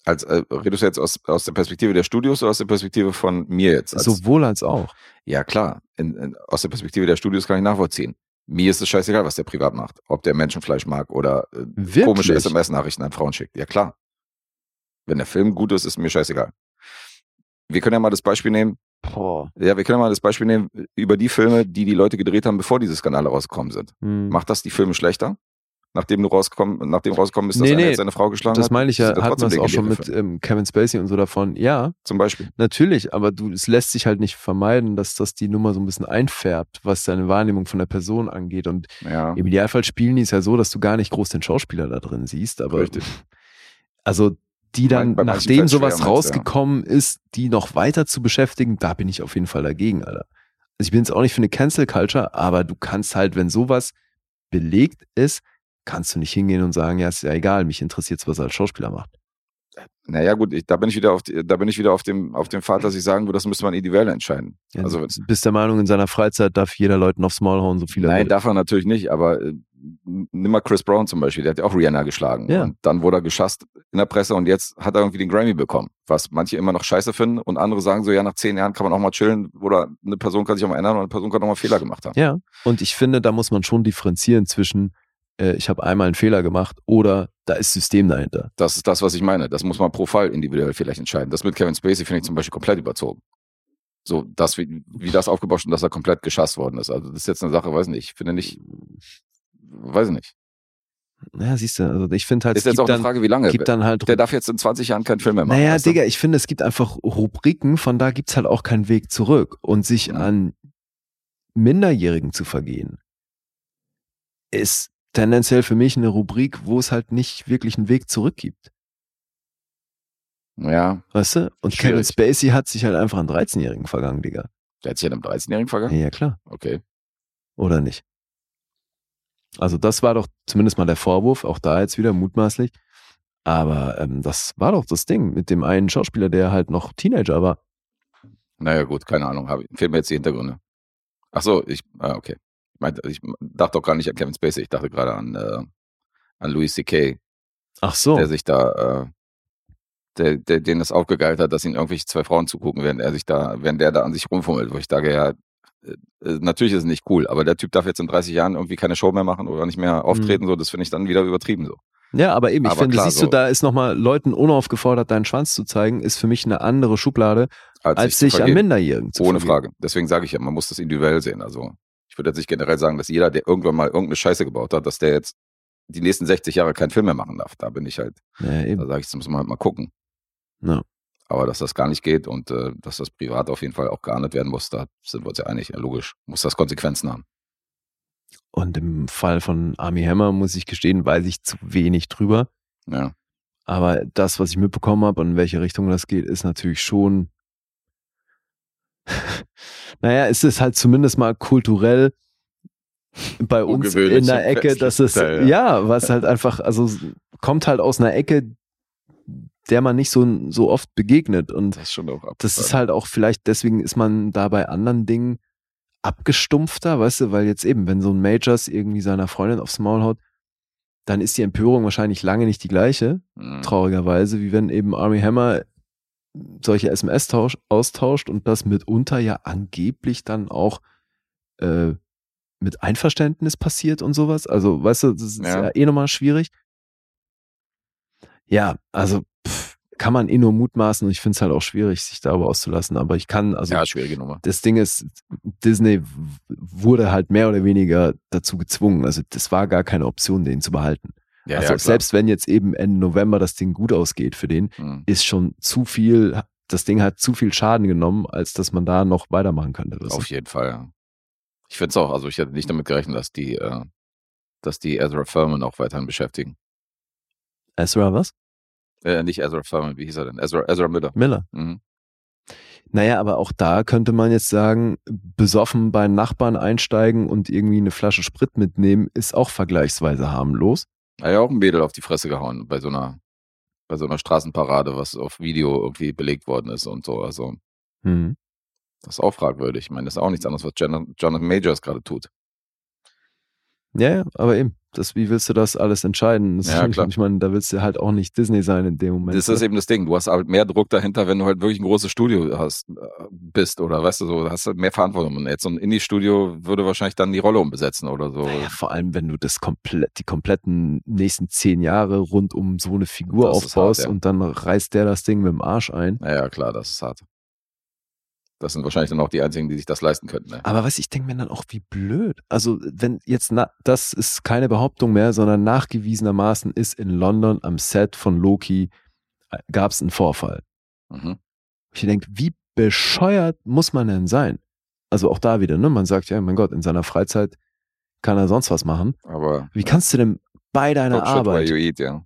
Als, äh, redest du jetzt aus, aus der Perspektive der Studios oder aus der Perspektive von mir jetzt? Als, Sowohl als auch. Ja, klar. In, in, aus der Perspektive der Studios kann ich nachvollziehen. Mir ist es scheißegal, was der privat macht. Ob der Menschenfleisch mag oder äh, komische SMS-Nachrichten an Frauen schickt. Ja, klar. Wenn der Film gut ist, ist mir scheißegal. Wir können ja mal das Beispiel nehmen. Boah. Ja, wir können ja mal das Beispiel nehmen über die Filme, die die Leute gedreht haben, bevor diese Skandale rausgekommen sind. Hm. Macht das die Filme schlechter? Nachdem du rausgekommen, nachdem rausgekommen ist, dass Nee, nee, seine Frau geschlagen Das hat? meine ich ja, wir trotzdem es auch schon mit ähm, Kevin Spacey und so davon. Ja, Zum Beispiel. Natürlich, aber du, es lässt sich halt nicht vermeiden, dass das die Nummer so ein bisschen einfärbt, was deine Wahrnehmung von der Person angeht. Und Ja. im Idealfall spielen die es ja so, dass du gar nicht groß den Schauspieler da drin siehst. Aber Richtig. also die dann, Bei- nachdem sowas du, ja. rausgekommen ist, die noch weiter zu beschäftigen, da bin ich auf jeden Fall dagegen, Alter. Also ich bin jetzt auch nicht für eine Cancel Culture, aber du kannst halt, wenn sowas belegt ist, kannst du nicht hingehen und sagen, ja, ist ja egal, mich interessiert was er als Schauspieler macht. Naja, gut, ich, da bin ich wieder auf, die, da bin ich wieder auf dem, auf dem Pfad, dass ich sagen würde, das müsste man individuell entscheiden. Ja, Also, du bist der Meinung, in seiner Freizeit darf jeder Leuten aufs Maul hauen, so viel er nein, will. darf er natürlich nicht, aber äh, nimm mal Chris Brown zum Beispiel, der hat ja auch Rihanna geschlagen. Ja. Und dann wurde er geschasst in der Presse und jetzt hat er irgendwie den Grammy bekommen, was manche immer noch scheiße finden und andere sagen so, ja, nach zehn Jahren kann man auch mal chillen oder eine Person kann sich auch mal ändern und eine Person kann auch mal Fehler gemacht haben. Ja, und ich finde, da muss man schon differenzieren zwischen, äh, ich habe einmal einen Fehler gemacht oder da ist System dahinter. Das ist das, was ich meine. Das muss man pro Fall individuell vielleicht entscheiden. Das mit Kevin Spacey finde ich zum Beispiel komplett überzogen. So, das, wie, wie das aufgebaut ist und dass er komplett geschasst worden ist. Also, das ist jetzt eine Sache, weiß nicht. Ich finde nicht, weiß nicht. Naja, siehst du, also ich finde halt, Ist es jetzt auch gibt eine dann, Frage, wie lange. gibt dann halt Der darf jetzt in 20 Jahren keinen Film mehr machen. Naja? Digga, ich finde, es gibt einfach Rubriken, von da gibt's halt auch keinen Weg zurück. Und sich Mhm. an Minderjährigen zu vergehen, ist tendenziell für mich eine Rubrik, wo es halt nicht wirklich einen Weg zurück gibt. Ja, Weißt du? Und Kevin Schwierig. Spacey hat sich halt einfach an 13-Jährigen vergangen, Digga. der hat sich an einem 13-Jährigen vergangen? Ja, ja, klar. Okay. Oder nicht? Also das war doch zumindest mal der Vorwurf, auch da jetzt wieder mutmaßlich. Aber ähm, das war doch das Ding mit dem einen Schauspieler, der halt noch Teenager war. Naja, gut, keine Ahnung. Hab, fehlen mir jetzt die Hintergründe. Ach so, ich, ah, okay. Ich, meinte, ich dachte doch gar nicht an Kevin Spacey. Ich dachte gerade an, äh, an Louis C.K., Ach so. der sich da, äh, der, der, den das aufgegeilt hat, dass ihn irgendwelche zwei Frauen zugucken, während er sich da, während der da an sich rumfummelt, wo ich sage, ja, äh, äh, natürlich ist es nicht cool, aber der Typ darf jetzt in 30 Jahren irgendwie keine Show mehr machen oder nicht mehr auftreten, so, das finde ich dann wieder übertrieben so. Ja, aber eben, ich Aber finde, klar, siehst so- du, da ist nochmal Leuten unaufgefordert, deinen Schwanz zu zeigen, ist für mich eine andere Schublade, als zu sich an. Minderjährigen zu Ohne vergehen. Frage. Deswegen sage ich ja, man muss das individuell sehen. Also ich würde jetzt nicht generell sagen, dass jeder, der irgendwann mal irgendeine Scheiße gebaut hat, dass der jetzt die nächsten 60 Jahre keinen Film mehr machen darf. Da bin ich halt, Ja, da sage ich, das muss man halt mal gucken. Ja. Aber dass das gar nicht geht und äh, dass das privat auf jeden Fall auch geahndet werden muss, da sind wir uns ja einig. Ja, logisch. Muss das Konsequenzen haben. Und im Fall von Army Hammer, muss ich gestehen, weiß ich zu wenig drüber. Ja. Aber das, was ich mitbekommen habe und in welche Richtung das geht, ist natürlich schon. naja, es ist halt zumindest mal kulturell bei uns in der Ecke, dass es, westlichen Teil, ja. was halt einfach, also kommt halt aus einer Ecke, der man nicht so, so oft begegnet. Und Das ist das ist halt auch vielleicht, deswegen ist man da bei anderen Dingen abgestumpfter, weißt du, weil jetzt eben, wenn so ein Majors irgendwie seiner Freundin aufs Maul haut, dann ist die Empörung wahrscheinlich lange nicht die gleiche, Mhm. traurigerweise, wie wenn eben Army Hammer solche SMS tausch, austauscht und das mitunter ja angeblich dann auch äh, mit Einverständnis passiert und sowas. Also, weißt du, das ist ja, Ja. eh nochmal schwierig. Ja, also pff, kann man eh nur mutmaßen und ich finde es halt auch schwierig, sich darüber auszulassen. Aber ich kann, also ja, schwierige Nummer. das Ding ist, Disney wurde halt mehr oder weniger dazu gezwungen. Also das war gar keine Option, den zu behalten. Ja, also ja, selbst wenn jetzt eben Ende November das Ding gut ausgeht für den, Mhm. ist schon zu viel, das Ding hat zu viel Schaden genommen, als dass man da noch weitermachen könnte. Auf jeden Fall. Ich finde es auch, also ich hätte nicht damit gerechnet, dass die, äh, dass die Ezra Furman auch weiterhin beschäftigen. Ezra, was? Äh, nicht Ezra Furman, wie hieß er denn? Ezra, Ezra Miller. Miller. Mhm. Naja, aber auch da könnte man jetzt sagen, besoffen bei Nachbarn einsteigen und irgendwie eine Flasche Sprit mitnehmen, ist auch vergleichsweise harmlos. Er hat ja auch ein Mädel auf die Fresse gehauen bei so einer, bei so einer Straßenparade, was auf Video irgendwie belegt worden ist und so. Also, Hm. das ist auch fragwürdig. Ich meine, das ist auch nichts anderes, was Jon- Jonathan Majors gerade tut. Ja, ja, aber eben, das, wie willst du das alles entscheiden? Das Ja, klar. Ich meine, da willst du halt auch nicht Disney sein in dem Moment. Das ist eben das Ding. Du hast halt mehr Druck dahinter, wenn du halt wirklich ein großes Studio hast, äh, bist oder weißt du so, hast du mehr Verantwortung. Und jetzt so ein Indie-Studio würde wahrscheinlich dann die Rolle umbesetzen oder so. Naja, vor allem, wenn du das komplett, die kompletten nächsten zehn Jahre rund um so eine Figur Das aufbaust hart, ja. und dann reißt der das Ding mit dem Arsch ein. Naja, klar, das ist hart. Das sind wahrscheinlich dann auch die einzigen, die sich das leisten könnten. Ne? Aber was ich denke mir dann auch, wie blöd. Also, wenn jetzt, na, das ist keine Behauptung mehr, sondern nachgewiesenermaßen ist in London am Set von Loki gab es einen Vorfall. Mhm. Ich denke, wie bescheuert muss man denn sein? Also auch da wieder, ne? Man sagt ja, mein Gott, in seiner Freizeit kann er sonst was machen. Aber Wie kannst du denn bei deiner Arbeit eat, ja.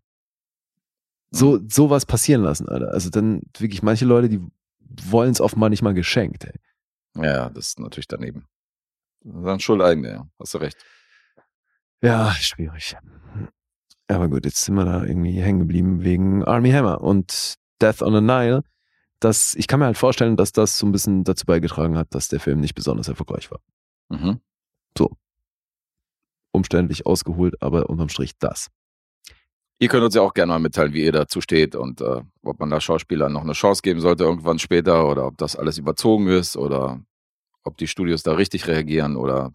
so sowas passieren lassen, Alter? Also dann wirklich manche Leute, die wollen es offenbar nicht mal geschenkt. Ey. Ja, das ist natürlich daneben. Das ist dann Schuldeigene, ja. Hast du recht. Ja, schwierig. Aber gut, jetzt sind wir da irgendwie hängen geblieben wegen Army Hammer und Death on the Nile. Das, ich kann mir halt vorstellen, dass das so ein bisschen dazu beigetragen hat, dass der Film nicht besonders erfolgreich war. Mhm. Umständlich ausgeholt, aber unterm Strich das. Ihr könnt uns ja auch gerne mal mitteilen, wie ihr dazu steht und äh, ob man da Schauspielern noch eine Chance geben sollte irgendwann später oder ob das alles überzogen ist oder ob die Studios da richtig reagieren oder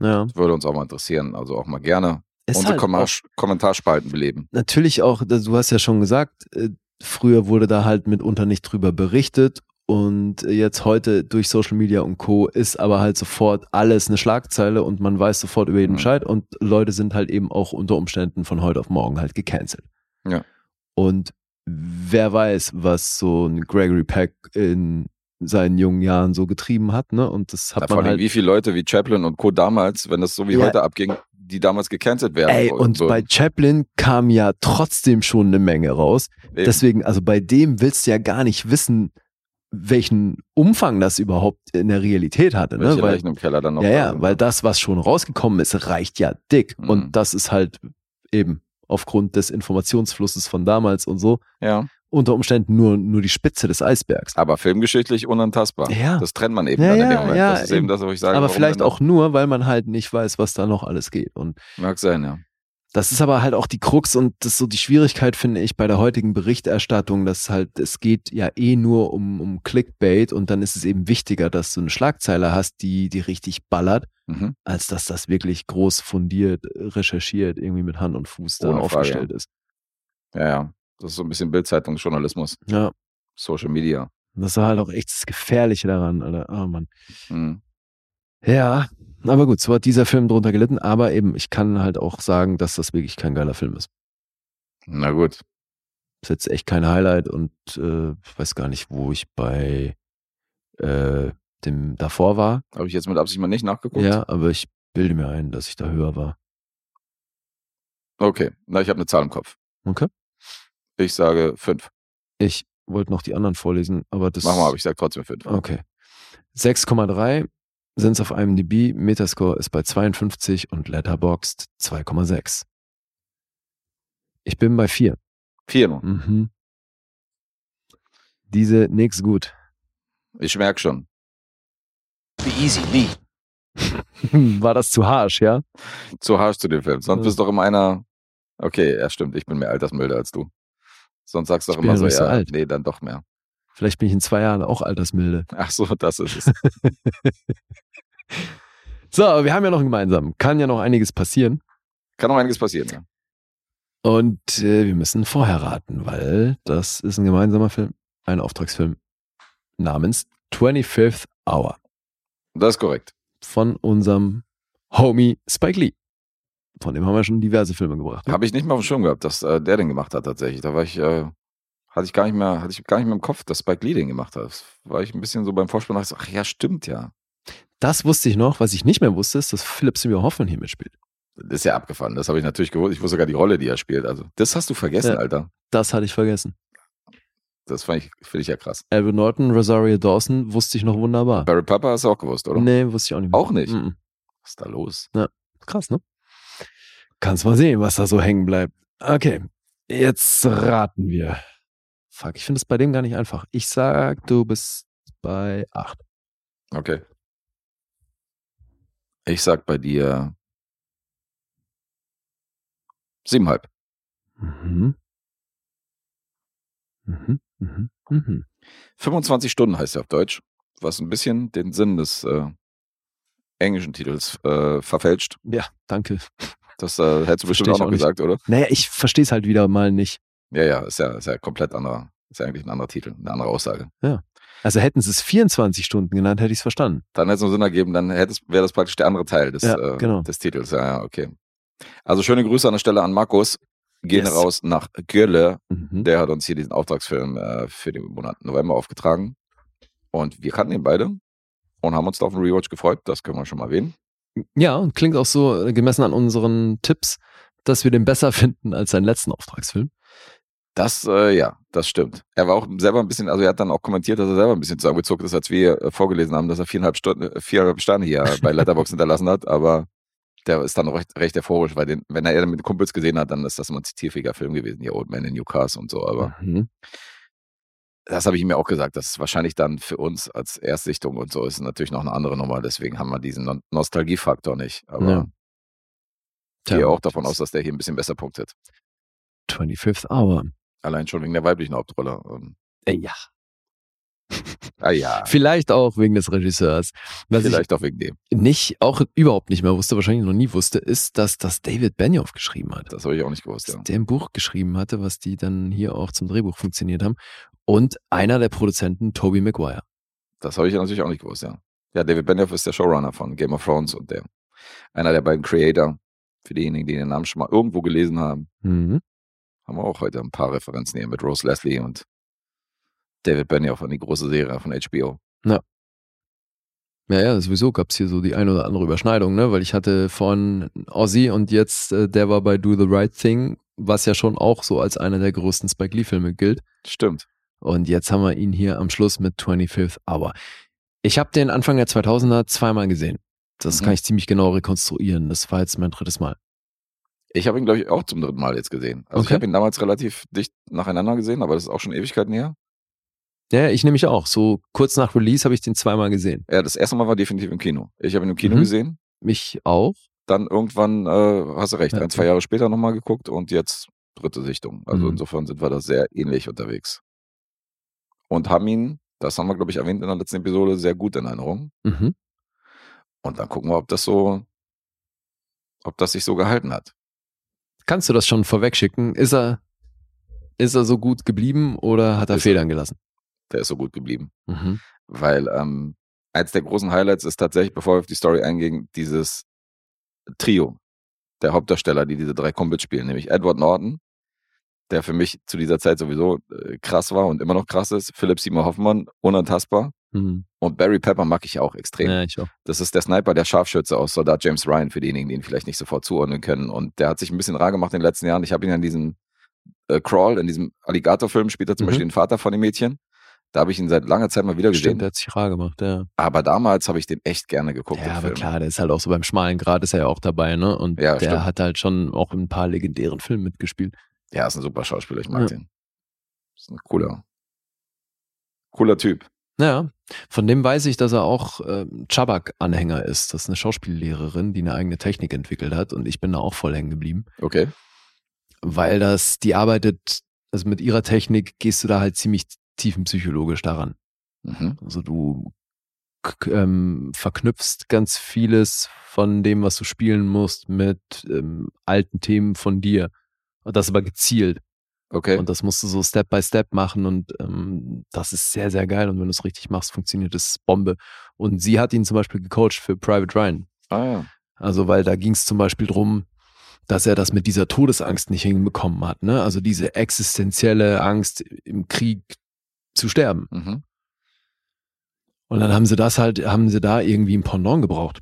Ja. würde uns auch mal interessieren. Also auch mal gerne Es unsere halt Komma- Kommentarspalten beleben. natürlich auch, du hast ja schon gesagt, äh, früher wurde da halt mitunter nicht drüber berichtet Und jetzt heute durch Social Media und Co. ist aber halt sofort alles eine Schlagzeile und man weiß sofort über jeden Mhm. Bescheid und Leute sind halt eben auch unter Umständen von heute auf morgen halt gecancelt. Ja. Und wer weiß, was so ein Gregory Peck in seinen jungen Jahren so getrieben hat, ne? Und das hat Ja, vor man allem, halt. wie viele Leute wie Chaplin und Co. damals, wenn das so wie Ja. heute abging, die damals gecancelt werden. Ey, und so. bei Chaplin kam ja trotzdem schon eine Menge raus. Eben. Deswegen, also bei dem willst du ja gar nicht wissen, welchen Umfang das überhaupt in der Realität hatte. Ne? Weil, Leichen im Keller dann noch ja, ja, weil das, was schon rausgekommen ist, reicht ja dick. Mhm. Und das ist halt eben aufgrund des Informationsflusses von damals und so Ja, unter Umständen nur, nur die Spitze des Eisbergs. aber filmgeschichtlich unantastbar. Ja. Das trennt man eben Ja, dann in ja, dem Moment. ja, das ist eben eben. das, wo ich sage. Aber vielleicht auch nur, weil man halt nicht weiß, was da noch alles geht. Und? Mag sein, ja. Das ist aber halt auch die Krux und das ist so die Schwierigkeit, finde ich, bei der heutigen Berichterstattung, dass halt, es geht ja eh nur um, um Clickbait und dann ist es eben wichtiger, dass du eine Schlagzeile hast, die, die richtig ballert, Mhm. als dass das wirklich groß fundiert, recherchiert, irgendwie mit Hand und Fuß da Ohne Frage. aufgestellt ist. Ja, ja. Das ist so ein bisschen Bildzeitungsjournalismus, Ja, Social Media. das ist halt auch echt das Gefährliche daran, Alter. Oh Mann. Mhm. Ja, aber gut, so hat dieser Film drunter gelitten, aber eben, ich kann halt auch sagen, dass das wirklich kein geiler Film ist. Na gut. ist jetzt echt kein Highlight und äh, ich weiß gar nicht, wo ich bei äh, dem davor war. Habe ich jetzt mit Absicht mal nicht nachgeguckt? Ja, aber ich bilde mir ein, dass ich da höher war. Okay. Na, ich habe eine Zahl im Kopf. Okay. Ich sage fünf. Ich wollte noch die anderen vorlesen, aber das. Mach mal, aber ich sage trotzdem fünf. Okay. 6,3 sind es auf IMDb, Metascore ist bei 52 und Letterboxd 2,6. Ich bin bei 4. Vier noch. Mhm. Diese nix gut. Ich merke schon. Be easy, me. War das zu harsch, ja? Zu harsch zu dem Film. Sonst Ja. bist du doch immer einer. Okay, ja, stimmt. Ich bin mehr altersmilder als du. Sonst sagst du doch immer ja so, nicht so ja, alt. nee, dann doch mehr. Vielleicht bin ich in zwei Jahren auch altersmilde. Ach so, das ist es. So, aber wir haben ja noch einen gemeinsamen. Kann ja noch einiges passieren. Kann noch einiges passieren, ja. Und äh, wir müssen vorher raten, weil das ist ein gemeinsamer Film, ein Auftragsfilm namens 25th Hour Das ist korrekt. von unserem Homie Spike Lee. Von dem haben wir schon diverse Filme gebracht. Habe ich nicht mal auf dem Schirm gehabt, dass äh, der den gemacht hat tatsächlich. Da war ich, äh, hatte ich gar nicht mehr, hatte ich gar nicht mehr im Kopf, dass Spike Lee den gemacht hat. Das war ich ein bisschen so beim Vorspann, dachte ach ja, stimmt ja. Das wusste ich noch. Was ich nicht mehr wusste, ist, dass Philip Seymour Hoffman hier mitspielt. Das ist ja abgefahren. Das habe ich natürlich gewusst. Ich wusste sogar die Rolle, die er spielt. Also, das hast du vergessen, Ja. Alter. Das hatte ich vergessen. Das fand ich, finde ich ja krass. Edward Norton, Rosario Dawson wusste ich noch wunderbar. Barry Papa hast du auch gewusst, oder? Nee, wusste ich auch nicht mehr. Auch nicht? Mhm. Was ist da los? Krass, ne? Kannst mal sehen, was da so hängen bleibt. Okay, jetzt raten wir. Fuck, ich finde es bei dem gar nicht einfach. Ich sag, du bist bei 8. Okay. Ich sag bei dir siebenhalb. Mhm. Mhm. Mhm. Mhm. 25 Stunden heißt er auf Deutsch, was ein bisschen den Sinn des äh, englischen Titels äh, verfälscht. Ja, danke. Das äh, hättest du bestimmt auch noch auch nicht. gesagt, oder? Naja, ich verstehe es halt wieder mal nicht. Ja, ja, ist ja, ist ja komplett anderer, ist ja eigentlich ein anderer Titel, eine andere Aussage. Also hätten sie es 24 Stunden genannt, hätte ich es verstanden. Dann hätte es noch Sinn ergeben, dann wäre das praktisch der andere Teil des, Ja, äh, genau. des Titels. Ja, ja, okay. Also schöne Grüße an der Stelle an Markus. Gehen Yes. raus nach Gölle. Mhm. Der hat uns hier diesen Auftragsfilm äh, für den Monat November aufgetragen. Und wir kannten ihn beide und haben uns da auf den Rewatch gefreut. Das können wir schon mal erwähnen. Ja, und klingt auch so, äh, gemessen an unseren Tipps, dass wir den besser finden als seinen letzten Auftragsfilm. Das, äh, ja, das stimmt. Er war auch selber ein bisschen, also er hat dann auch kommentiert, dass er selber ein bisschen zusammengezuckt ist, als wir äh, vorgelesen haben, dass er viereinhalb, Stunden, äh, viereinhalb Sterne hier bei Letterbox hinterlassen hat. Aber der ist dann recht, recht euphorisch, weil den, wenn er mit Kumpels gesehen hat, dann ist das immer ein zitierfähiger Film gewesen, hier Old Man in Newcastle und so. Aber Mhm. das habe ich ihm ja auch gesagt, das ist wahrscheinlich dann für uns als Erstsichtung und so ist natürlich noch eine andere Nummer. Deswegen haben wir diesen No- Nostalgiefaktor nicht. Aber Ja. ich gehe auch davon aus, dass der hier ein bisschen besser punktet. 25th Hour. Allein schon wegen der weiblichen Hauptrolle. Ähm, Äh, ja. ah ja, Vielleicht auch wegen des Regisseurs. Was vielleicht auch wegen dem. ich nicht, auch überhaupt nicht mehr wusste, wahrscheinlich noch nie wusste, ist, dass das David Benioff geschrieben hat. Das habe ich auch nicht gewusst, ja. der ein Buch geschrieben hatte, was die dann hier auch zum Drehbuch funktioniert haben. Und einer der Produzenten, Toby Maguire. Das habe ich natürlich auch nicht gewusst, ja. Ja, David Benioff ist der Showrunner von Game of Thrones und der einer der beiden Creator. Für diejenigen, die den Namen schon mal irgendwo gelesen haben, Mhm. Haben wir auch heute ein paar Referenzen hier mit Rose Leslie und David Benioff an die große Serie von HBO. Ja, ja, sowieso gab's hier so die ein oder andere Überschneidung, ne? Weil ich hatte von Ozzy und jetzt, äh, der war bei Do the Right Thing, was ja schon auch so als einer der größten Spike Lee-Filme gilt. Stimmt. Und jetzt haben wir ihn hier am Schluss mit 25th Hour. Ich habe den Anfang der 2000er zweimal gesehen. Das Mhm. kann ich ziemlich genau rekonstruieren. Das war jetzt mein drittes Mal. Ich habe ihn, glaube ich, auch zum dritten Mal jetzt gesehen. Also ich Okay. habe ihn damals relativ dicht nacheinander gesehen, aber das ist auch schon Ewigkeiten her. Ja, ich nämlich auch. So kurz nach Release habe ich den zweimal gesehen. Ja, das erste Mal war definitiv im Kino. Ich habe ihn im Kino Mhm. gesehen. Mich auch. Dann irgendwann, äh, hast du recht, Ja. ein, zwei Jahre später nochmal geguckt und jetzt dritte Sichtung. Also Mhm. insofern sind wir da sehr ähnlich unterwegs. Und haben ihn, das haben wir, glaube ich, erwähnt in der letzten Episode, sehr gut in Erinnerung. Mhm. Und dann gucken wir, ob das so, ob das sich so gehalten hat. Kannst du das schon vorweg schicken? Ist er, ist er so gut geblieben oder hat er Ist er. Federn gelassen? Der ist so gut geblieben. Mhm. Weil ähm, eins der großen Highlights ist tatsächlich, bevor wir auf die Story eingehen, dieses Trio der Hauptdarsteller, die diese drei Kumpels spielen, nämlich Edward Norton, der für mich zu dieser Zeit sowieso äh, krass war und immer noch krass ist, Philipp Seymour Hoffmann, unantastbar Mhm. und Barry Pepper mag ich auch extrem. Ja, ich auch. Das ist der Sniper, der Scharfschütze aus Soldat James Ryan, für diejenigen, die ihn vielleicht nicht sofort zuordnen können. Und der hat sich ein bisschen rar gemacht in den letzten Jahren. Ich habe ihn in diesem äh, Crawl, in diesem Alligator-Film, spielt er zum Mhm. Beispiel den Vater von dem Mädchen. Da habe ich ihn seit langer Zeit mal wieder gesehen. Stimmt, der hat sich rar gemacht, ja. Aber damals habe ich den echt gerne geguckt. Ja, aber Film. klar, der ist halt auch so beim schmalen Grad ist er ja auch dabei, ne? Und Ja, der stimmt. hat halt schon auch in ein paar legendären Filmen mitgespielt. Ja, ist ein super Schauspieler, ich mag Ja. den. Ist ein cooler, cooler Typ. Ja, von dem weiß ich, dass er auch ähm, Chabak-Anhänger ist. Das ist eine Schauspiellehrerin, die eine eigene Technik entwickelt hat und ich bin da auch voll hängen geblieben, Okay. weil das, die arbeitet, also mit ihrer Technik gehst du da halt ziemlich tiefenpsychologisch daran. Mhm. Also du ähm, verknüpfst ganz vieles von dem, was du spielen musst, mit ähm, alten Themen von dir. Und das aber gezielt. Okay. Und das musst du so Step by Step machen und ähm, das ist sehr, sehr geil. Und wenn du es richtig machst, funktioniert es Bombe. Und sie hat ihn zum Beispiel gecoacht für Private Ryan. ah ja. Also, weil da ging es zum Beispiel drum, dass er das mit dieser Todesangst nicht hinbekommen hat. Ne? Also diese existenzielle Angst im Krieg zu sterben. Mhm. Und dann haben sie das halt, haben sie da irgendwie ein Pendant gebraucht.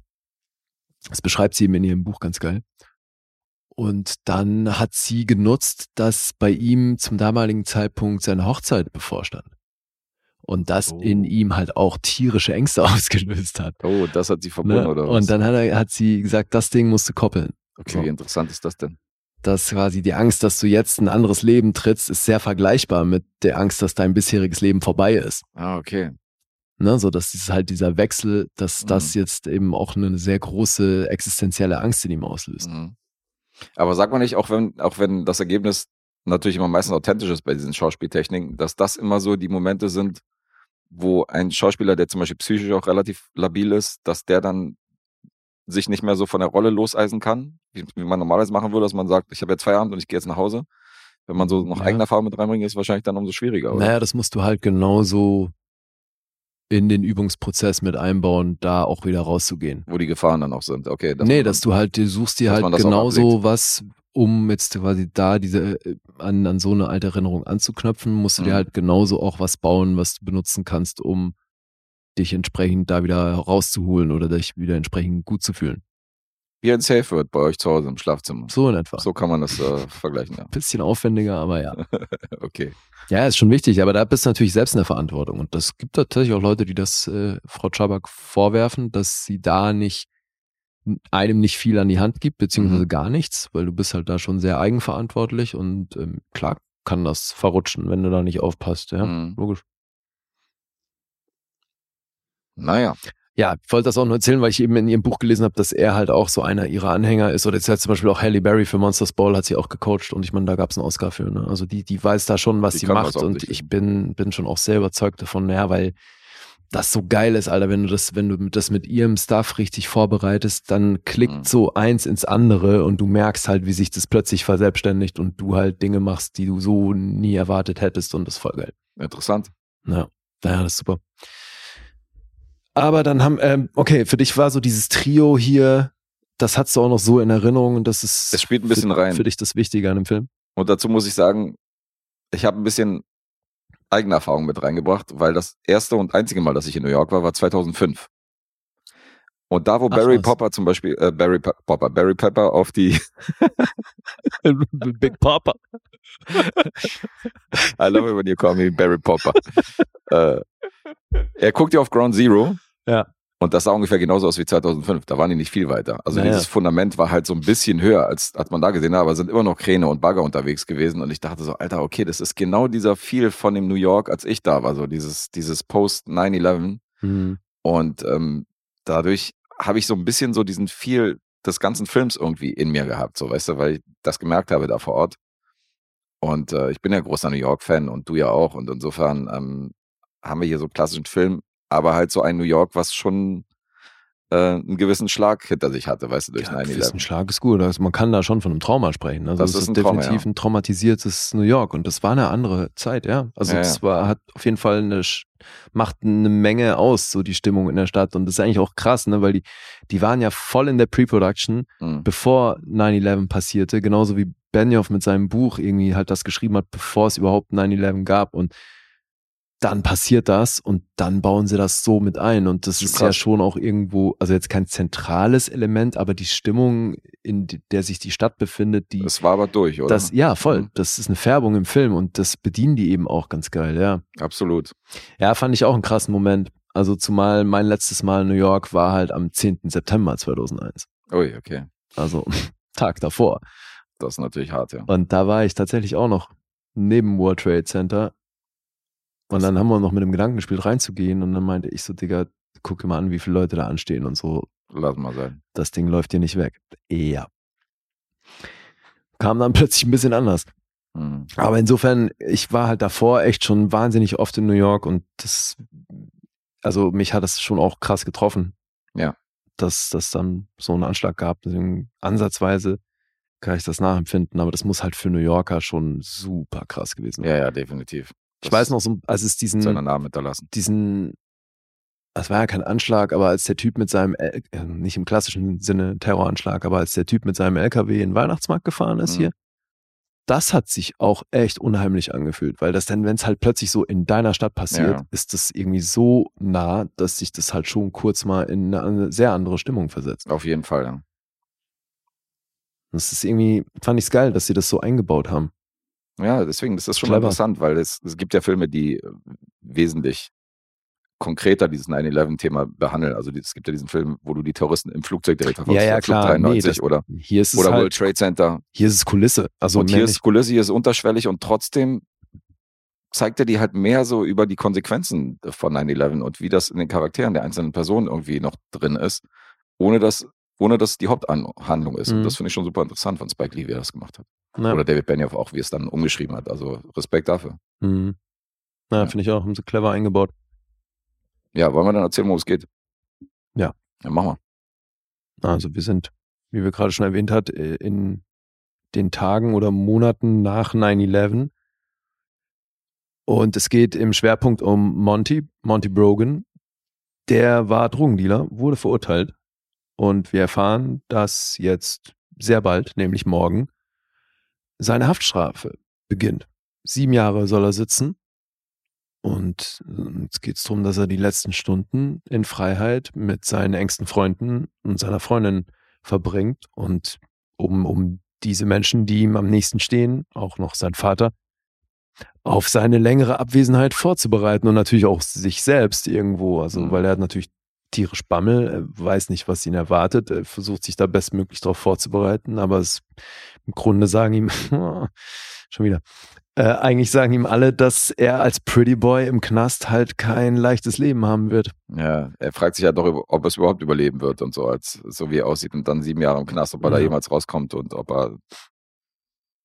Das beschreibt sie eben in ihrem Buch ganz geil. Und dann hat sie genutzt, dass bei ihm zum damaligen Zeitpunkt seine Hochzeit bevorstand. Und das Oh. in ihm halt auch tierische Ängste ausgelöst hat. Oh, das hat sie verbunden, Ne? oder was? Und dann hat, er, hat sie gesagt, das Ding musst du koppeln. okay, so. wie interessant ist das denn? dass quasi die Angst, dass du jetzt ein anderes Leben trittst, ist sehr vergleichbar mit der Angst, dass dein bisheriges Leben vorbei ist. Ah, okay. Ne, so dass es halt dieser Wechsel, dass Mhm. das jetzt eben auch eine sehr große existenzielle Angst in ihm auslöst. Mhm. Aber sagt man nicht, auch wenn, auch wenn das Ergebnis natürlich immer meistens authentisch ist bei diesen Schauspieltechniken, dass das immer so die Momente sind, wo ein Schauspieler, der zum Beispiel psychisch auch relativ labil ist, dass der dann sich nicht mehr so von der Rolle loseisen kann, wie, wie man normalerweise machen würde, dass man sagt, ich habe jetzt Feierabend und ich gehe jetzt nach Hause. Wenn man so noch Ja. eigene Erfahrung mit reinbringt, ist es wahrscheinlich dann umso schwieriger, oder? Naja, das musst du halt genauso in den Übungsprozess mit einbauen, da auch wieder rauszugehen. Wo die Gefahren dann auch sind. Okay. nee, man- dass du halt, du suchst dir dass halt genauso was, um jetzt quasi da diese äh, an, an so eine alte Erinnerung anzuknüpfen, musst du dir Mhm. halt genauso auch was bauen, was du benutzen kannst, um dich entsprechend da wieder rauszuholen oder dich wieder entsprechend gut zu fühlen. Wie ein Safe Word bei euch zu Hause im Schlafzimmer. So in etwa. So kann man das äh, vergleichen, ja. Bisschen aufwendiger, aber ja. Okay. Ja, ist schon wichtig, aber da bist du natürlich selbst in der Verantwortung. Und das gibt tatsächlich auch Leute, die das äh, Frau Czabak vorwerfen, dass sie da nicht einem nicht viel an die Hand gibt, beziehungsweise Mhm. gar nichts, weil du bist halt da schon sehr eigenverantwortlich und ähm, klar kann das verrutschen, wenn du da nicht aufpasst, ja, Mhm. logisch. Naja. Ja, ich wollte das auch nur erzählen, weil ich eben in ihrem Buch gelesen habe, dass er halt auch so einer ihrer Anhänger ist. Oder jetzt hat zum Beispiel auch Halle Berry für Monsters Ball hat sie auch gecoacht und ich meine, da gab es einen Oscar für. Ne? Also die, die weiß da schon, was Die sie macht und ich bin, bin schon auch sehr überzeugt davon, ja, weil das so geil ist, Alter, wenn du das, wenn du das mit ihrem Stuff richtig vorbereitest, dann klickt Mhm. so eins ins andere und du merkst halt, wie sich das plötzlich verselbstständigt und du halt Dinge machst, die du so nie erwartet hättest und das ist voll geil. Interessant. Ja, ja, das ist super. Aber dann haben, ähm, okay, für dich war so dieses Trio hier, das hast du auch noch so in Erinnerung und das ist Es spielt ein bisschen für, rein. für dich das Wichtige an dem Film. Und dazu muss ich sagen, ich habe ein bisschen eigene Erfahrung mit reingebracht, weil das erste und einzige Mal, dass ich in New York war, war 2005. Und da, wo Ach, Barry was. Popper zum Beispiel, äh, Barry Pe- Popper, Barry Pepper auf die, Big Papa. I love it when you call me Barry Popper. äh, er guckt ja auf Ground Zero. Ja. Und das sah ungefähr genauso aus wie 2005. Da waren die nicht viel weiter. Also Naja. dieses Fundament war halt so ein bisschen höher, als, als man da gesehen hat, aber sind immer noch Kräne und Bagger unterwegs gewesen. Und ich dachte so, Alter, okay, das ist genau dieser Feel von dem New York, als ich da war. So dieses, dieses Post 9-11. Mhm. Und ähm, dadurch habe ich so ein bisschen so diesen Feel des ganzen Films irgendwie in mir gehabt, so weißt du, weil ich das gemerkt habe da vor Ort. Und äh, ich bin ja großer New York-Fan und du ja auch. Und insofern ähm, haben wir hier so einen klassischen Film, aber halt so ein New York, was schon äh, einen gewissen Schlag hinter sich hatte, weißt du, durch Ja, ein gewissen 9-11. Schlag ist gut. Also man kann da schon von einem Trauma sprechen. Also Das es ist ein Trauma, definitiv ja. ein traumatisiertes New York und das war eine andere Zeit, ja. Also Ja, das war, hat auf jeden Fall eine, macht eine Menge aus, so die Stimmung in der Stadt. Und das ist eigentlich auch krass, ne, weil die, die waren ja voll in der Pre-Production, Mhm. bevor 9-11 passierte, genauso wie Benioff mit seinem Buch irgendwie halt das geschrieben hat, bevor es überhaupt 9-11 gab. Und dann passiert das und dann bauen sie das so mit ein. Und das ist ja krass. schon auch irgendwo, also jetzt kein zentrales Element, aber die Stimmung, in der sich die Stadt befindet, die Das war aber durch, oder? das, ja, voll. Mhm. Das ist eine Färbung im Film und das bedienen die eben auch ganz geil, ja. Absolut. Ja, fand ich auch einen krassen Moment. Also zumal mein letztes Mal in New York war halt am 10. September 2001. Ui, okay. Also Tag davor. Das ist natürlich hart, ja. Und da war ich tatsächlich auch noch neben World Trade Center. Und dann haben wir noch mit dem Gedanken gespielt, reinzugehen. Und dann meinte ich so, Digga, guck dir mal an, wie viele Leute da anstehen und so. Lass mal sein. Das Ding läuft hier nicht weg. Ja. Kam dann plötzlich ein bisschen anders. Mhm. Aber insofern, ich war halt davor echt schon wahnsinnig oft in New York und das, also mich hat das schon auch krass getroffen. Ja. Dass das dann so einen Anschlag gab. Deswegen ansatzweise kann ich das nachempfinden, aber das muss halt für New Yorker schon super krass gewesen sein. Ja, ja, definitiv. Ich weiß noch so, als es diesen, Seinen Namen hinterlassen. diesen, es war ja kein Anschlag, aber als der Typ mit seinem, äh, nicht im klassischen Sinne Terroranschlag, aber als der Typ mit seinem LKW in den Weihnachtsmarkt gefahren ist Mhm. hier, das hat sich auch echt unheimlich angefühlt, weil das dann, wenn es halt plötzlich so in deiner Stadt passiert, Ja. ist das irgendwie so nah, dass sich das halt schon kurz mal in eine sehr andere Stimmung versetzt. Auf jeden Fall, ja. Das ist irgendwie, fand ich es geil, dass sie das so eingebaut haben. Ja, deswegen, das ist schon Clever. interessant, weil es, es gibt ja Filme, die äh, wesentlich konkreter dieses 9-11-Thema behandeln. Also es gibt ja diesen Film, wo du die Terroristen im Flugzeug direkt verfolgst. Ja, ja, der Flug klar. Nee, 93 das- oder, Hier ist es oder World halt, Trade Center. hier ist es Kulisse. Also und hier ist Kulisse, hier ist unterschwellig und trotzdem zeigt er die halt mehr so über die Konsequenzen von 9-11 und wie das in den Charakteren der einzelnen Personen irgendwie noch drin ist, ohne dass, ohne dass die Haupthandlung ist. Mhm. Und das finde ich schon super interessant von Spike Lee, wie er das gemacht hat. Ja. Oder David Benioff auch, wie es dann umgeschrieben hat. Also Respekt dafür. Mhm. Ja, Ja. finde ich auch, haben sie clever eingebaut. Ja, wollen wir dann erzählen, worum es geht? Ja. Ja, machen wir. Also wir sind, wie wir gerade schon erwähnt hat, äh, in den Tagen oder Monaten nach 9-11. Und es geht im Schwerpunkt um Monty, Monty Brogan. Der war Drogendealer, wurde verurteilt. Und wir erfahren, dass jetzt sehr bald, nämlich morgen, seine Haftstrafe beginnt. Sieben Jahre soll er sitzen. Und äh, jetzt geht es darum, dass er die letzten Stunden in Freiheit mit seinen engsten Freunden und seiner Freundin verbringt. Und um, um diese Menschen, die ihm am nächsten stehen, auch noch sein Vater, auf seine längere Abwesenheit vorzubereiten und natürlich auch sich selbst irgendwo. Also, Mhm. weil er hat natürlich tierisch Bammel, er weiß nicht, was ihn erwartet, er versucht sich da bestmöglich darauf vorzubereiten, aber es, im Grunde sagen ihm, schon wieder, äh, eigentlich sagen ihm alle, dass er als Pretty Boy im Knast halt kein leichtes Leben haben wird. Ja, er fragt sich ja doch, über- ob es überhaupt überleben wird und so, als so wie er aussieht und dann sieben Jahre im Knast, ob er da Ja. jemals rauskommt und ob er,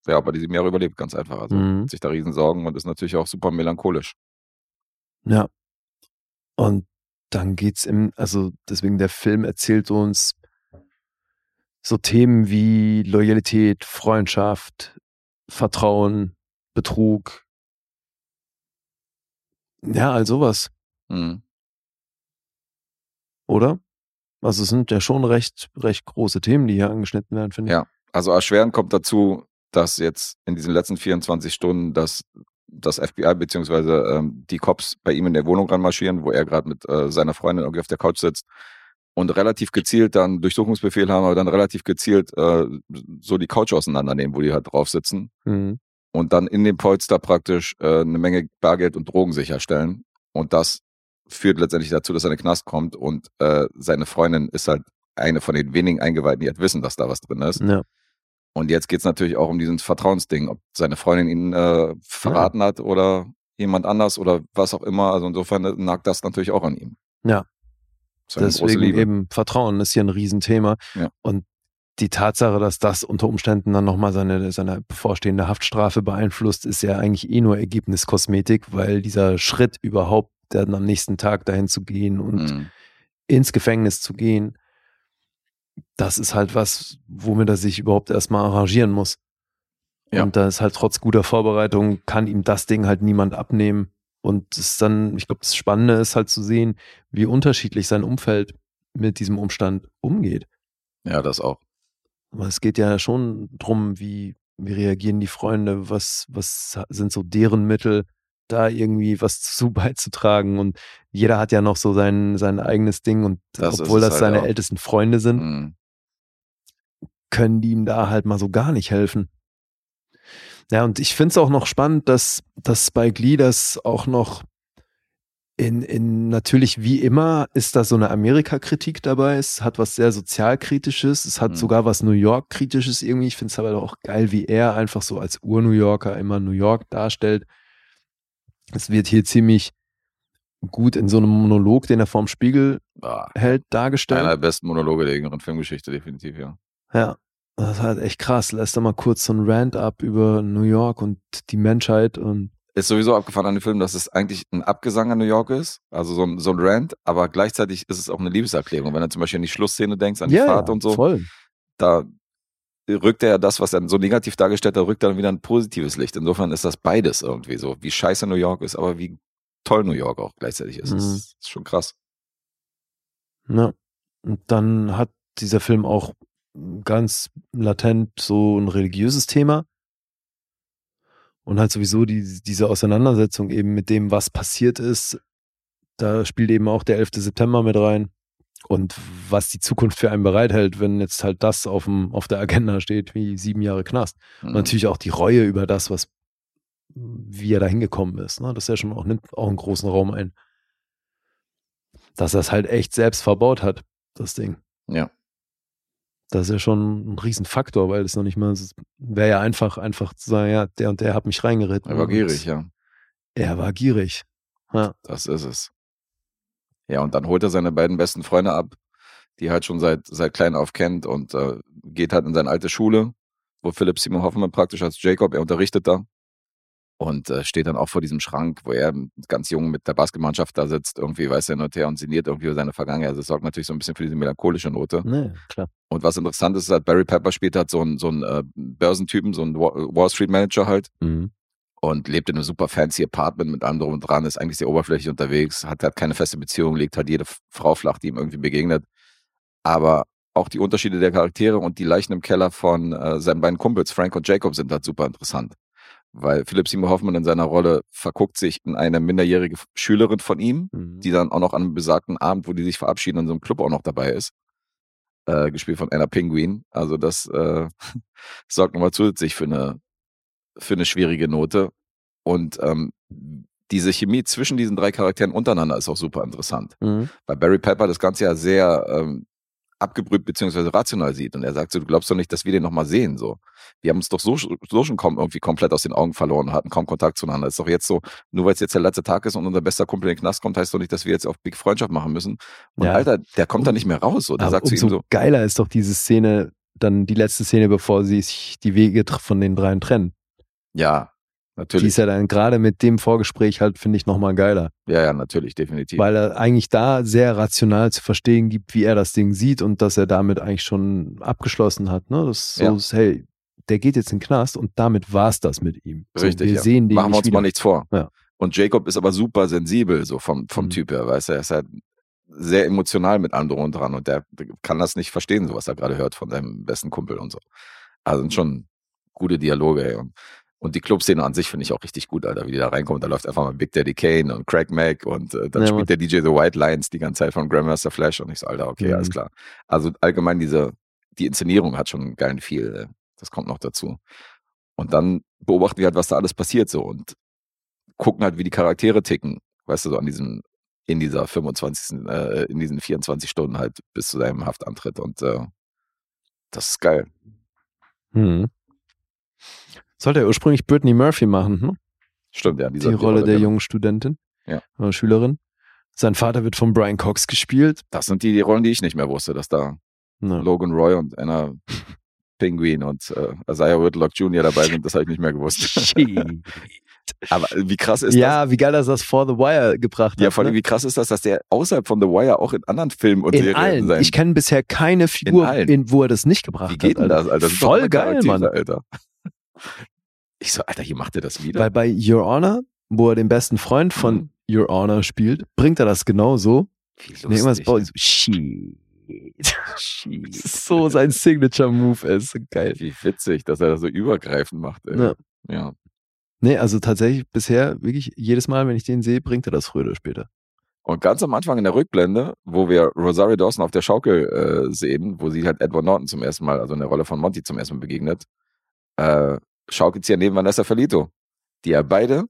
ja, ob er die sieben Jahre überlebt, ganz einfach. Also Mhm. sich da riesen Sorgen und ist natürlich auch super melancholisch. Ja. Und dann geht's im, also deswegen der Film erzählt uns so Themen wie Loyalität, Freundschaft, Vertrauen, Betrug. Ja, all sowas, Mhm. oder? Also es sind ja schon recht, recht große Themen, die hier angeschnitten werden, finde ich. Ja, also erschwerend kommt dazu, dass jetzt in diesen letzten 24 Stunden das, das FBI beziehungsweise ähm, die Cops bei ihm in der Wohnung ranmarschieren, wo er gerade mit äh, seiner Freundin irgendwie auf der Couch sitzt und relativ gezielt dann Durchsuchungsbefehl haben, aber dann relativ gezielt äh, so die Couch auseinandernehmen, wo die halt drauf sitzen Mhm. und dann in dem Polster praktisch äh, eine Menge Bargeld und Drogen sicherstellen. Und das führt letztendlich dazu, dass er in den Knast kommt und äh, seine Freundin ist halt eine von den wenigen Eingeweihten, die halt wissen, dass da was drin ist. Ja. Und jetzt geht's natürlich auch um diesen Vertrauensding, ob seine Freundin ihn äh, verraten hat oder jemand anders oder was auch immer. Also insofern nagt das natürlich auch an ihm. Ja. Deswegen eben Vertrauen ist hier ein Riesenthema. Ja. Und die Tatsache, dass das unter Umständen dann nochmal seine, seine bevorstehende Haftstrafe beeinflusst, ist ja eigentlich eh nur Ergebniskosmetik, weil dieser Schritt überhaupt, dann am nächsten Tag dahin zu gehen und Mhm. ins Gefängnis zu gehen, das ist halt was, womit er sich überhaupt erstmal arrangieren muss. Ja. Und da ist halt trotz guter Vorbereitung, kann ihm das Ding halt niemand abnehmen. Und es ist dann, ich glaube, das Spannende ist halt zu sehen, wie unterschiedlich sein Umfeld mit diesem Umstand umgeht. Ja, das auch. Aber es geht ja schon drum, wie, wie reagieren die Freunde, was, was sind so deren Mittel, da irgendwie was zu beizutragen. Und jeder hat ja noch so sein, sein eigenes Ding. Und Das obwohl das halt seine auch. ältesten Freunde sind, Mhm. können die ihm da halt mal so gar nicht helfen. Ja, und ich finde es auch noch spannend, dass, dass Spike Lee das auch noch in, in natürlich wie immer ist da so eine Amerika-Kritik dabei. Es hat was sehr sozialkritisches, es hat Mhm. sogar was New York-kritisches irgendwie. Ich finde es aber auch geil, wie er einfach so als Ur-New Yorker immer New York darstellt. Es wird hier ziemlich gut in so einem Monolog, den er vorm Spiegel Ah, hält, dargestellt. einer der besten Monologe der jüngeren Filmgeschichte, definitiv, ja. Ja, das ist halt echt krass. Lässt da mal kurz so einen Rant ab über New York und die Menschheit und Ist sowieso abgefahren an dem Film, dass es eigentlich ein Abgesang an New York ist, also so ein, so ein Rant, aber gleichzeitig ist es auch eine Liebeserklärung. Wenn du zum Beispiel an die Schlussszene denkst, an die Fahrt und so, voll. da rückt er ja das, was er so negativ dargestellt hat, rückt er dann wieder ein positives Licht. Insofern ist das beides irgendwie so, wie scheiße New York ist, aber wie toll New York auch gleichzeitig ist. Das Mhm. ist schon krass. Ja. Und dann hat dieser Film auch ganz latent so ein religiöses Thema. Und halt sowieso die, diese Auseinandersetzung eben mit dem, was passiert ist. Da spielt eben auch der 11. September mit rein. Und was die Zukunft für einen bereithält, wenn jetzt halt das auf, dem, auf der Agenda steht, wie sieben Jahre Knast. Mhm. Und natürlich auch die Reue über das, was, wie er da hingekommen ist. Ne? Das ist ja schon auch, nimmt auch einen großen Raum ein. Dass er es halt echt selbst verbaut hat, das Ding. Ja. Das ist ja schon ein Riesenfaktor, weil es noch nicht mal, wäre ja einfach, einfach zu sagen, ja, der und der hat mich reingeritten. Er war gierig, ja. Er war gierig. Ja. Das ist es. Ja, und dann holt er seine beiden besten Freunde ab, die halt schon seit, seit klein auf kennt und äh, geht halt in seine alte Schule, wo Philipp Simon Hoffmann praktisch als Jacob, er unterrichtet da und äh, steht dann auch vor diesem Schrank, wo er ganz jung mit der Basketballmannschaft da sitzt, irgendwie weiß er und her und sinniert irgendwie über seine Vergangenheit. Also es sorgt natürlich so ein bisschen für diese melancholische Note. Nee, klar. Und was interessant ist, ist halt Barry Pepper spielt halt so einen, so einen äh, Börsentypen, so einen Wa- Wall Street Manager halt Mhm. Und lebt in einem super fancy Apartment mit allem drum und dran, ist eigentlich sehr oberflächlich unterwegs, hat halt keine feste Beziehung, legt halt jede Frau flach, die ihm irgendwie begegnet. Aber auch die Unterschiede der Charaktere und die Leichen im Keller von äh, seinen beiden Kumpels, Frank und Jacob, sind halt super interessant. Weil Philipp Seymour Hoffmann in seiner Rolle verguckt sich in eine minderjährige Schülerin von ihm, Mhm. die dann auch noch an einem besagten Abend, wo die sich verabschieden, in so einem Club auch noch dabei ist. Äh, gespielt von Anna Penguin. Also das äh, sorgt nochmal zusätzlich für eine, für eine schwierige Note. Und ähm, diese Chemie zwischen diesen drei Charakteren untereinander ist auch super interessant. Mhm. Weil Barry Pepper das Ganze ja sehr ähm, abgebrüht beziehungsweise rational sieht. Und er sagt so, du glaubst doch nicht, dass wir den nochmal sehen. So, Wir haben uns doch so, so schon kaum irgendwie komplett aus den Augen verloren, hatten kaum Kontakt zueinander. Ist doch jetzt so, nur weil es jetzt der letzte Tag ist und unser bester Kumpel in den Knast kommt, heißt doch nicht, dass wir jetzt auf Big Freundschaft machen müssen. Und Ja. Alter, der kommt da nicht mehr raus. So. Der sagt zu ihm so, geiler ist doch diese Szene, dann die letzte Szene, bevor sie sich die Wege von den dreien trennen. Ja, Die natürlich. ist ja dann gerade mit dem Vorgespräch halt, finde ich, nochmal geiler. Ja, ja, natürlich, definitiv. Weil er eigentlich da sehr rational zu verstehen gibt, wie er das Ding sieht und dass er damit eigentlich schon abgeschlossen hat. Ne? Das ist so, Ja. ist, hey, der geht jetzt in den Knast und damit war's das mit ihm. So, Richtig. wir ja. sehen den Machen wir uns wieder. mal nichts vor. Ja. Und Jacob ist aber super sensibel, so vom, vom Mhm. Typ her, weißt du, er ist halt sehr emotional mit allem drum und dran und der kann das nicht verstehen, so was er gerade hört von seinem besten Kumpel und so. Also sind schon gute Dialoge, ey. Und, und die Clubszene an sich finde ich auch richtig gut, Alter, wie die da reinkommt. Da läuft einfach mal Big Daddy Kane und Craig Mack und äh, dann Ja, spielt der DJ The White Lines die ganze Zeit von Grandmaster Flash und ich so, Alter, okay, Mhm. alles klar. Also allgemein diese, die Inszenierung hat schon geilen Feel, äh, das kommt noch dazu. Und dann beobachten wir halt, was da alles passiert so und gucken halt, wie die Charaktere ticken, weißt du, so an diesem, in dieser 25., äh, in diesen 24 Stunden halt bis zu seinem Haftantritt und äh, das ist geil. Hm. Sollte er ursprünglich Brittany Murphy machen, ne? Stimmt, ja. die Dieser, Rolle der genau. jungen Studentin Ja. oder Schülerin. Sein Vater wird von Brian Cox gespielt. Das sind die, die Rollen, die ich nicht mehr wusste, dass da Ja. Logan Roy und Anna Penguin und äh, Isaiah Whitlock Jr. dabei sind, das habe ich nicht mehr gewusst. Aber wie krass ist das? ja, wie geil, dass das For the Wire gebracht Ja, hat. vor allem, ne? wie krass ist das, dass der außerhalb von The Wire auch in anderen Filmen und in Serien allen. sein Ich kenne bisher keine Figur, allen. in, wo er das nicht gebracht Wie geht hat. denn das, Alter? Das Voll geil, Mann. Alter. Ich so, Alter, hier macht er das wieder. Weil bei Your Honor, wo er den besten Freund von Mhm. Your Honor spielt, bringt er das genauso. Wie Nee, irgendwas lustig. baut so, shit. Das so sein Signature-Move, ist so geil. Wie witzig, dass er das so übergreifend macht. Ey. Ja. ja. Nee, also tatsächlich bisher wirklich jedes Mal, wenn ich den sehe, bringt er das früher oder später. Und ganz am Anfang in der Rückblende, wo wir Rosario Dawson auf der Schaukel äh, sehen, wo sie halt Edward Norton zum ersten Mal, also in der Rolle von Monty zum ersten Mal begegnet, äh, schaukelt ja neben Vanessa Felito, die ja beide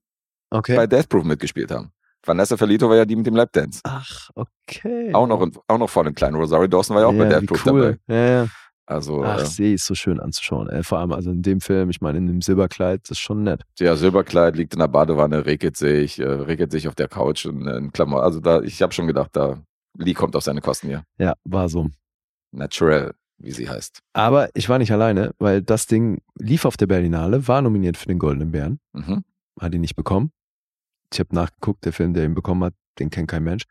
Okay. bei Death Proof mitgespielt haben. Vanessa Felito war ja die mit dem Lapdance. Ach, okay. Auch noch, in, auch noch vor dem kleinen Rosario Dawson war ja auch bei ja, Death wie Proof cool. dabei. Ja, ja. Also Ach, äh, sie ist so schön anzuschauen. Ey. Vor allem also in dem Film, ich meine, in dem Silberkleid, das ist schon nett. ja, Silberkleid, liegt in der Badewanne, regelt sich, äh, regelt sich auf der Couch in, in Klammer. Also da, ich habe schon gedacht, da Lee kommt auf seine Kosten hier. Ja, war so. Natural, wie sie heißt. Aber ich war nicht alleine, weil das Ding lief auf der Berlinale, war nominiert für den Goldenen Bären, Mhm. hat ihn nicht bekommen. Ich habe nachgeguckt, der Film, der ihn bekommen hat, den kennt kein Mensch.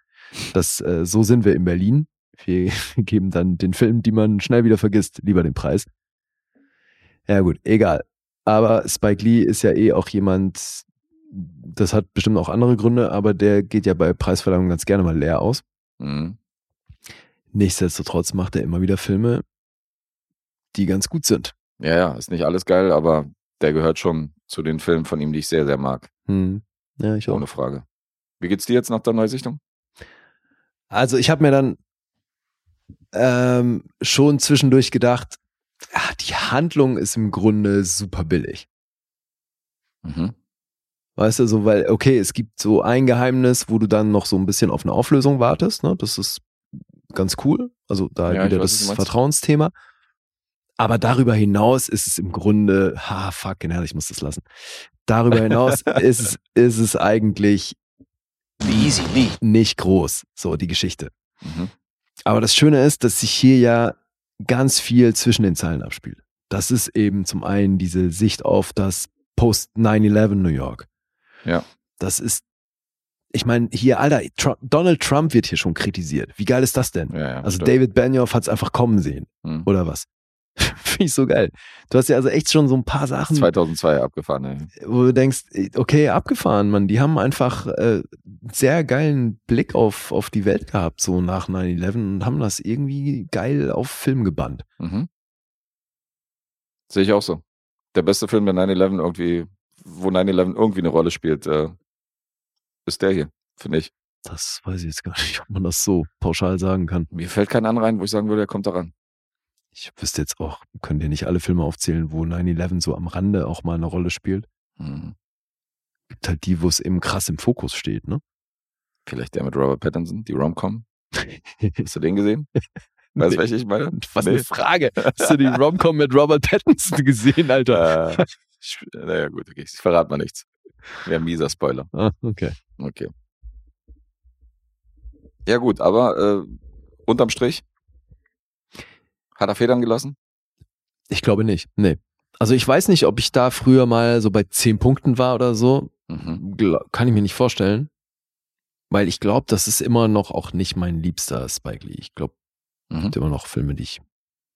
Das, äh, so sind wir in Berlin. Wir geben dann den Film, die man schnell wieder vergisst, lieber den Preis. Ja gut, egal. Aber Spike Lee ist ja eh auch jemand, das hat bestimmt auch andere Gründe, aber der geht ja bei Preisverleihungen ganz gerne mal leer aus. Mhm. Nichtsdestotrotz macht er immer wieder Filme, die ganz gut sind. Ja, ja, ist nicht alles geil, aber der gehört schon zu den Filmen von ihm, die ich sehr, sehr mag. Hm. Ja, ich auch. Ohne Frage. Wie geht's dir jetzt nach der Neusichtung? Also ich habe mir dann ähm, schon zwischendurch gedacht, ah, die Handlung ist im Grunde super billig. Mhm. Weißt du, so, weil, okay, es gibt so ein Geheimnis, wo du dann noch so ein bisschen auf eine Auflösung wartest, ne? Das ist ganz cool. Also da Ja, ich wieder weiß, das. Vertrauensthema. Aber darüber hinaus ist es im Grunde, ha, fuck, genau, ich muss das lassen. Darüber hinaus ist es, ist es eigentlich easy, nicht groß, so die Geschichte. Mhm. Aber das Schöne ist, dass sich hier ja ganz viel zwischen den Zeilen abspielt. Das ist eben zum einen diese Sicht auf das Post-9-11 New York. Ja. Das ist, ich meine, hier, Alter, Trump, Donald Trump wird hier schon kritisiert. Wie geil ist das denn? Ja, ja, also stimmt. David Benioff hat es einfach kommen sehen, Mhm. oder was? Finde ich so geil. Du hast ja also echt schon so ein paar Sachen, 2002 abgefahren. Ey. wo du denkst, okay, abgefahren, Mann. Die haben einfach äh, einen sehr geilen Blick auf, auf die Welt gehabt, so nach 9-11 und haben das irgendwie geil auf Film gebannt. Mhm. Sehe ich auch so. Der beste Film, der 9-11 irgendwie, wo 9-11 irgendwie eine Rolle spielt, äh, ist der hier, finde ich. Das weiß ich jetzt gar nicht, ob man das so pauschal sagen kann. Mir fällt kein anderer rein, wo ich sagen würde, er kommt da ran. Ich wüsste jetzt auch, könnt ihr nicht alle Filme aufzählen, wo 9-11 so am Rande auch mal eine Rolle spielt. Mhm. Gibt halt die, wo es eben krass im Fokus steht, ne? Vielleicht der mit Robert Pattinson, die Rom-Com. Hast du den gesehen? Weißt du, Nee. welche ich meine? Was Nee. eine Frage. Hast du die Rom-Com mit Robert Pattinson gesehen, Alter? Äh, ich- naja, gut, okay. Ich verrate mal nichts. Wäre ein mieser Spoiler. Ah, okay. Okay. Ja, gut, aber äh, unterm Strich hat er Federn gelassen? Ich glaube nicht. Nee. Also ich weiß nicht, ob ich da früher mal so bei zehn Punkten war oder so. Mhm. Kann ich mir nicht vorstellen. Weil ich glaube, das ist immer noch auch nicht mein liebster Spike Lee. Ich glaube, es Mhm. gibt immer noch Filme, die ich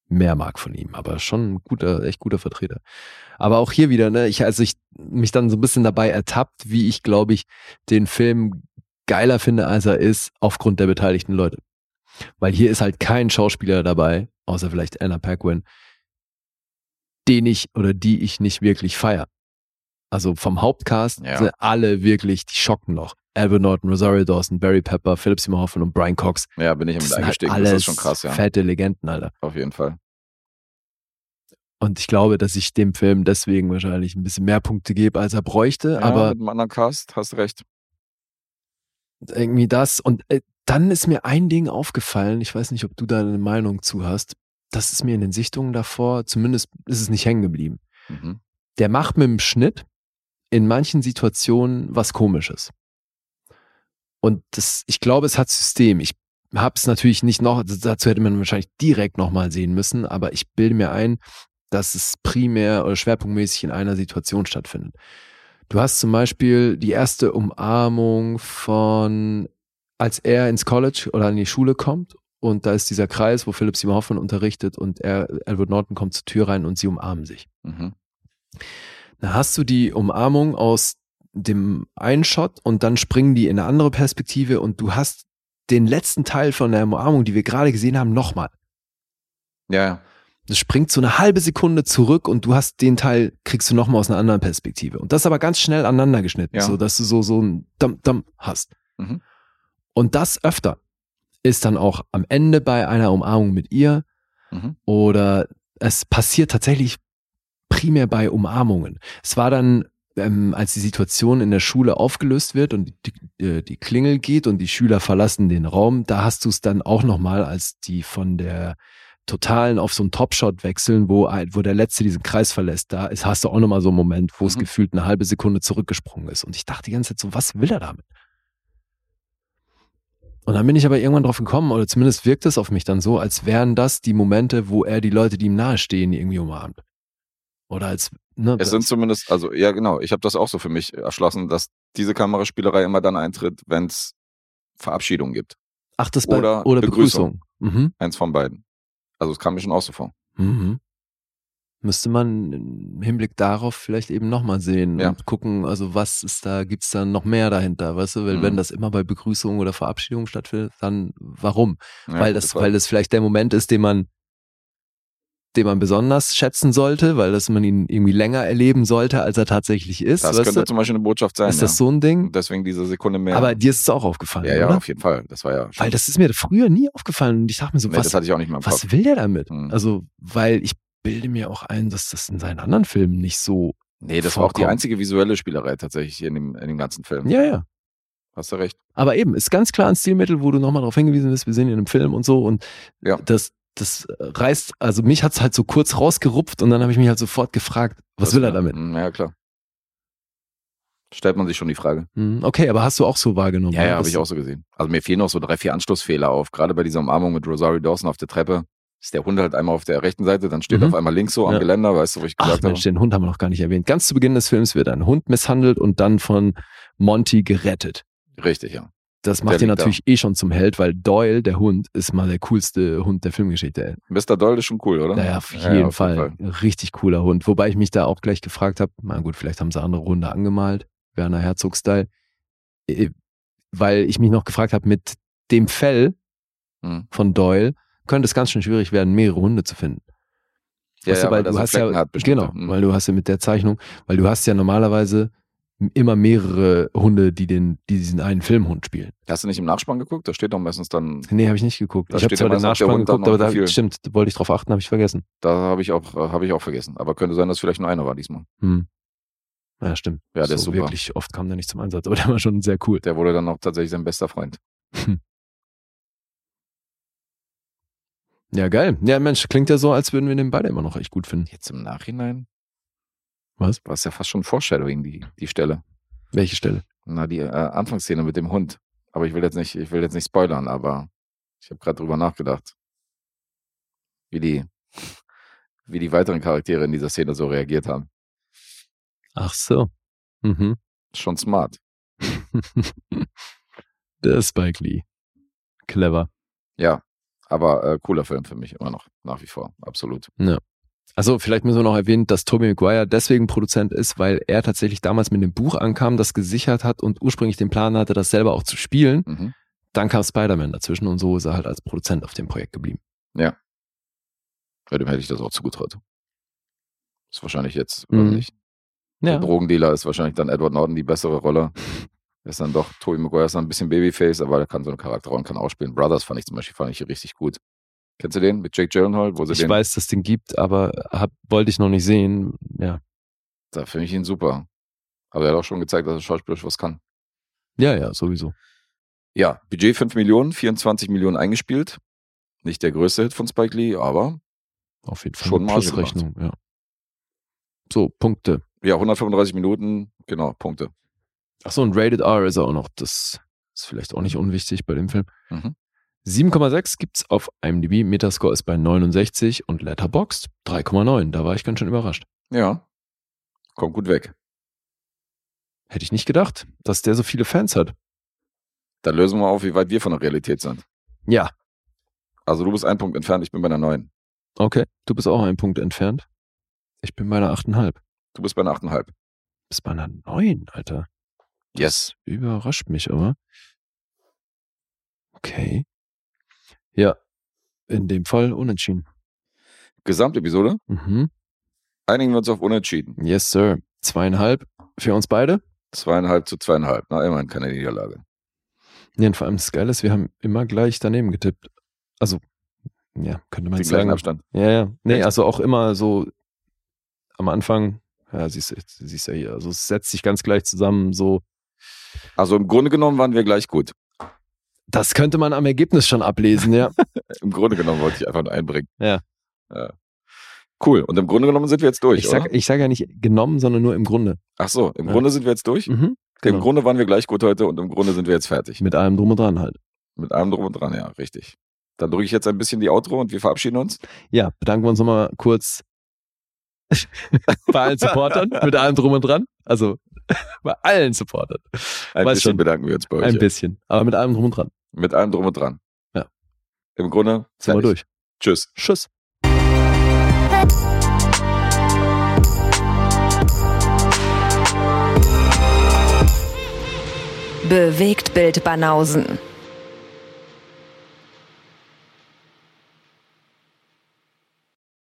mehr mag von ihm, aber schon ein guter, echt guter Vertreter. Aber auch hier wieder, ne, ich, also ich mich dann so ein bisschen dabei ertappt, wie ich, glaube ich, den Film geiler finde, als er ist, aufgrund der beteiligten Leute. Weil hier ist halt kein Schauspieler dabei, außer vielleicht Anna Paquin, den ich oder die ich nicht wirklich feier. Also vom Hauptcast Ja. sind alle wirklich, die schocken noch. Albert Norton, Rosario Dawson, Barry Pepper, Philip Seymour Hoffman und Brian Cox. Ja, bin ich mit sind halt eingestiegen. alles das ist schon krass, ja. fette Legenden, Alter. Auf jeden Fall. Und ich glaube, dass ich dem Film deswegen wahrscheinlich ein bisschen mehr Punkte gebe, als er bräuchte. Ja, aber mit einem anderen Cast, hast recht. irgendwie das. Und äh, dann ist mir ein Ding aufgefallen. Ich weiß nicht, ob du da eine Meinung zu hast. Das ist mir in den Sichtungen davor, zumindest ist es nicht hängen geblieben. Mhm. Der macht mit dem Schnitt in manchen Situationen was Komisches. Und das, ich glaube, es hat System. Ich habe es natürlich nicht noch, dazu hätte man wahrscheinlich direkt nochmal sehen müssen, aber ich bilde mir ein, dass es primär oder schwerpunktmäßig in einer Situation stattfindet. Du hast zum Beispiel die erste Umarmung von, als er ins College oder in die Schule kommt und da ist dieser Kreis, wo Philip Seymour Hoffman unterrichtet und er, Edward Norton kommt zur Tür rein und sie umarmen sich. Mhm. Da hast du die Umarmung aus dem einen Shot und dann springen die in eine andere Perspektive und du hast den letzten Teil von der Umarmung, die wir gerade gesehen haben, nochmal. Ja, ja. Das springt so eine halbe Sekunde zurück und du hast den Teil, kriegst du nochmal aus einer anderen Perspektive. Und das aber ganz schnell aneinander geschnitten, Ja. so dass du so, so ein Dum-Dum hast. Mhm. Und das öfter ist dann auch am Ende bei einer Umarmung mit ihr Mhm. oder es passiert tatsächlich primär bei Umarmungen. Es war dann, ähm, als die Situation in der Schule aufgelöst wird und die, äh, die Klingel geht und die Schüler verlassen den Raum, da hast du es dann auch nochmal, als die von der Totalen auf so einen Topshot wechseln, wo, wo der Letzte diesen Kreis verlässt, da ist, hast du auch nochmal so einen Moment, wo es Mhm. gefühlt eine halbe Sekunde zurückgesprungen ist. Und ich dachte die ganze Zeit so, was will er damit? Und dann bin ich aber irgendwann drauf gekommen, oder zumindest wirkt es auf mich dann so, als wären das die Momente, wo er die Leute, die ihm nahestehen, irgendwie umarmt. Oder als, ne, Es sind zumindest, also ja genau, ich habe das auch so für mich erschlossen, dass diese Kameraspielerei immer dann eintritt, wenn es Verabschiedungen gibt. ach, das bei, oder oder, Begrüßung. Begrüßung. Mhm. Eins von beiden. Also es kam mir schon auch so vor. Mhm. Müsste man im Hinblick darauf vielleicht eben nochmal sehen Ja. und gucken, also was ist da, gibt's da noch mehr dahinter, weißt du? Weil Mhm. wenn das immer bei Begrüßungen oder Verabschiedungen stattfindet, dann warum? Ja, weil das, weil das vielleicht der Moment ist, den man, den man besonders schätzen sollte, weil das man ihn irgendwie länger erleben sollte, als er tatsächlich ist. das könnte du? zum Beispiel eine Botschaft sein. ist das ja. so ein Ding? Deswegen diese Sekunde mehr. Aber dir ist es auch aufgefallen, ja, ja, oder? auf jeden Fall. Das war ja. Weil das ist mir früher nie aufgefallen und ich dachte mir so, nee, was, das hatte ich auch nicht Kopf. was will der damit? Hm. Also, weil ich bilde mir auch ein, dass das in seinen anderen Filmen nicht so. Nee, das war auch die vorkommt. einzige visuelle Spielerei tatsächlich in dem, in dem ganzen Film. Ja, ja. Hast du recht. Aber eben, ist ganz klar ein Stilmittel, wo du nochmal darauf hingewiesen bist, wir sehen ihn im Film und so und Ja. das, das reißt, also mich hat's halt so kurz rausgerupft und dann habe ich mich halt sofort gefragt, was Das will er damit? Hm, Ja, klar. Stellt man sich schon die Frage. Hm, Okay, aber hast du auch so wahrgenommen? Ja, ja, habe ich auch so gesehen. Also mir fehlen noch so drei, vier Anschlussfehler auf. Gerade bei dieser Umarmung mit Rosario Dawson auf der Treppe ist der Hund halt einmal auf der rechten Seite, dann steht Mhm. auf einmal links so am Ja. Geländer, weißt du, wo ich Ach gesagt Mensch, den Hund haben wir noch gar nicht erwähnt. Ganz zu Beginn des Films wird ein Hund misshandelt und dann von Monty gerettet. habe. Richtig, ja. Das macht ihn liegt da. natürlich eh schon zum Held, weil Doyle, der Hund, ist mal der coolste Hund der Filmgeschichte. Mr. Doyle ist schon cool, oder? Naja, auf Ja, jeden auf Fall. Richtig cooler Hund. Wobei ich mich da auch gleich gefragt habe, na gut, vielleicht haben sie andere Hunde angemalt, Werner Herzog-Style. Äh, Weil ich mich noch gefragt habe, mit dem Fell Hm. von Doyle könnte es ganz schön schwierig werden, mehrere Hunde zu finden. Ja, Weißt ja, weil du hast ja, hat genau, Hm. weil du hast ja mit der Zeichnung, weil du hast ja normalerweise immer mehrere Hunde, die den, die diesen einen Filmhund spielen. Hast du nicht im Nachspann geguckt? Da steht doch meistens dann, Nee, habe ich nicht geguckt. Da ich habe zwar ja den Nachspann geguckt, aber da, stimmt, wollte ich drauf achten, habe ich vergessen. da habe ich auch, äh, habe ich auch vergessen. Aber könnte sein, dass vielleicht nur einer war diesmal. Hm. Ja, stimmt. Ja, der so ist super. Wirklich oft kam der nicht zum Einsatz, aber der war schon sehr cool. Der wurde dann auch tatsächlich sein bester Freund. Ja, geil. Ja, Mensch, klingt ja so, als würden wir den beide immer noch echt gut finden. Jetzt im Nachhinein Was? war es ja fast schon Foreshadowing, die, die Stelle. Welche Stelle? Na, die äh, Anfangsszene mit dem Hund. Aber ich will jetzt nicht, ich will jetzt nicht spoilern, aber ich habe gerade drüber nachgedacht. Wie die, wie die weiteren Charaktere in dieser Szene so reagiert haben. Ach so. Mhm. Schon smart. Der Spike Lee. Clever. Ja, aber äh, cooler Film für mich immer noch, nach wie vor, absolut. Also vielleicht müssen wir noch erwähnen, dass Tobey Maguire deswegen Produzent ist, weil er tatsächlich damals mit dem Buch ankam, das gesichert hat und ursprünglich den Plan hatte, das selber auch zu spielen. Mhm. Dann kam Spider-Man dazwischen und so ist er halt als Produzent auf dem Projekt geblieben. Ja, dem hätte ich das auch zugetraut. Ist wahrscheinlich jetzt, Mhm. weiß nicht, der Drogendealer ist wahrscheinlich dann Edward Norton die bessere Rolle. Ist dann doch, Tobey Maguire ist dann ein bisschen Babyface, aber er kann so eine Charakterrolle kann auch spielen. Brothers fand ich zum Beispiel, fand ich richtig gut. Kennst du den mit Jake Gyllenhaal, wo sie Ich den, weiß, dass es den gibt, aber hab, wollte ich noch nicht sehen. Ja. da finde ich ihn super. Aber er hat auch schon gezeigt, dass er schauspielerisch was kann. Ja, ja, sowieso. Ja, Budget 5 Millionen, 24 Millionen eingespielt. Nicht der größte Hit von Spike Lee, aber Auf jeden Fall. Schon eine Marge Plusrechnung, ja. So, Punkte. ja, 135 Minuten, genau, Punkte. Achso, und Rated R ist er auch noch. Das ist vielleicht auch nicht unwichtig bei dem Film. Mhm. 7,6 gibt's auf IMDb. Metascore ist bei 69 und Letterboxd 3,9. Da war ich ganz schön überrascht. Ja, kommt gut weg. Hätte ich nicht gedacht, dass der so viele Fans hat. Dann lösen wir auf, wie weit wir von der Realität sind. Ja, Also du bist ein Punkt entfernt, ich bin bei einer 9. okay. Du bist auch einen Punkt entfernt. Ich bin bei einer 8,5. Du bist bei einer 8,5. Bist bei einer 9, Alter. Yes. Überrascht mich aber. Okay. Ja, in dem Fall unentschieden. Gesamtepisode. Mhm. Einigen wir uns auf Unentschieden. Yes, sir. Zweieinhalb für uns beide. Zweieinhalb zu zweieinhalb. Na, immerhin keine Niederlage. Ja, und vor allem das Geile ist, wir haben immer gleich daneben getippt. Also, ja, könnte man Den gleichen sagen. Abstand. Ja, ja. Nee, Echt? also auch immer so am Anfang, ja, siehst du, siehst ja hier, also es setzt sich ganz gleich zusammen, so. Also im Grunde genommen waren wir gleich gut. Das könnte man am Ergebnis schon ablesen, ja. Im Grunde genommen wollte ich einfach nur einbringen. Ja. ja. Cool. Und im Grunde genommen sind wir jetzt durch, Ich sag, oder? ich sag ja nicht genommen, sondern nur im Grunde. Ach so, im Ja. Grunde sind wir jetzt durch. Mhm. Im Genau. Grunde waren wir gleich gut heute und im Grunde sind wir jetzt fertig. Mit allem drum und dran halt. Mit allem drum und dran, ja, richtig. Dann drücke ich jetzt ein bisschen die Outro und wir verabschieden uns. Ja, bedanken wir uns nochmal kurz bei allen Supportern, mit allem drum und dran. Also bei allen Supportern. Ein Weiß bisschen schon. bedanken wir uns bei euch. Ein ja. bisschen. Aber mit allem drum und dran. Mit allem drum und dran. Ja. Im Grunde Sind wir durch. Tschüss. Tschüss. Bewegt Bild Banausen.